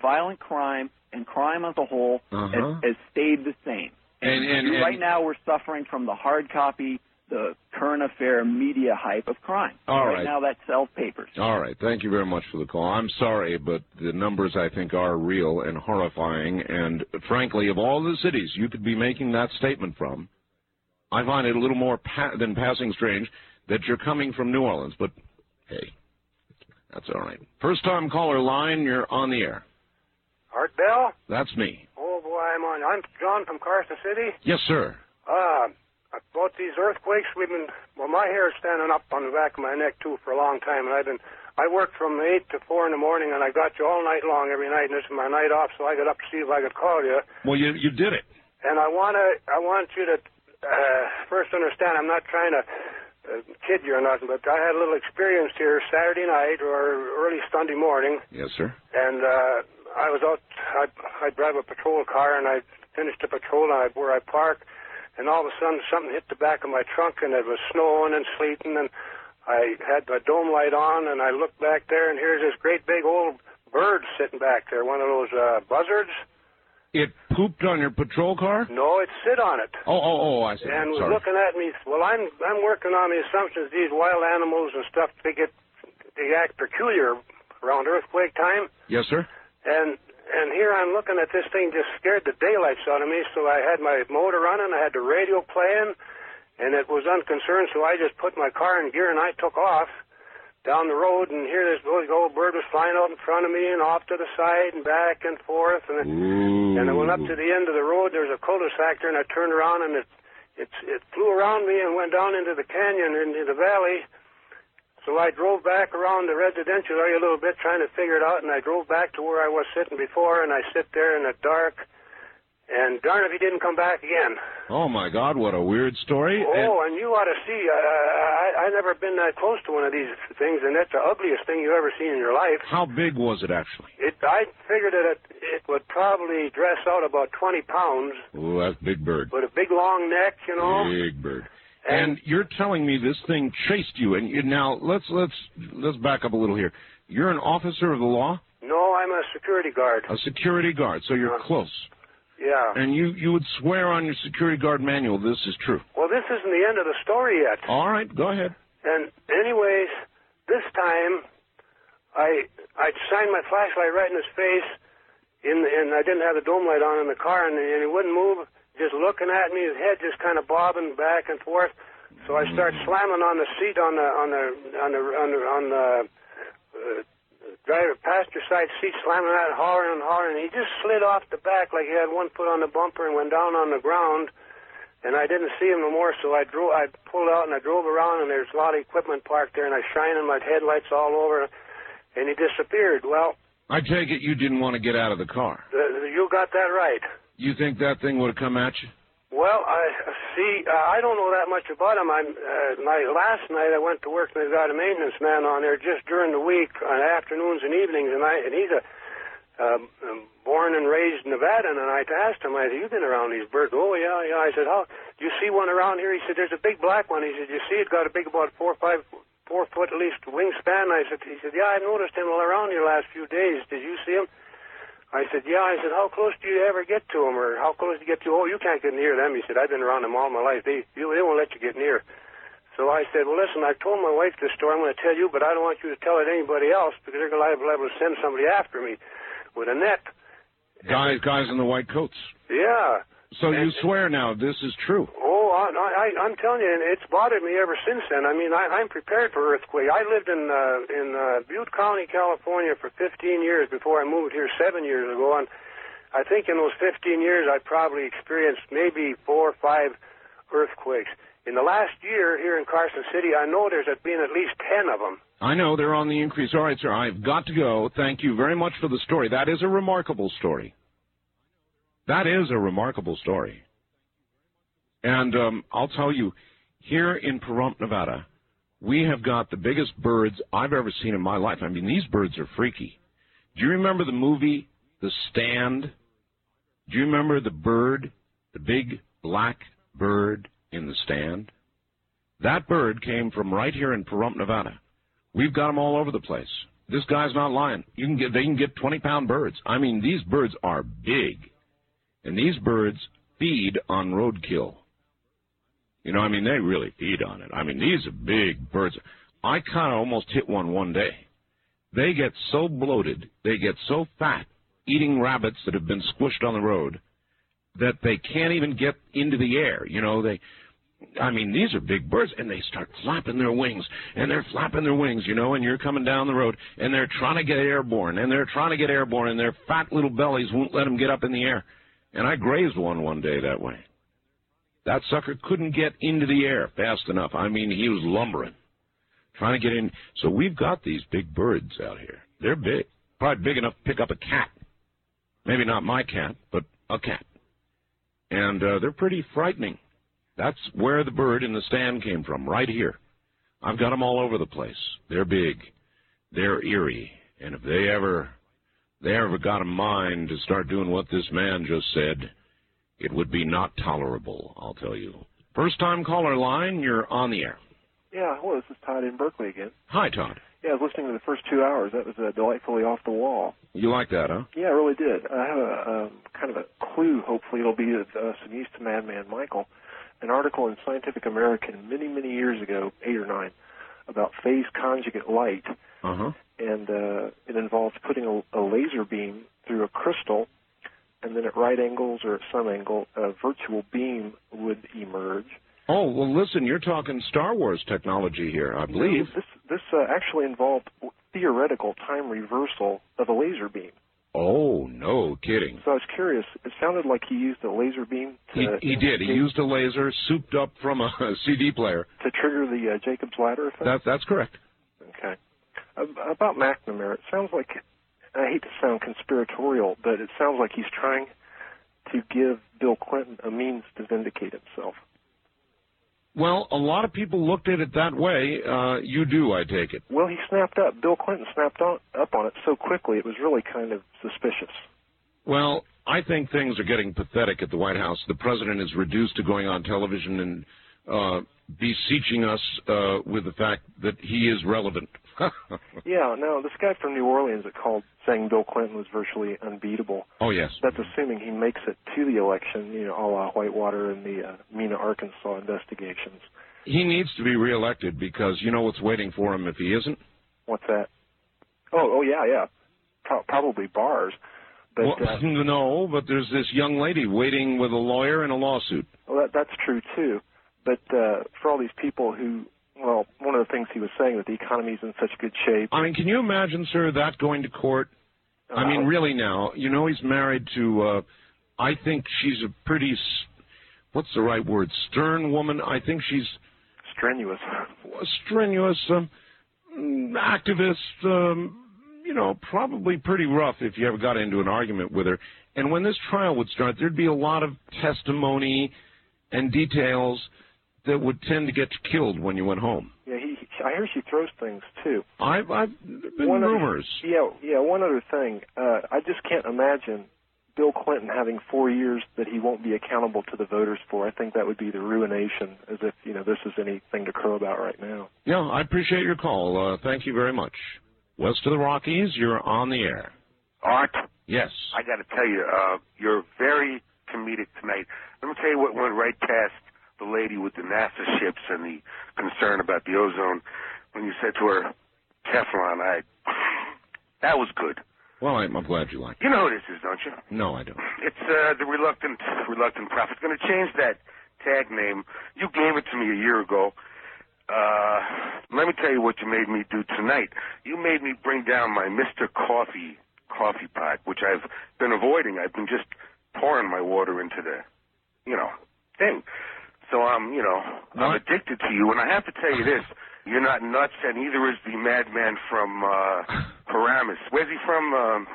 violent crime and crime as a whole Uh-huh. has, has stayed the same. And- and- and- right now we're suffering from the hard copy, the current affair media hype of crime. All right right. now that sells papers. All right. Thank you very much for the call. I'm sorry, but the numbers I think are real and horrifying. And frankly, of all the cities you could be making that statement from, I find it a little more pa- than passing strange that you're coming from New Orleans. But hey, that's all right. First time caller line, you're on the air. Art Bell? That's me. Oh boy, I'm on. I'm John from Carson City. Yes, sir. Uh, about these earthquakes, we've been. Well, my hair's standing up on the back of my neck too for a long time, and I've been. I worked from eight to four in the morning, and I got you all night long every night, and this is my night off, so I got up to see if I could call you. Well, you you did it. And I wanna, I want you to uh, first understand. I'm not trying to uh, kid you or nothing, but I had a little experience here Saturday night or early Sunday morning. Yes, sir. and uh, I was out. I I drive a patrol car, and I finished the patrol, and I, where I park, and all of a sudden something hit the back of my trunk, and it was snowing and sleeting, and I had my dome light on, and I looked back there, and here's this great big old bird sitting back there, one of those uh, buzzards. It pooped on your patrol car? No, it sit on it. Oh, oh, oh, I see. And was Sorry. looking at me. Well, I'm I'm working on the assumptions these wild animals and stuff they get they act peculiar around earthquake time. Yes, sir. And and here I'm looking at this thing just scared the daylights out of me. So I had my motor running, I had the radio playing, and it was unconcerned. So I just put my car in gear and I took off down the road. And here this old bird was flying out in front of me and off to the side and back and forth. And it, and I went up to the end of the road. There's a cul-de-sac there, and I turned around and it it it flew around me and went down into the canyon into the valley. So I drove back around the residential area a little bit, trying to figure it out, and I drove back to where I was sitting before, and I sit there in the dark, and darn if he didn't come back again. Oh my God, what a weird story. Oh, and you ought to see. Uh, I I never been that close to one of these things, and that's the ugliest thing you ever seen in your life. how big was it actually? It I figured that it it would probably dress out about twenty pounds, Oh, that's big bird. with a big long neck, you know. Big bird. And you're telling me this thing chased you, and you, now let's let's let's back up a little here. You're an officer of the law, No, I'm a security guard. a security guard, so you're close. Yeah. And you you would swear on your security guard manual this is true. Well, this isn't the end of the story yet. All right, go ahead. And anyways, this time I I shined my flashlight right in his face, in the, and I didn't have the dome light on in the car, and, and he wouldn't move, just looking at me, his head just kind of bobbing back and forth. So I start slamming on the seat on the on the on the on the, on the uh, driver passenger side seat, slamming that, hollering and hollering. And he just slid off the back like he had one foot on the bumper and went down on the ground and I didn't see him no more. So I drove, I pulled out and I drove around, and there's a lot of equipment parked there, and I shining my headlights all over, and he disappeared. Well, I take it you didn't want to get out of the car. uh, you got that right. You think that thing would have come at you? Well, I see. Uh, I don't know that much about him. I'm uh, my last night I went to work, and they've got a maintenance man on there just during the week, on afternoons and evenings, and I and he's a um, born and raised Nevadan, and I asked him, I said, "You've been around these birds?" Oh yeah, yeah. I said, "How do you see one around here?" He said, "There's a big black one." He said, "You see it got a big about four or five, four foot at least wingspan." I said, "He said, yeah, I've noticed him all around here last few days. Did you see him?" I said, "Yeah." I said, "How close do you ever get to them, or how close do you get to?" Oh, you can't get near them. He said, "I've been around them all my life. They you, they won't let you get near." So I said, well, listen, I've told my wife this story. I'm going to tell you, but I don't want you to tell it to anybody else because they're going to be able to send somebody after me with a net. Guys, guys in the white coats. Yeah. So you swear now this is true? Oh, I, I'm telling you, it's bothered me ever since then. I mean, I, I'm prepared for earthquake. I lived in uh, in uh, Butte County, California, for 15 years before I moved here seven years ago, and I think in those 15 years I probably experienced maybe four or five earthquakes. In the last year here in Carson City, I know there's been at least 10 of them. I know they're on the increase. All right, sir, I've got to go. Thank you very much for the story. That is a remarkable story. That is a remarkable story. And um, I'll tell you, here in Pahrump, Nevada, we have got the biggest birds I've ever seen in my life. I mean, these birds are freaky. Do you remember the movie The Stand? Do you remember the bird, the big black bird in the stand? That bird came from right here in Pahrump, Nevada. We've got them all over the place. This guy's not lying. You can get they can get 20 pound birds. I mean, these birds are big. And these birds feed on roadkill. You know, I mean, they really feed on it. I mean, these are big birds. I kind of almost hit one one day. They get so bloated, they get so fat eating rabbits that have been squished on the road that they can't even get into the air. You know, they I mean, these are big birds, and they start flapping their wings, and they're flapping their wings, you know, and you're coming down the road, and they're trying to get airborne, and they're trying to get airborne, and their fat little bellies won't let them get up in the air. And I grazed one one day that way. That sucker couldn't get into the air fast enough. I mean, he was lumbering, trying to get in. So we've got these big birds out here. They're big, probably big enough to pick up a cat. Maybe not my cat, but a cat. And uh, they're pretty frightening. That's where the bird in the stand came from, right here. I've got them all over the place. They're big. They're eerie. And if they ever they ever got a mind to start doing what this man just said, it would be not tolerable, I'll tell you. First time caller line, you're on the air. Yeah, hello, this is Todd in Berkeley again. Hi, Todd. Yeah, I was listening to the first two hours. That was uh, delightfully off the wall. You like that, huh? Yeah, I really did. I have a um, kind of a clue. Hopefully, it'll be uh, some use to Madman Michael. An article in Scientific American many, many years ago, eight or nine, about phase conjugate light, Uh-huh. and uh, it involves putting a, a laser beam through a crystal, and then at right angles or at some angle, a virtual beam would emerge. Oh, well, listen, you're talking Star Wars technology here, I believe. This this uh, actually involved theoretical time reversal of a laser beam. Oh, no kidding. So I was curious. It sounded like he used a laser beam He, to he did. He used a laser souped up from a CD player. to trigger the uh, Jacob's ladder effect. That, that's correct. Okay. About McNamara, it sounds like I hate to sound conspiratorial, but it sounds like he's trying to give Bill Clinton a means to vindicate himself. Well, a lot of people looked at it that way. Uh, you do, I take it. Well, he snapped up. Bill Clinton snapped on, up on it so quickly, it was really kind of suspicious. Well, I think things are getting pathetic at the White House. The president is reduced to going on television and uh, beseeching us uh, with the fact that he is relevant. Yeah, no, this guy from New Orleans that called saying Bill Clinton was virtually unbeatable. oh, yes. That's assuming he makes it to the election, you know, a la Whitewater and the uh, Mena, Arkansas investigations. He needs to be reelected because you know what's waiting for him if he isn't? What's that? Oh, oh yeah, yeah. Pro- probably bars. But well, uh, no, but there's this young lady waiting with a lawyer and a lawsuit. well, that, that's true too. But uh, for all these people who, well, one of the things he was saying that the economy's in such good shape. I mean, can you imagine, sir, that going to court? I mean, really now, you know he's married to, uh, I think she's a pretty, s- what's the right word, stern woman. I think she's strenuous. a strenuous um, activist, um, you know, probably pretty rough if you ever got into an argument with her. And when this trial would start, there'd be a lot of testimony and details that would tend to get killed when you went home. Yeah, he. he, I hear she throws things too. I've, I've been One other- rumors. yeah, yeah. One other thing, uh, I just can't imagine Bill Clinton having four years that he won't be accountable to the voters for. I think that would be the ruination, as if you know this is anything to crow about right now. Yeah, I appreciate your call. Uh, thank you very much. West of the Rockies, you're on the air. Art, Yes. I got to tell you, uh, you're very comedic tonight. Let me tell you what went right past the lady with the NASA ships and the concern about the ozone when you said to her, Teflon, I. That was good. Well, I'm, I'm glad you like it. You know who this is, don't you? No, I don't. It's uh, the reluctant, reluctant prophet. Going to change that tag name. You gave it to me a year ago. Uh, let me tell you what you made me do tonight. You made me bring down my Mr. Coffee coffee pot, which I've been avoiding. I've been just pouring my water into the, you know, thing. So I'm, you know, I'm addicted to you. And I have to tell you this: you're not nuts, and neither is the madman from uh, Paramus. Where's he from? Um,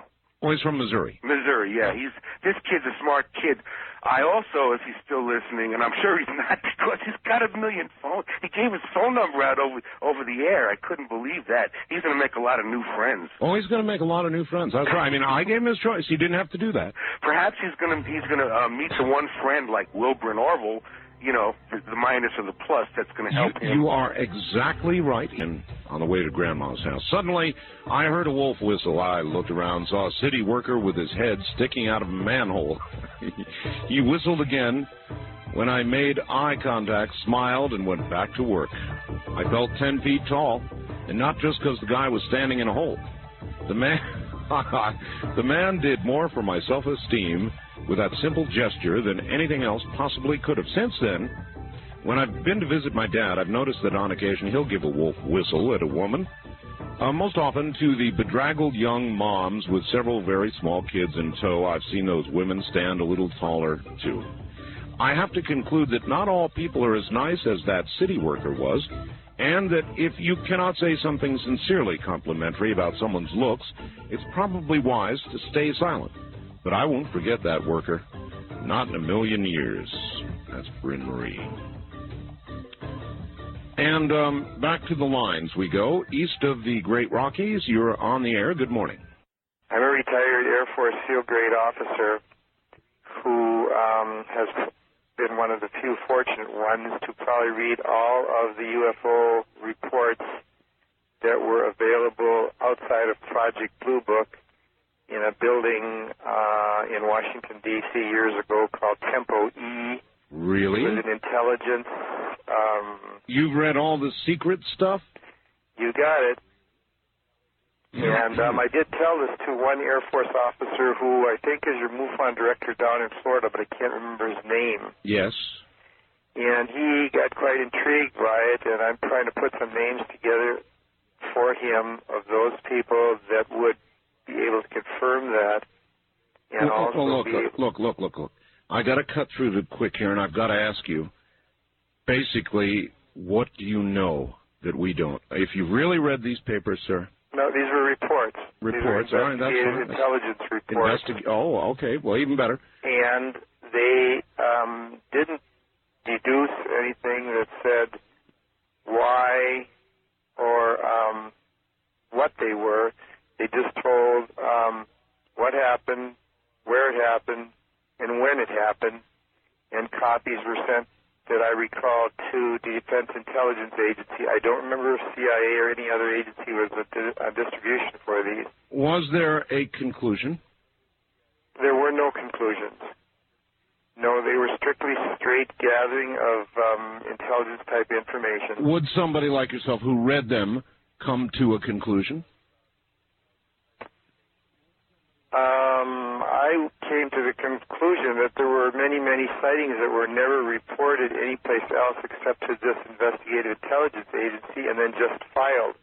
Well, he's from Missouri. Missouri, yeah. He's this kid's a smart kid. I also, if he's still listening, and I'm sure he's not because he's got a million phones. He gave his phone number out over over the air. I couldn't believe that. He's going to make a lot of new friends. Oh, he's going to make a lot of new friends. That's right. I mean, I gave him his choice. He didn't have to do that. Perhaps he's going to he's going to uh, meet the one friend like Wilbur and Orville. You know, the, the minus or the plus that's going to help him. You are exactly right. And on the way to Grandma's house, suddenly I heard a wolf whistle. I looked around, saw a city worker with his head sticking out of a manhole. he whistled again. When I made eye contact, smiled, and went back to work. I felt ten feet tall, and not just because the guy was standing in a hole. The man, the man did more for my self-esteem with that simple gesture than anything else possibly could have. Since then, when I've been to visit my dad, I've noticed that on occasion he'll give a wolf whistle at a woman. Uh, most often to the bedraggled young moms with several very small kids in tow. I've seen those women stand a little taller, too. I have to conclude that not all people are as nice as that city worker was, and that if you cannot say something sincerely complimentary about someone's looks, it's probably wise to stay silent. But I won't forget that worker. Not in a million years. That's Bryn Marie. And um, back to the lines we go. East of the Great Rockies, you're on the air. Good morning. I'm a retired Air Force field grade officer who um, has been one of the few fortunate ones to probably read all of the UFO reports that were available outside of Project Blue Book in a building uh, in Washington, D.C. years ago called Tempo E. Really? It was an intelligence. Um, You've read all the secret stuff? you got it. And um, I did tell this to one Air Force officer who I think is your MUFON director down in Florida, but I can't remember his name. Yes. And he got quite intrigued by it, and I'm trying to put some names together for him of those people that would be able to confirm that. And Well, also well, look, be look, look, look, look, look. I got to cut through the quick here, and I've got to ask you. Basically, what do you know that we don't? If you really read these papers, sir, no, these were reports. reports. These All right, that's intelligence reports. Investi- oh, okay. Well, even better. and they um, didn't deduce anything that said why or um, what they were. They just told um, what happened, where it happened, and when it happened, and copies were sent that I recall to the Defense Intelligence Agency. I don't remember if CIA or any other agency was a, di- a distribution for these. Was there a conclusion? There were no conclusions. No, they were strictly straight gathering of um, intelligence type information. Would somebody like yourself who read them come to a conclusion? Um, I came to the conclusion that there were many, many sightings that were never reported anyplace else except to this investigative intelligence agency and then just filed,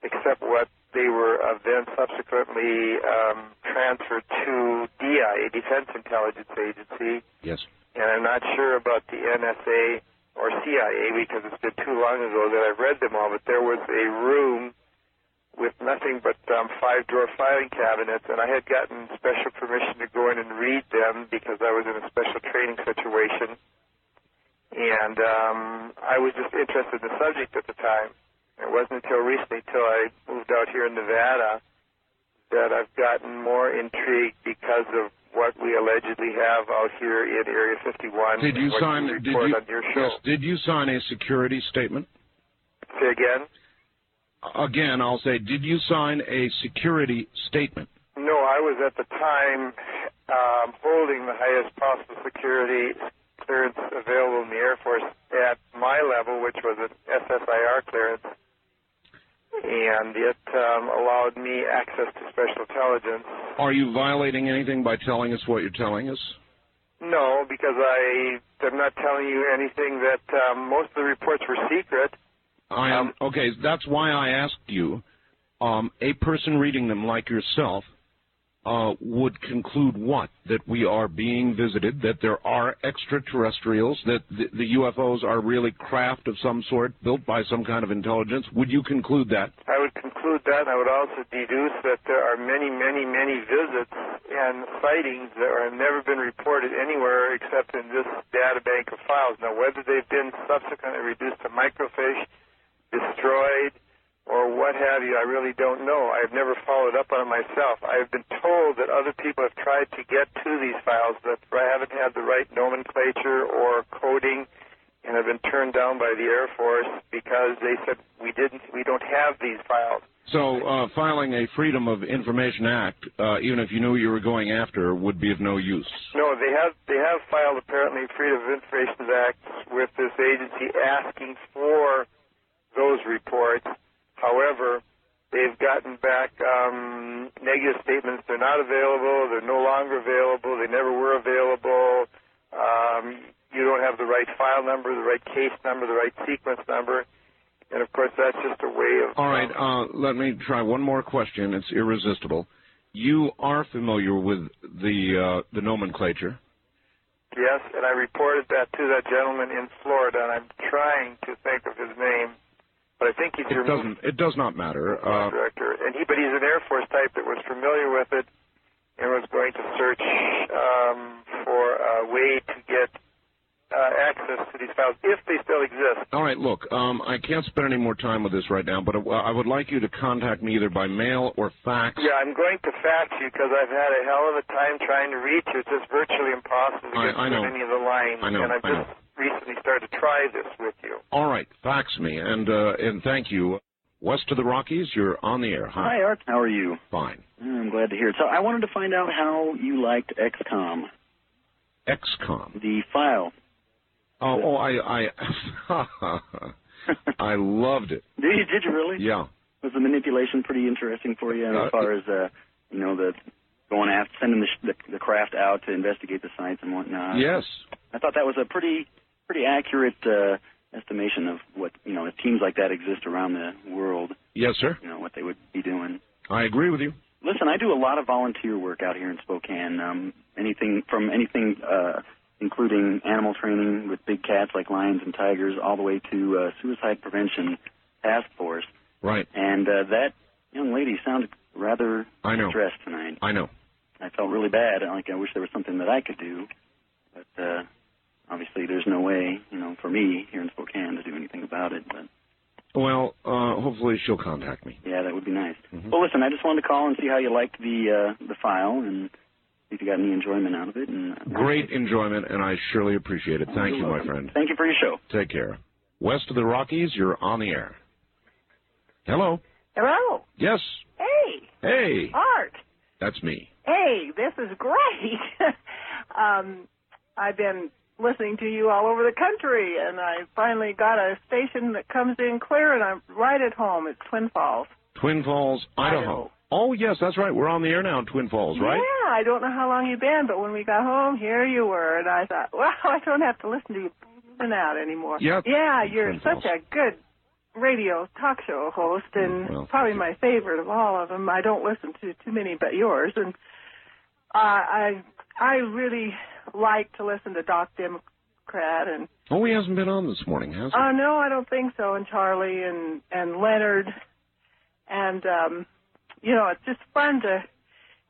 except what they were uh, then subsequently um, transferred to DI, a Defense Intelligence Agency, Yes. and I'm not sure about the NSA or CIA because it's been too long ago that I've read them all, but there was a room with nothing but um, five drawer filing cabinets, and I had gotten special permission to go in and read them because I was in a special training situation. And um, I was just interested in the subject at the time. It wasn't until recently, till I moved out here in Nevada, that I've gotten more intrigued because of what we allegedly have out here in Area 51. Did you sign? you Did you? on your show. Yes. Did you sign a security statement? Say again? Again, I'll say, did you sign a security statement? No, I was at the time um, holding the highest possible security clearance available in the Air Force at my level, which was an SSIR clearance, and it um, allowed me access to special intelligence. Are you violating anything by telling us what you're telling us? No, because I am not telling you anything that um, most of the reports were secret. I am okay. That's why I asked you. Um, a person reading them like yourself uh, would conclude what? That we are being visited, that there are extraterrestrials, that the, the UFOs are really craft of some sort built by some kind of intelligence. Would you conclude that? I would conclude that. I would also deduce that there are many, many, many visits and sightings that have never been reported anywhere except in this data bank of files. Now, whether they've been subsequently reduced to microfiche, destroyed, or what have you, I really don't know. I've never followed up on it myself. I've been told that other people have tried to get to these files, but I haven't had the right nomenclature or coding, and have been turned down by the Air Force because they said we didn't, we don't have these files. So, uh, filing a Freedom of Information Act, uh, even if you knew you were going after, would be of no use. No, they have they have filed apparently Freedom of Information Act with this agency asking for those reports. However, they've gotten back um, negative statements. They're not available. They're no longer available. They never were available. Um, you don't have the right file number, the right case number, the right sequence number. And of course, that's just a way of. All right, uh, let me try one more question. It's irresistible. You are familiar with the uh, the nomenclature. Yes, and I reported that to that gentleman in Florida, and I'm trying to think of his name, but I think he's It your doesn't. It does not matter. Uh, director. And he, but he's an Air Force type that was familiar with it and was going to search um, for a way to get uh, access to these files if they still exist. all right, look. Um, I can't spend any more time with this right now, but uh, I would like you to contact me either by mail or fax. Yeah, I'm going to fax you because I've had a hell of a time trying to reach you. It's just virtually impossible to I- get I through know. any of the lines. I know, And I've I just recently started to try this with you. All right, fax me and uh, and thank you. West of the Rockies, you're on the air. Hi. Hi, Art. How are you? Fine. I'm glad to hear it. So I wanted to find out how you liked XCOM, XCOM. the file. Oh, oh, I, I, I loved it. Did you, did you really? Yeah. Was the manipulation pretty interesting for you Uh, as far as, uh, you know, the going after, sending the, the, the craft out to investigate the sites and whatnot? Yes. I thought that was a pretty, pretty accurate uh, estimation of what, you know, if teams like that exist around the world, Yes, sir. you know, what they would be doing. I agree with you. Listen, I do a lot of volunteer work out here in Spokane. Um, anything from anything, uh, including animal training with big cats like lions and tigers, all the way to uh, suicide prevention task force. Right. And uh, that young lady sounded rather I know. stressed tonight. I know. I felt really bad. Like I wish there was something that I could do, but uh, obviously there's no way, you know, for me here in Spokane to do anything about it. But Well, uh, hopefully she'll contact me. yeah, that would be nice. Mhm. Well, listen, I just wanted to call and see how you liked the uh, the file and if you got any enjoyment out of it. And uh, Great enjoyment, and I surely appreciate it. Thank You're you, my friend. Thank you for your show. Take care. West of the Rockies, you're on the air. Hello. Hello. Yes. Hey, Hey. Art. That's me. Hey, this is great. um, I've been listening to you all over the country, and I finally got a station that comes in clear, and I'm right at home. It's Twin Falls. Twin Falls, Idaho. Idaho. Oh, yes, that's right. We're on the air now in Twin Falls, right? Yeah, I don't know how long you've been, but when we got home, here you were, and I thought, well, I don't have to listen to you out anymore. Yep. Yeah, you're Twin such Falls. a good radio talk show host, and well, probably my favorite of all of them. I don't listen to too many but yours, and uh, I I really like to listen to Doc Democrat and Oh, he hasn't been on this morning, has he? uh no, I don't think so. And Charlie and and Leonard, and um, you know, it's just fun to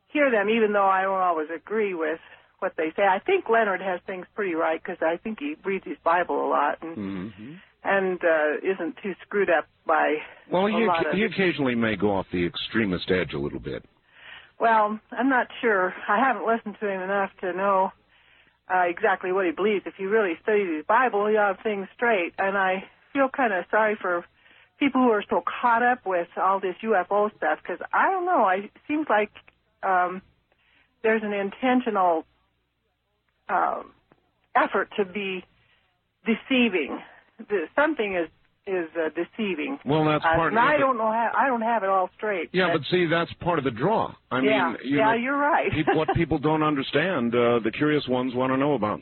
hear them, even though I don't always agree with what they say. I think Leonard has things pretty right because I think he reads his Bible a lot and hmm and uh, isn't too screwed up by Well, he, lot of. he occasionally may go off the extremist edge a little bit. Well, I'm not sure. I haven't listened to him enough to know uh, exactly what he believes. If you really study his Bible, he'll have things straight. And I feel kind of sorry for people who are so caught up with all this UFO stuff because I don't know. I, it seems like um, there's an intentional um, effort to be deceiving. The, something is is uh, deceiving. Well, that's Uh, part and of I don't know how I don't have it all straight. Yeah, but see, that's part of the draw. I yeah, mean, you yeah, know, you're right. peop- what people don't understand, uh, the curious ones want to know about.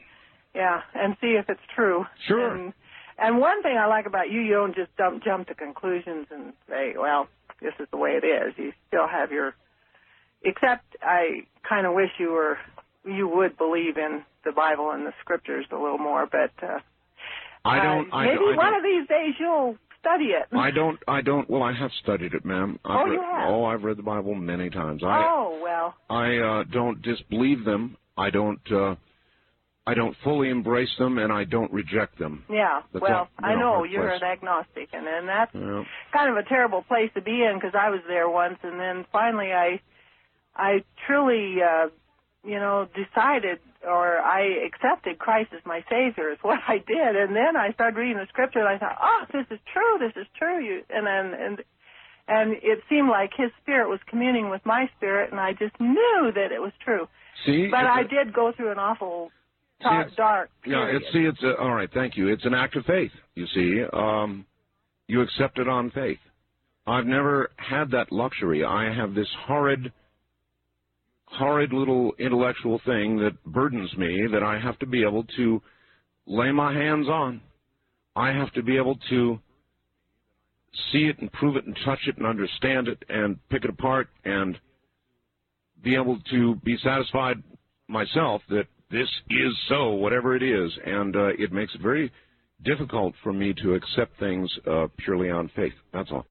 yeah, and see if it's true. Sure. And, and one thing I like about you, you don't just dump, jump to conclusions and say, well, this is the way it is. You still have your. Except, I kind of wish you were, you would believe in the Bible and the scriptures a little more. But uh, I don't. uh, I, maybe I one don't, of these days you'll study it. I don't. I don't. Well, I have studied it, ma'am. I've Oh, read, you have? Oh, I've read the Bible many times. I oh well. I uh, don't disbelieve them. I don't. Uh, I don't fully embrace them, and I don't reject them. Yeah. That's well, I know, you're place. an agnostic, and and that's Yeah. kind of a terrible place to be in because I was there once, and then finally I, I truly, uh, you know, decided or I accepted Christ as my Savior is what I did, and then I started reading the Scripture, and I thought, oh, this is true, this is true, you, and then and. And it seemed like his spirit was communing with my spirit, and I just knew that it was true. See, But I did go through an awful dark, it's- dark Yeah, it's see, it's a, all right. Thank you. It's an act of faith. You see, um, you accept it on faith. I've never had that luxury. I have this horrid, horrid little intellectual thing that burdens me that I have to be able to lay my hands on. I have to be able to see it and prove it and touch it and understand it and pick it apart and be able to be satisfied myself that this is so, whatever it is, and uh, it makes it very difficult for me to accept things uh, purely on faith. That's all.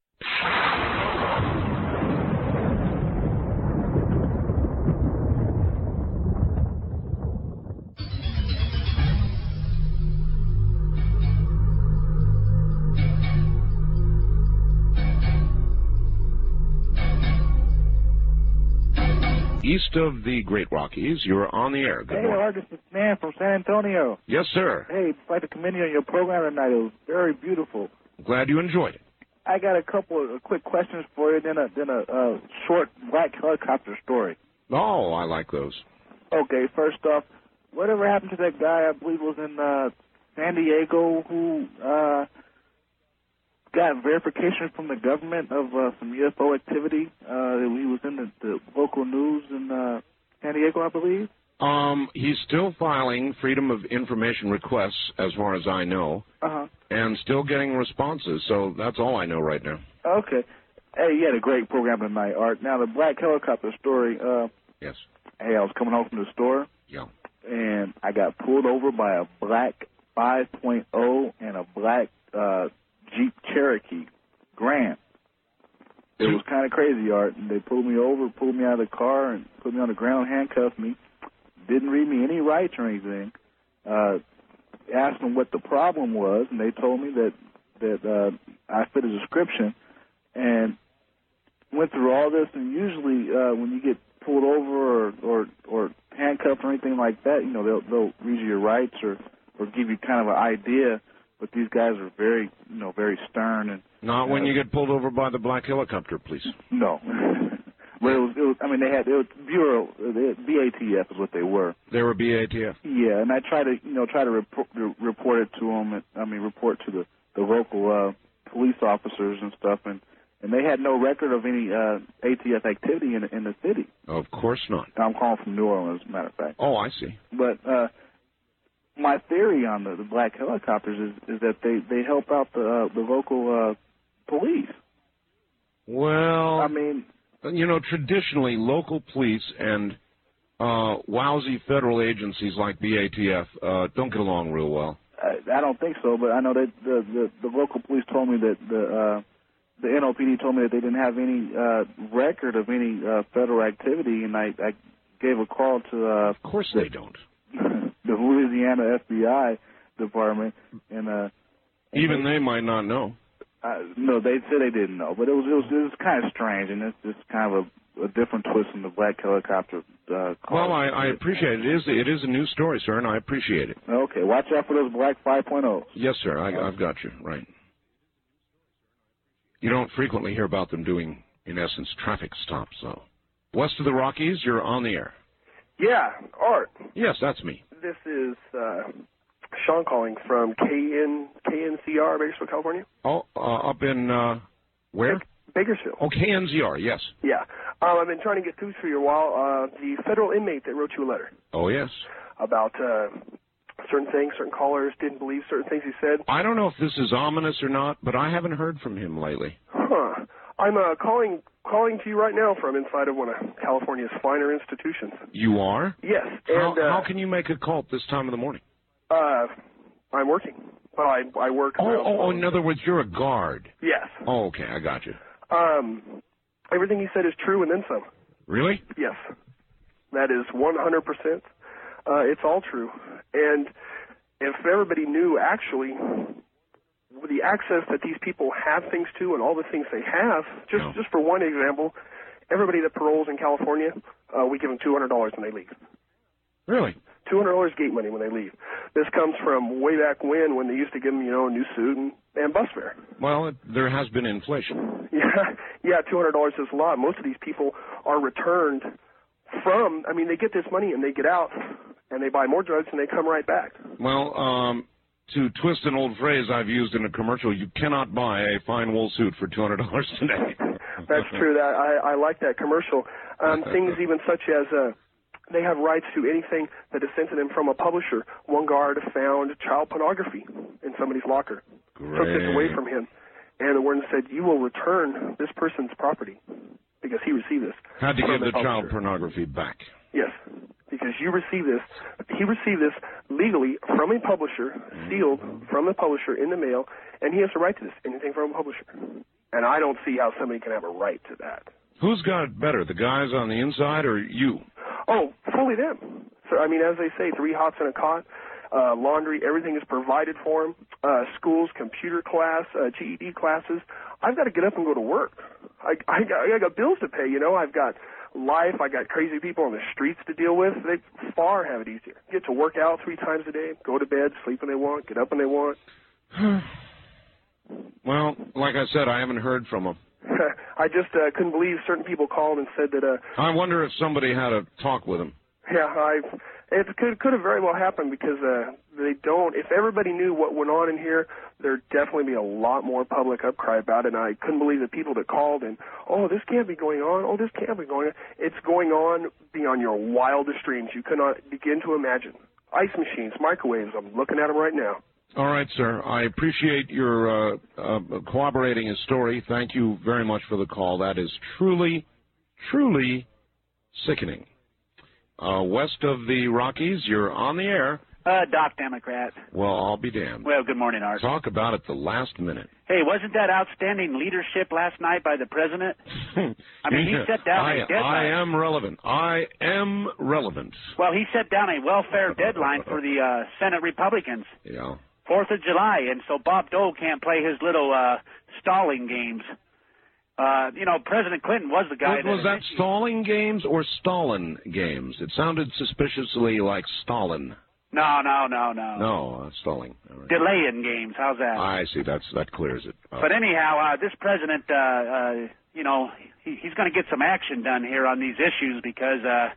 East of the Great Rockies, you're on the air. Good Hey, morning. Art, this is Man from San Antonio. Yes, sir. Hey, I'd like to commend you on your program tonight. It was very beautiful. Glad you enjoyed it. I got a couple of quick questions for you, then a then a uh, short black helicopter story. Oh, I like those. Okay, first off, whatever happened to that guy? I believe was in uh, San Diego who uh, got verification from the government of uh, some UFO activity. Uh, he was in the, the local news in uh, San Diego, I believe. Um, he's still filing Freedom of Information requests, as far as I know, Uh huh. and still getting responses. So that's all I know right now. Okay. Hey, you had a great program tonight, Art. Now the black helicopter story. Uh, Yes. hey, I was coming home from the store. Yeah. And I got pulled over by a black 5.0 and a black uh, Jeep Cherokee Grand. It was kind of crazy, Art. And they pulled me over, pulled me out of the car, and put me on the ground, handcuffed me. Didn't read me any rights or anything. Uh, asked them what the problem was, and they told me that that uh, I fit a description, and went through all this. And usually, uh, when you get pulled over or, or or handcuffed or anything like that, you know they'll they'll read you your rights or or give you kind of an idea. But these guys are very you know very stern and Not when you get pulled over by the black helicopter, please. no. but it was, it was I mean they had it was bureau they, BATF is what they were. They were BATF. Yeah, and I try to you know try to report report it to them. And, I mean report to the the local uh, police officers and stuff, and and they had no record of any uh, ATF activity in in the city. Of course not. I'm calling from New Orleans, as a matter of fact. Oh, I see. But uh, my theory on the, the black helicopters is is that they they help out the uh, the local uh, police. Well, I mean, you know, traditionally, local police and uh, lousy federal agencies like BATF uh, don't get along real well. I, I don't think so, but I know that the, the the local police told me that the uh, the NOPD told me that they didn't have any uh, record of any uh, federal activity, and I, I gave a call to. Uh, of course, they don't. the Louisiana FBI department, and uh, Even they might not know. uh, no, they said they didn't know, but it was it was it was kind of strange, and it's just kind of a, a different twist in the black helicopter. Uh, call. Well, I, I appreciate it. It is it is a new story, sir, and I appreciate it. Okay, watch out for those black 5.0. Yes, sir. I, I've got you right. You don't frequently hear about them doing, in essence, traffic stops. So, west of the Rockies, you're on the air. Yeah, Art. Yes, that's me. This is uh, Sean calling from KN KNZR, Bakersfield, California. Oh, uh, up in uh, where? Bakersfield. Oh, KNZR. Yes. Yeah. Um, I've been trying to get through to you a while. Uh, the federal inmate that wrote you a letter Oh, yes. about uh, certain things, certain callers didn't believe certain things he said. I don't know if this is ominous or not, but I haven't heard from him lately. Huh. I'm uh, calling calling to you right now from inside of one of California's finer institutions. You are? Yes. How, And uh, how can you make a call at this time of the morning? uh, I'm working. Well, I I work. Oh, oh, oh, in other words, you're a guard. Yes. Oh, okay, I got you. Um, everything you said is true and then some. Really? Yes. That is 100%. Uh, it's all true. And if everybody knew actually the access that these people have things to and all the things they have, just just for one example, everybody that paroles in California, uh, we give them $200 when they leave. Really? $200 gate money when they leave. This comes from way back when, when they used to give them, you know, a new suit and, and bus fare. Well, there has been inflation. Yeah, yeah, two hundred dollars is a lot. Most of these people are returned from. I mean, they get this money and they get out and they buy more drugs and they come right back. Well, um, to twist an old phrase I've used in a commercial, you cannot buy a fine wool suit for two hundred dollars today. That's true. That I, I like that commercial. Um, things even such as uh, they have rights to anything that is sent to them from a publisher. One guard found child pornography in somebody's locker, took this away from him, and the warden said, "You will return this person's property because he received this." Had to from give the publisher." child pornography back. Yes, because you received this. He received this legally from a publisher, sealed from the publisher in the mail, and he has a right to this. Anything from a publisher, and I don't see how somebody can have a right to that. Who's got it better, the guys on the inside or you? Oh, fully them. So I mean, as they say, three hots and a cot. Uh, laundry, everything is provided for them. Uh, schools, computer class, uh, GED classes. I've got to get up and go to work. I, I, got, I got bills to pay. You know, I've got life. I got crazy people on the streets to deal with. They far have it easier. Get to work out three times a day, go to bed, sleep when they want, get up when they want. Well, like I said, I haven't heard from them. I just uh, couldn't believe certain people called and said that. Uh, I wonder if somebody had a talk with him. Yeah, I. It could could have very well happened because uh, they don't. If everybody knew what went on in here, there'd definitely be a lot more public outcry about it. And I couldn't believe the people that called and, oh, this can't be going on. Oh, this can't be going on. It's going on beyond your wildest dreams. You cannot begin to imagine. Ice machines, microwaves. I'm looking at them right now. All right, sir. I appreciate your uh, uh, corroborating his story. Thank you very much for the call. That is truly, truly sickening. Uh, west of the Rockies, you're on the air. Uh, Doc Democrat. Well, I'll be damned. Well, good morning, Art. Talk about it the last minute. Hey, wasn't that outstanding leadership last night by the president? I mean, he set down I, a deadline. I am relevant. I am relevant. Well, he set down a welfare deadline for the uh, Senate Republicans, Yeah. Fourth of July, and so Bob Dole can't play his little uh, stalling games. Uh, you know, President Clinton was the guy Was, was that stalling games or Stalin games? It sounded suspiciously like Stalin. No, no, no, no. No, uh, stalling. Delaying games. How's that? I see. That's that clears it. Uh, But anyhow, uh, this president, uh, uh, you know, he, he's going to get some action done here on these issues because, uh,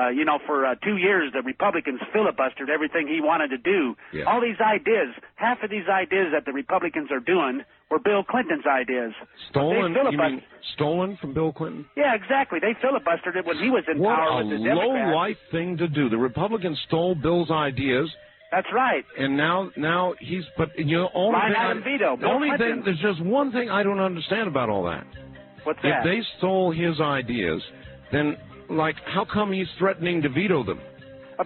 uh, you know, for uh, two years the Republicans filibustered everything he wanted to do. Yeah. All these ideas, half of these ideas that the Republicans are doing were Bill Clinton's ideas. stolen? You mean stolen from Bill Clinton? Yeah, exactly. They filibustered it when he was in What power with the Democrats. What a low-life thing to do. The Republicans stole Bill's ideas. That's right. And now, now he's. But you know, only Line thing I- veto. The Bill only Clinton. thing. There's just one thing I don't understand about all that. What's if that? they stole his ideas, then like, how come he's threatening to veto them?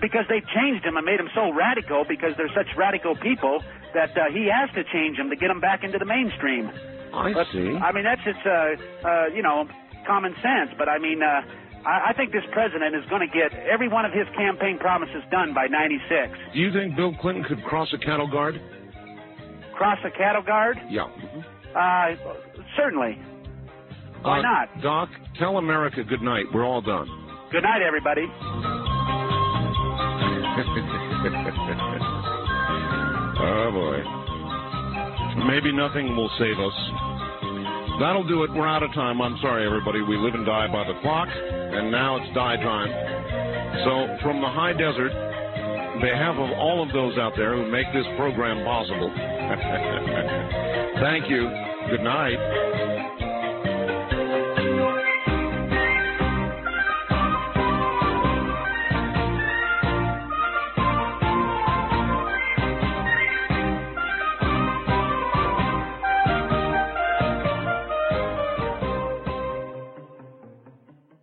Because they changed him and made him so radical because they're such radical people that uh, he has to change them to get them back into the mainstream. I But, see. I mean, that's just, uh, uh, you know, common sense. But I mean, uh, I, I think this president is going to get every one of his campaign promises done by 96. Do you think Bill Clinton could cross a cattle guard? Cross a cattle guard? Yeah. Uh, certainly. Why Uh, not? Doc, tell America good night. We're all done. Good night, everybody. oh boy. Maybe nothing will save us. That'll do it. We're out of time. I'm sorry, everybody. We live and die by the clock, and now it's die time. So, from the high desert behalf of all of those out there who make this program possible, thank you. Good night.